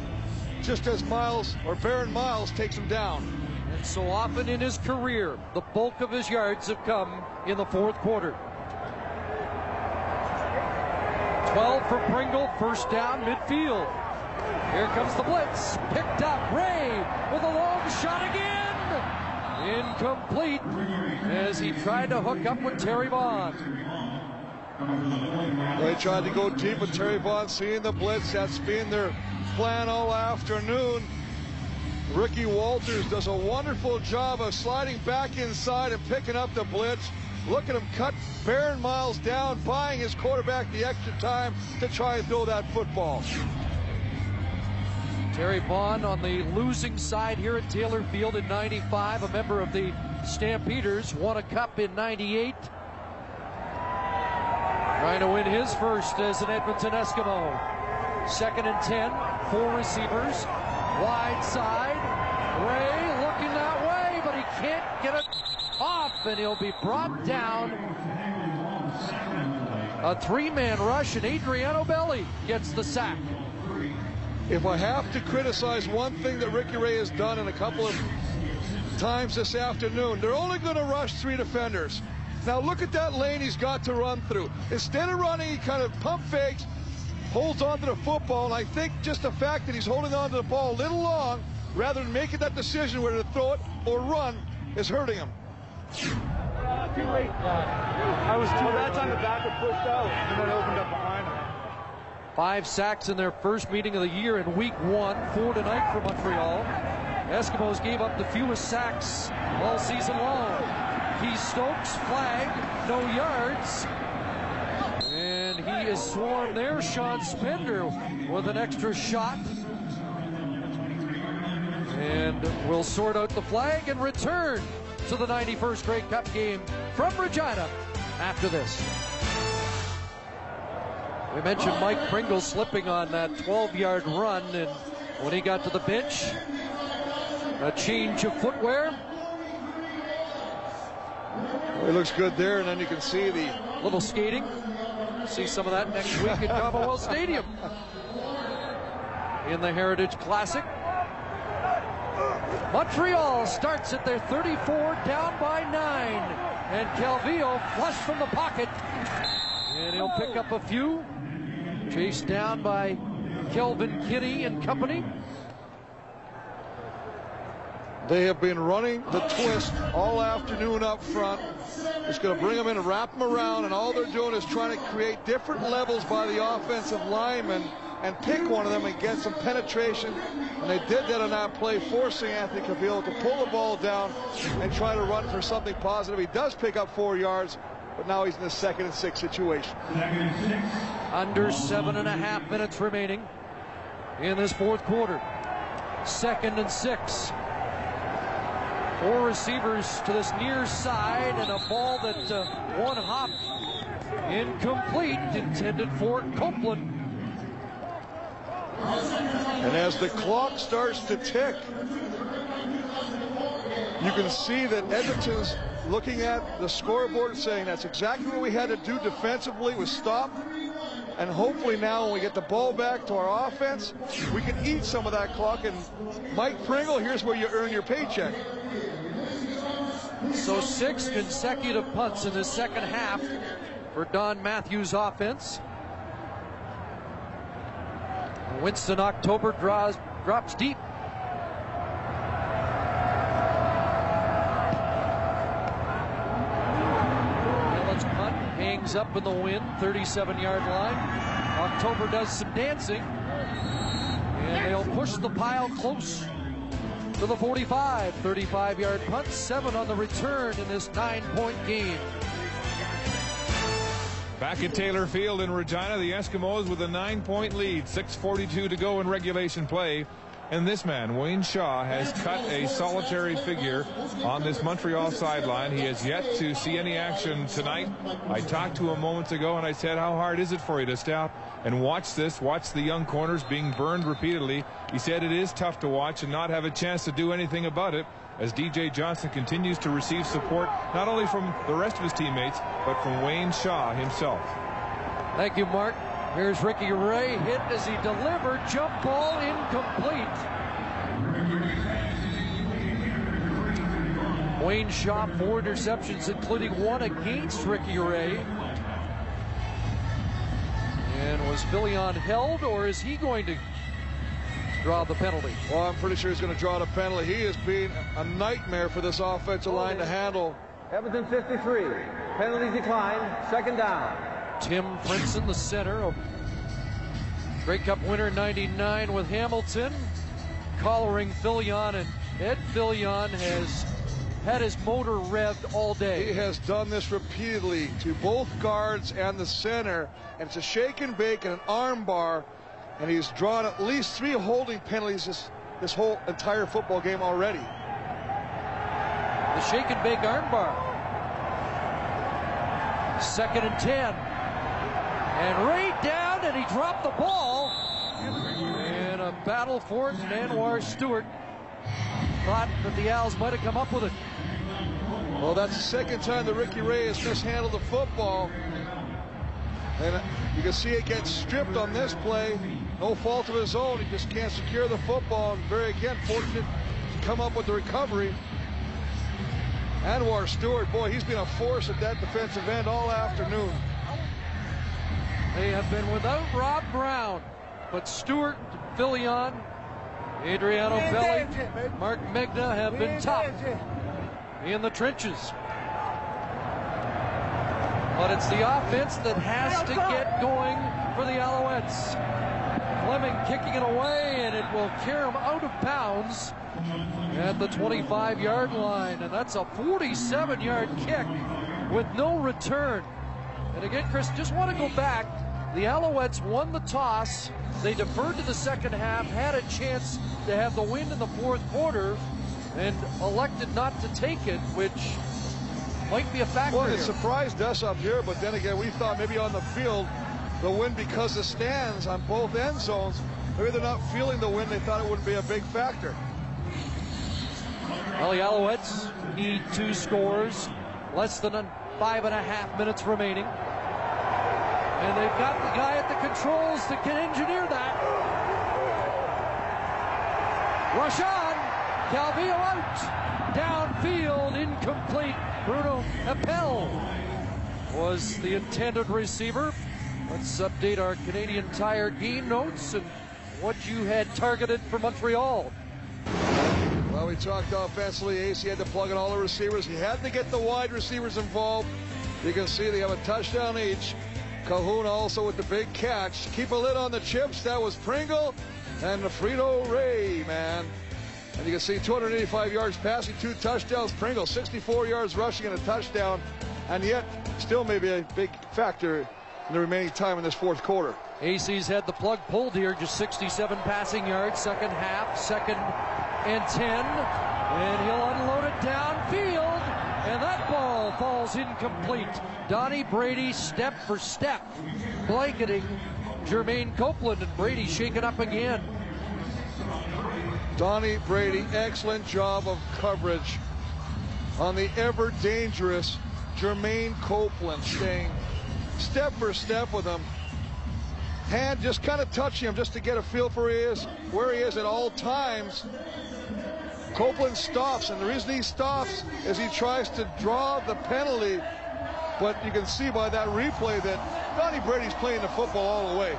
just as Miles or Barron Miles takes him down. And so often in his career, the bulk of his yards have come in the fourth quarter. 12 for Pringle, first down midfield. Here comes the blitz, picked up Ray with a long shot again. Incomplete as he tried to hook up with Terry Vaughn. They tried to go deep with Terry Vaughn, seeing the blitz. That's been their plan all afternoon. Ricky Walters does a wonderful job of sliding back inside and picking up the blitz. Look at him cut Barron Miles down, buying his quarterback the extra time to try and throw that football. Terry Vaughn on the losing side here at Taylor Field in 95, a member of the Stampeders, won a cup in 98. Trying to win his first as an Edmonton Eskimo. Second and 10, four receivers, wide side. Ray looking that way, but he can't get it and he'll be brought down. A three-man rush, and Adriano Belli gets the sack. If I have to criticize one thing that Ricky Ray has done in a couple of times this afternoon, they're only going to rush three defenders. Now look at that lane he's got to run through. Instead of running, he kind of pump fakes, holds onto the football, and I think just the fact that he's holding onto the ball a little long, rather than making that decision whether to throw it or run, is hurting him. Uh, too late. I was too. Well, that time the back had pushed out, and then opened up behind him. Five sacks in their first meeting of the year in week one, four tonight for Montreal. Eskimos gave up the fewest sacks all season long. Keith Stokes, flag, no yards. And he is swarmed there. Sean Spender with an extra shot. And we'll sort out the flag and return to the 91st Grey Cup game from Regina after this. We mentioned Mike Pringle slipping on that 12-yard run, and when he got to the bench, a change of footwear. Well, he looks good there, and then you can see the little skating. See some of that next week at Commonwealth Stadium in the Heritage Classic. Montreal starts at their 34, down by nine, and Calvillo flush from the pocket, and he'll pick up a few. Chased down by Kelvin Kinney and company. They have been running the twist all afternoon up front. It's going to bring them in and wrap them around, and all they're doing is trying to create different levels by the offensive linemen and pick one of them and get some penetration. And they did that on that play, forcing Anthony Calvillo to pull the ball down and try to run for something positive. He does pick up four yards, but now he's in a second and six situation. Under seven and a half minutes remaining in this fourth quarter. Second and six. Four receivers to this near side and a ball that uh, one hop incomplete intended for Copeland. And as the clock starts to tick, you can see that Edmonton's looking at the scoreboard saying that's exactly what we had to do defensively was stop. And hopefully now when we get the ball back to our offense, we can eat some of that clock. And Mike Pringle, here's where you earn your paycheck. So six consecutive punts in the second half for Don Matthews offense. Winston October draws, drops deep. Punt hangs up in the wind, 37-yard line. October does some dancing, and they'll push the pile close to the 45. 35-yard punt, seven on the return in this nine-point game. Back at Taylor Field in Regina, the Eskimos with a nine-point lead, 6.42 to go in regulation play. And this man, Wayne Shaw, has cut a solitary figure on this Montreal sideline. He has yet to see any action tonight. I talked to him moments ago and I said, how hard is it for you to stop and watch this, watch the young corners being burned repeatedly. He said it is tough to watch and not have a chance to do anything about it as DJ Johnson continues to receive support not only from the rest of his teammates, but from Wayne Shaw himself. Thank you, Mark. Here's Ricky Ray hit as he delivered. Jump ball incomplete. Wayne Shaw, four interceptions, including one against Ricky Ray. And was Philion held, or is he going to draw the penalty? Well, I'm pretty sure he's going to draw the penalty. He is being a nightmare for this offensive line to handle. Edmonton 53. Penalty declined. Second down. Tim Princeton, the center of Grey Cup winner 99 with Hamilton, collaring Philion, and Ed Philion has had his motor revved all day. He has done this repeatedly to both guards and the center, and it's a shake and bake and an arm bar, and he's drawn at least three holding penalties this, this whole entire football game already. The shake and bake arm bar. Second and 10. And Ray down, and he dropped the ball. And a battle for it, and Anwar Stewart thought that the Owls might have come up with it. Well, that's the second time that Ricky Ray has mishandled the football. And you can see it gets stripped on this play. No fault of his own. He just can't secure the football. And very, again, fortunate to come up with the recovery. Anwar Stewart, boy, he's been a force at that defensive end all afternoon. They have been without Rob Brown, but Stewart, Philion, Adriano Belli, Marc Megna have been tough in the trenches. But it's the offense that has to get going for the Alouettes. Fleming kicking it away, and it will carry him out of bounds at the 25-yard line. And that's a 47-yard kick with no return. And again, Chris, just want to go back. The Alouettes won the toss. They deferred to the second half, had a chance to have the win in the fourth quarter, and elected not to take it, which might be a factor. Well, it here. surprised us up here, but then again, we thought maybe on the field, the wind because the stands on both end zones, maybe they're not feeling the wind. They thought it wouldn't be a big factor. Well, the Alouettes need two scores, less than five and a half minutes remaining. And they've got the guy at the controls that can engineer that. Rush on. Calvillo out. Downfield, incomplete. Bruno Heppell was the intended receiver. Let's update our Canadian Tire game notes and what you had targeted for Montreal. Well, we talked offensively. AC had to plug in all the receivers. He had to get the wide receivers involved. You can see they have a touchdown each. Cahoon also with the big catch. Keep a lid on the chips. That was Pringle and the Frito Ray, man. And you can see 285 yards passing, two touchdowns. Pringle 64 yards rushing and a touchdown. And yet, still maybe a big factor in the remaining time in this fourth quarter. AC's had the plug pulled here, just 67 passing yards, second half, second and 10. And he'll unload it downfield. And that ball falls incomplete. Donnie Brady, step for step, blanketing Jermaine Copeland. And Brady shaken up again. Donnie Brady, excellent job of coverage on the ever dangerous Jermaine Copeland, staying step for step with him. Hand just kind of touching him just to get a feel for where he is, where he is at all times. Copeland stops, and the reason he stops is he tries to draw the penalty. But you can see by that replay that Donnie Brady's playing the football all the way.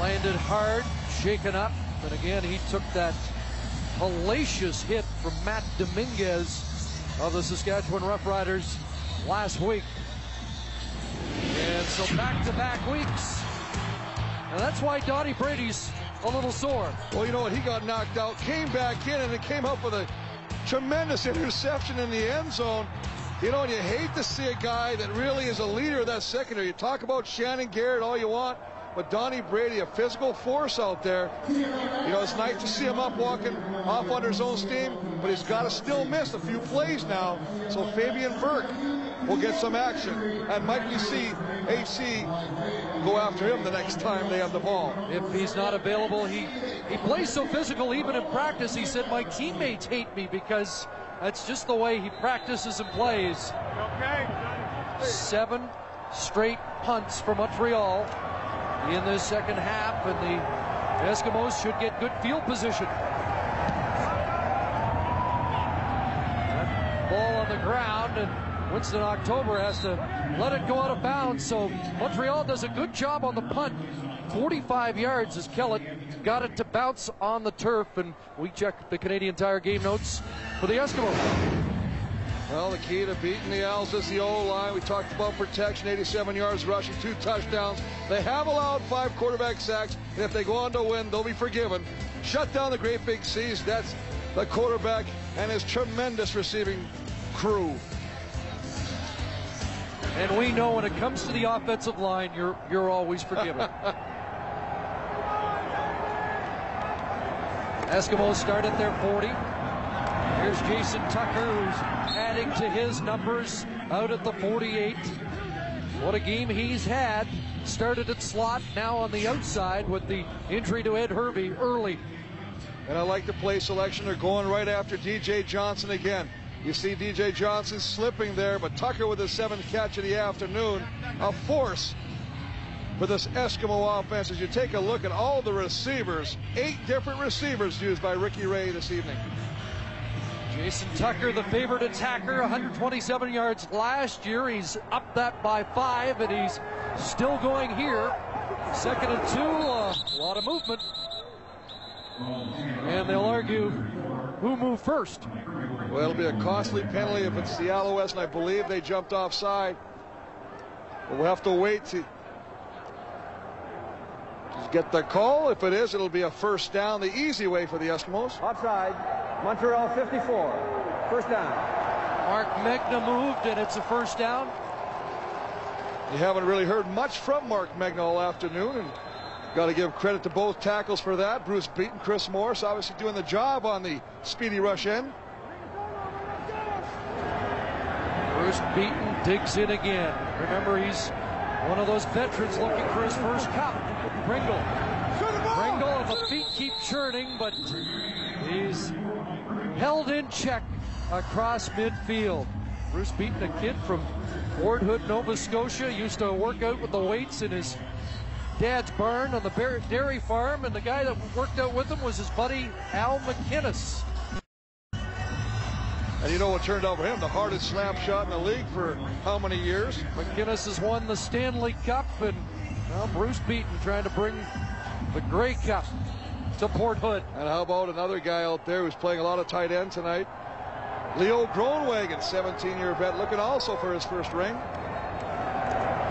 Landed hard, shaken up, but again he took that hellacious hit from Matt Dominguez of the Saskatchewan Roughriders last week. And so back-to-back weeks. And that's why Donnie Brady's a little sore. Well, you know what? He got knocked out, came back in, and it came up with a tremendous interception in the end zone. You know, and you hate to see a guy that really is a leader of that secondary. You talk about Shannon Garrett all you want, but Donnie Brady, a physical force out there. You know, it's nice to see him up walking off under his own steam, but he's got to still miss a few plays now. So Fabian Burke will get some action. And might we see AC go after him the next time they have the ball? If he's not available, he, he plays so physical even in practice. He said, my teammates hate me because that's just the way he practices and plays. Okay. Seven straight punts for Montreal in the second half, and the Eskimos should get good field position. Ball on the ground, and Winston October has to let it go out of bounds. So Montreal does a good job on the punt. 45 yards as Kellett got it to bounce on the turf, and we check the Canadian Tire game notes for the Eskimos. Well, the key to beating the Als is the O-line. We talked about protection, 87 yards rushing, two touchdowns. They have allowed five quarterback sacks, and if they go on to win, they'll be forgiven. Shut down the great big C's. That's the quarterback and his tremendous receiving crew. And we know when it comes to the offensive line, you're you're always forgiven. Eskimos start at their 40. Here's Jason Tucker, who's adding to his numbers out at the 48. What a game he's had. Started at slot, now on the outside with the injury to Ed Hervey early. And I like the play selection. They're going right after DJ Johnson again. You see DJ Johnson slipping there, but Tucker with his seventh catch of the afternoon. A force for this Eskimo offense as you take a look at all the receivers. Eight different receivers used by Ricky Ray this evening. Jason Tucker, the favorite attacker, 127 yards last year. He's up that by five, and he's still going here. Second and two, a lot of movement. And they'll argue who moved first. Well, it'll be a costly penalty if it's the Alouettes, and I believe they jumped offside. But we'll have to wait to get the call. If it is, it'll be a first down, the easy way for the Eskimos. Offside, Montreal 54. First down. Marc Megna moved, and it's a first down. You haven't really heard much from Marc Megna all afternoon, and got to give credit to both tackles for that. Bruce Beaton, Chris Morris, obviously doing the job on the speedy rush end. Bruce Beaton digs in again. Remember, he's one of those veterans looking for his first cup. Pringle. Pringle, and the feet keep churning, but he's held in check across midfield. Bruce Beaton, a kid from Port Hood, Nova Scotia, used to work out with the weights in his dad's barn on the dairy farm, and the guy that worked out with him was his buddy Al MacInnis. And you know what turned out for him? The hardest slap shot in the league for how many years? MacInnis has won the Stanley Cup, and well, Bruce Beaton trying to bring the Grey Cup to Port Hood. And how about another guy out there who's playing a lot of tight end tonight? Leo Groenewegen, 17-year vet, looking also for his first ring.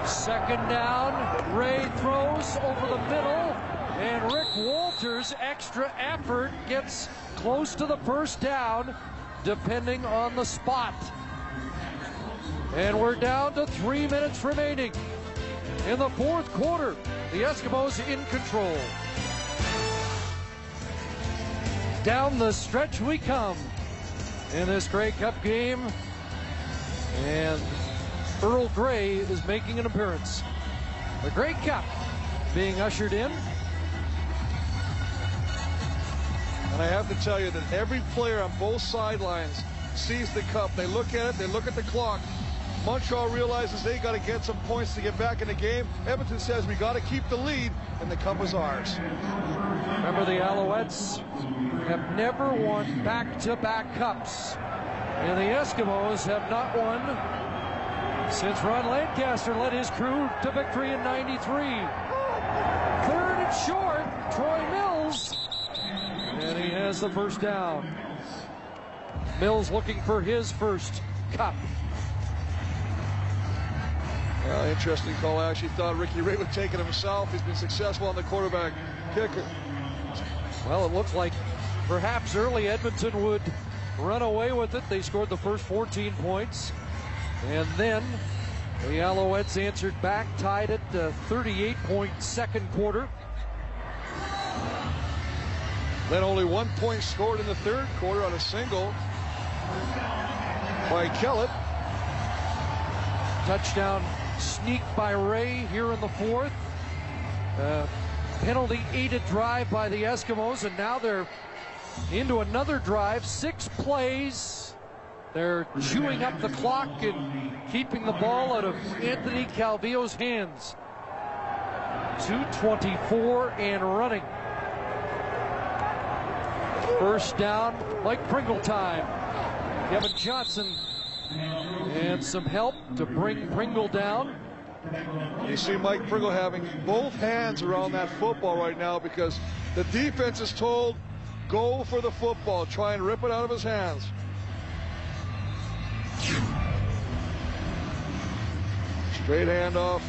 Second down, Ray throws over the middle, and Rick Walters' extra effort gets close to the first down, depending on the spot. And we're down to three minutes remaining in the fourth quarter. The Eskimos in control. Down the stretch we come in this Grey Cup game. And Earl Grey is making an appearance. The Grey Cup being ushered in. And I have to tell you that every player on both sidelines sees the cup. They look at it, they look at the clock. Montreal realizes they got to get some points to get back in the game. Edmonton says we got to keep the lead, and the cup is ours. Remember, the Alouettes have never won back-to-back cups, and the Eskimos have not won since Ron Lancaster led his crew to victory in 93. Third and short, Troy Mills, and he has the first down. Mills looking for his first cup. Well, interesting call. I actually thought Ricky Ray would take it himself. He's been successful on the quarterback kick. Well, it looks like perhaps early Edmonton would run away with it. They scored the first 14 points. And then the Alouettes answered back, tied it to 38 point second quarter. Then only one point scored in the third quarter on a single by Kellett. Touchdown sneak by Ray here in the fourth. Uh, penalty aided drive by the Eskimos, and now they're into another drive. Six plays. They're chewing up the clock and keeping the ball out of Anthony Calvillo's hands. 224 and running. First down, Mike Pringle time. Kevin Johnson and some help to bring Pringle down. You see Mike Pringle having both hands around that football right now because the defense is told go for the football, try and rip it out of his hands. Straight handoff.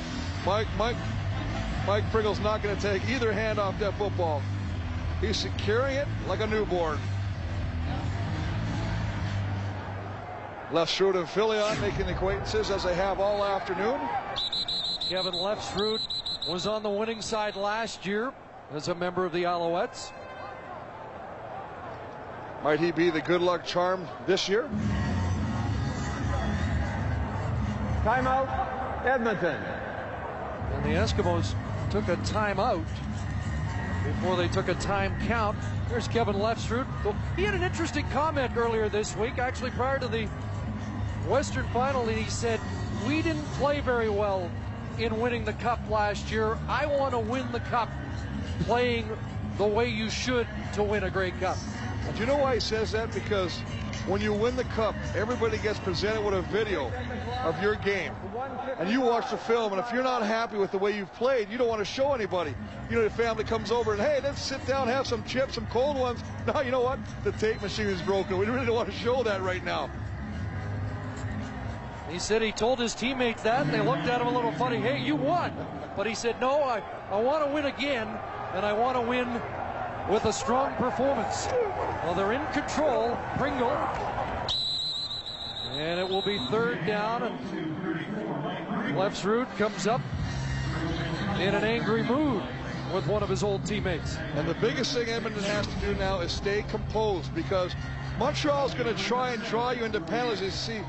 Mike, Mike, Mike Pringle's not going to take either hand off that football. He's securing it like a newborn. Lefsrud and Philion making acquaintances as they have all afternoon. Kevin Lefsrud was on the winning side last year as a member of the Alouettes. Might he be the good luck charm this year? Timeout, Edmonton. And the Eskimos took a timeout before they took a time count. Here's Kevin Lefsrud. He had an interesting comment earlier this week, actually prior to the Western Final, and he said, we didn't play very well in winning the cup last year. I want to win the cup playing the way you should to win a great cup. Do you know why he says that? Because when you win the cup, everybody gets presented with a video of your game. And you watch the film, and if you're not happy with the way you've played, you don't want to show anybody. You know, the family comes over and, hey, let's sit down, have some chips, some cold ones. No, you know what? The tape machine is broken. We really don't want to show that right now. He said he told his teammates that, and they looked at him a little funny. Hey, you won. But he said, no, I, I want to win again, and I want to win with a strong performance. Well, they're in control. Pringle. And it will be third down, and Lefsrud comes up in an angry mood with one of his old teammates. And the biggest thing Edmonton has to do now is stay composed because Montreal's going to try and draw you into penalties. You see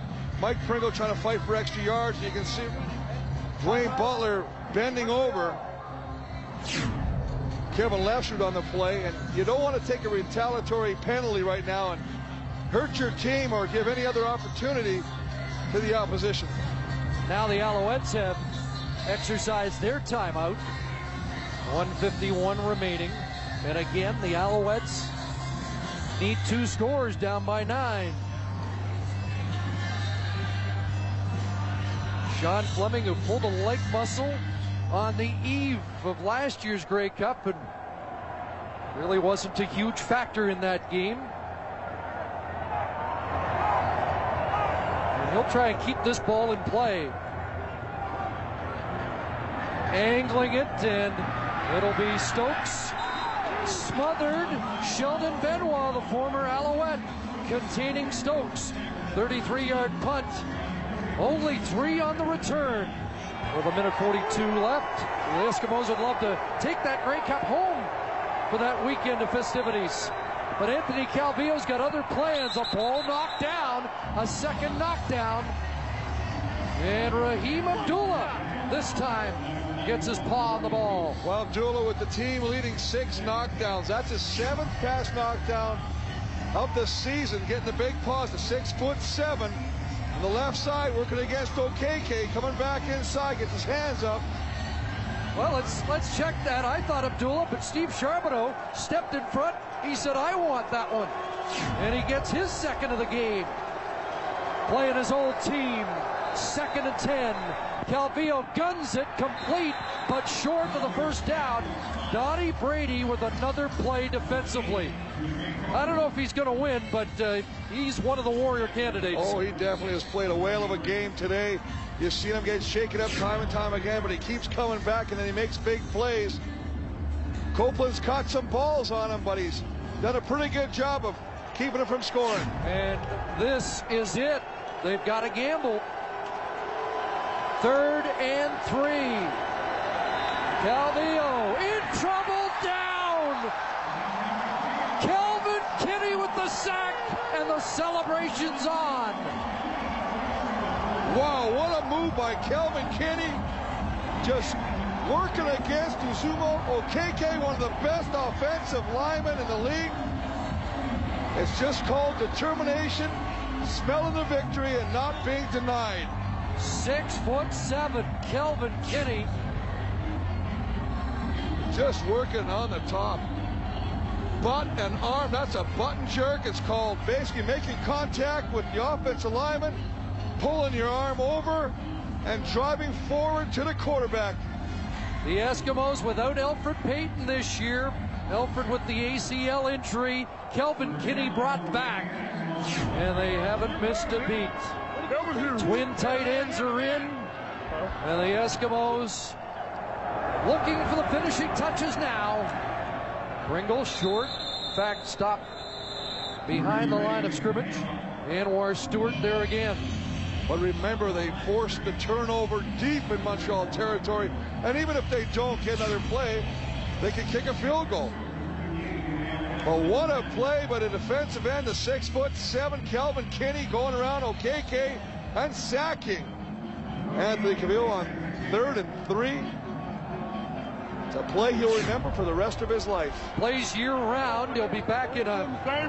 Mike Pringle trying to fight for extra yards. You can see Dwayne Butler bending over. Kevin Lefsrud on the play, and you don't want to take a retaliatory penalty right now and hurt your team or give any other opportunity to the opposition. Now the Alouettes have exercised their timeout. 151 remaining. And again, the Alouettes need two scores down by nine. Sean Fleming, who pulled a leg muscle on the eve of last year's Grey Cup and Really wasn't a huge factor in that game. He'll try and keep this ball in play. Angling it, and it'll be Stokes. Smothered. Sheldon Benoit, the former Alouette, containing Stokes. 33 yard punt. Only three on the return. With a minute 42 left, the Eskimos would love to take that Grey Cup home for that weekend of festivities. But Anthony Calvillo's got other plans. A ball knocked down, a second knockdown. And Rahim Abdullah this time gets his paw on the ball. Well, Abdullah with the team leading six knockdowns. That's his seventh pass knockdown of the season, getting the big paws to six foot seven. On the left side, working against Okeke, coming back inside, gets his hands up. Well, let's let's check that. I thought Abdullah, but Steve Charbonneau stepped in front. He said, I want that one. And he gets his second of the game. Playing his old team. Second and 10. Calvillo guns it complete, but short of the first down. Donnie Brady with another play defensively. I don't know if he's going to win, but uh, he's one of the Warrior candidates. Oh, he definitely has played a whale of a game today. You've seen him get shaken up time and time again, but he keeps coming back and then he makes big plays. Copeland's caught some balls on him, but he's done a pretty good job of keeping him from scoring. And this is it. They've got to gamble. Third and three. Calvillo in trouble down. Kelvin Kinney with the sack, and the celebration's on. Wow, what a move by Kelvin Kinney. Just working against Uzooma Okeke, one of the best offensive linemen in the league. It's just called determination, smelling the victory, and not being denied. Six foot seven, Kelvin Kinney. Just working on the top. Butt and arm, that's a button jerk. It's called basically making contact with the offensive lineman, pulling your arm over, and driving forward to the quarterback. The Eskimos without Elfrid Payton this year. Elfrid with the ACL injury. Kelvin Kinney brought back. And they haven't missed a beat. Twin tight ends are in. And the Eskimos looking for the finishing touches now. Pringle short. Fact, stop behind the line of scrimmage. Anwar Stewart there again. But remember, they forced the turnover deep in Montreal territory. And even if they don't get another play, they can kick a field goal. But what a play by the defensive end, the six foot seven Kelvin Kinney going around Okeke and sacking Anthony Calvillo on third and three. It's a play he'll remember for the rest of his life. Plays year round. He'll be back in a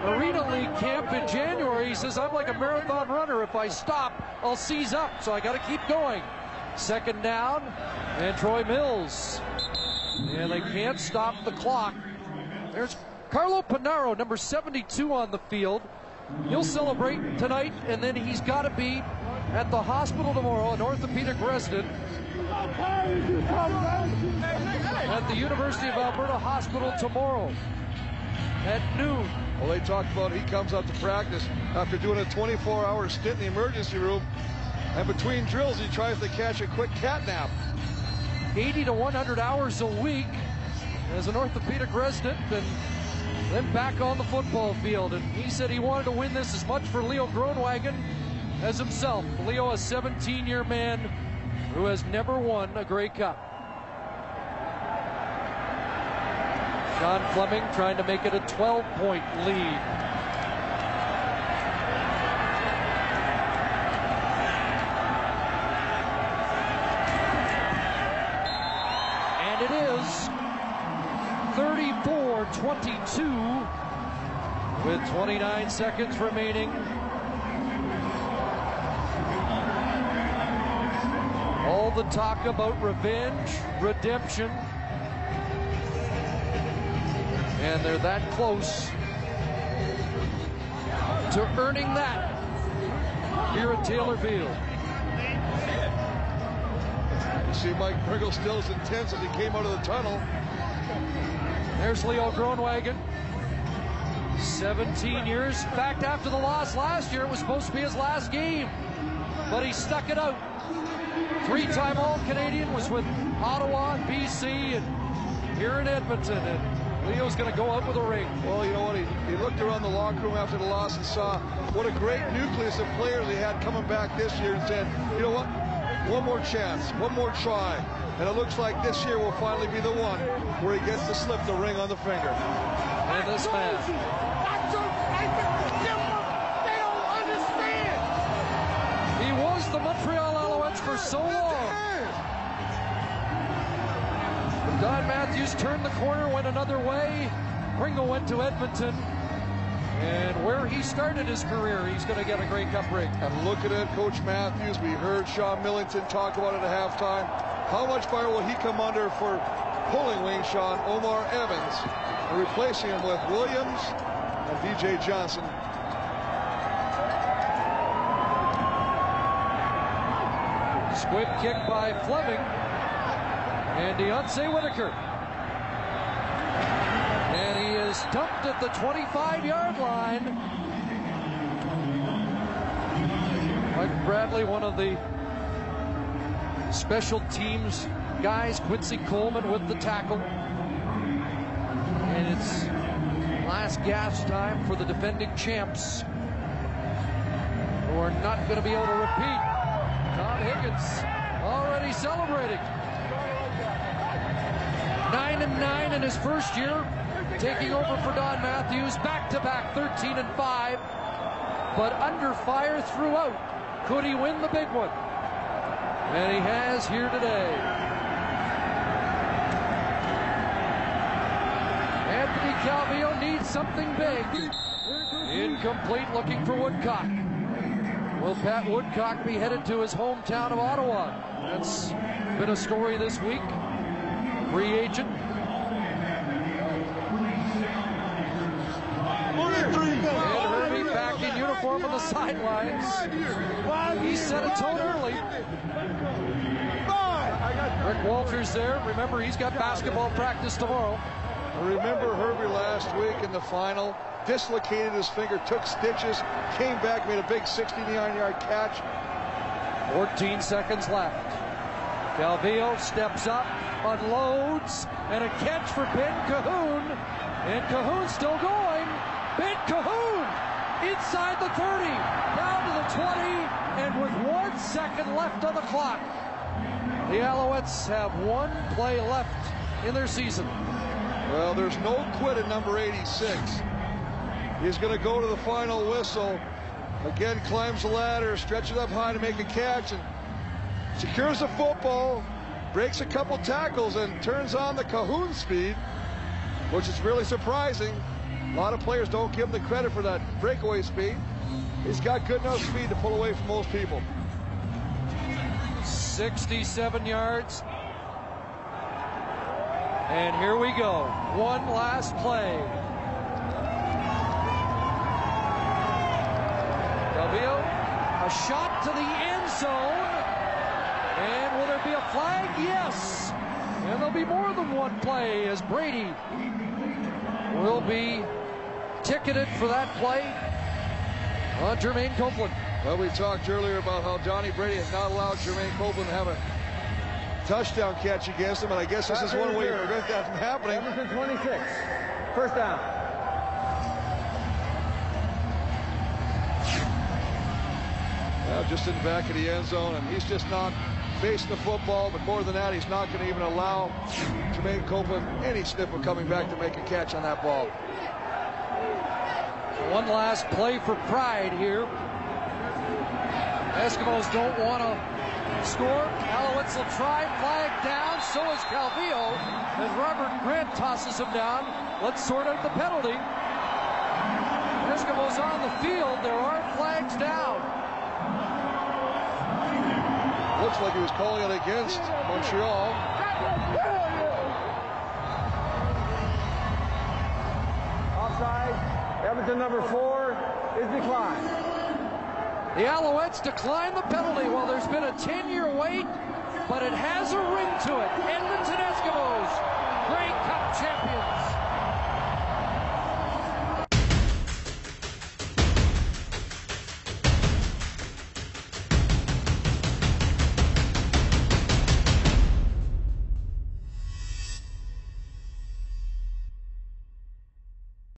Arena League camp in January. He says, I'm like a marathon runner. If I stop, I'll seize up. So I got to keep going. Second down, and Troy Mills. And they can't stop the clock. There's Carlo Panaro, number 72 on the field. He'll celebrate tonight, and then he's got to be at the hospital tomorrow, an orthopedic resident at the University of Alberta Hospital tomorrow at noon. Well, they talked about he comes out to practice after doing a 24-hour stint in the emergency room, and between drills he tries to catch a quick cat nap. 80 to 100 hours a week as an orthopedic resident, and then back on the football field. And he said he wanted to win this as much for Leo Groenewegen as himself. Leo, a 17-year man who has never won a Grey Cup. Sean Fleming trying to make it a 12-point lead. And it is 34-22 with 29 seconds remaining. All the talk about revenge, redemption, and they're that close to earning that here at Taylor Field. You see Mike Pringle still as intense as he came out of the tunnel. There's Leo Groenewegen. 17 years. In fact, after the loss last year, it was supposed to be his last game. But he stuck it out. Three-time All-Canadian, was with Ottawa and BC and here in Edmonton. And Leo's going to go out with a ring. Well, you know what? He, he looked around the locker room after the loss and saw what a great nucleus of players he had coming back this year and said, you know what? One more chance, one more try. And it looks like this year will finally be the one where he gets to slip the ring on the finger. And this man. He was the Montreal Alouettes for so long. Don Matthews turned the corner, went another way. Pringle went to Edmonton. And where he started his career, he's going to get a Grey Cup ring. And look at it, Coach Matthews. We heard Sean Millington talk about it at halftime. How much fire will he come under for pulling Wayne Shaw and Omar Evans and replacing him with Williams and DJ Johnson? Squib kick by Fleming. And Deonce Whitaker. And he is dumped at the 25-yard line. Mike Bradley, one of the special teams guys, Quincy Coleman with the tackle. And it's last gasp time for the defending champs who are not going to be able to repeat. Tom Higgins already celebrating. Nine and nine in his first year, taking over for Don Matthews, back-to-back 13 and five, but under fire throughout. Could he win the big one? And he has here today. Anthony Calvillo needs something big. Incomplete looking for Woodcock. Will Pat Woodcock be headed to his hometown of Ottawa? That's been a story this week. Free agent. And Hervey back in uniform on the sidelines. He set a tone early. Rick Walters there. Remember, he's got basketball practice tomorrow. Remember Hervey last week in the final, dislocated his finger, took stitches, came back, made a big 69-yard catch. 14 seconds left. Calvillo steps up, unloads, and a catch for Ben Cahoon. And Cahoon still going. Ben Cahoon inside the 30, down to the 20, and with one second left on the clock. The Alouettes have one play left in their season. Well, there's no quit at number 86. He's going to go to the final whistle. Again, climbs the ladder, stretches up high to make a catch, and secures the football, breaks a couple tackles, and turns on the Cahoon speed, which is really surprising. A lot of players don't give him the credit for that breakaway speed. He's got good enough speed to pull away from most people. 67 yards. And here we go. One last play. Calvillo, a shot to the end zone. And will there be a flag? Yes. And there'll be more than one play as Brady will be ticketed for that play on Jermaine Copeland. Well, we talked earlier about how Donnie Brady has not allowed Jermaine Copeland to have a touchdown catch against him, and I guess this is one way to prevent that from happening. Edmonton 26. First down. Now just in the back of the end zone, and he's just not facing the football, but more than that, he's not going to even allow Jermaine Copeland any sniff of coming back to make a catch on that ball. One last play for pride here. Eskimos don't want to score. Alouettes will try. Flag down. So is Calvillo. As Robert Grant tosses him down. Let's sort out the penalty. Eskimos on the field. There are flags down. Looks like he was calling it against Montreal. Offside. Edmonton number four is declined. The Alouettes decline the penalty. Well, there's been a 10-year wait, but it has a ring to it. Edmonton Eskimos, Grey Cup champions.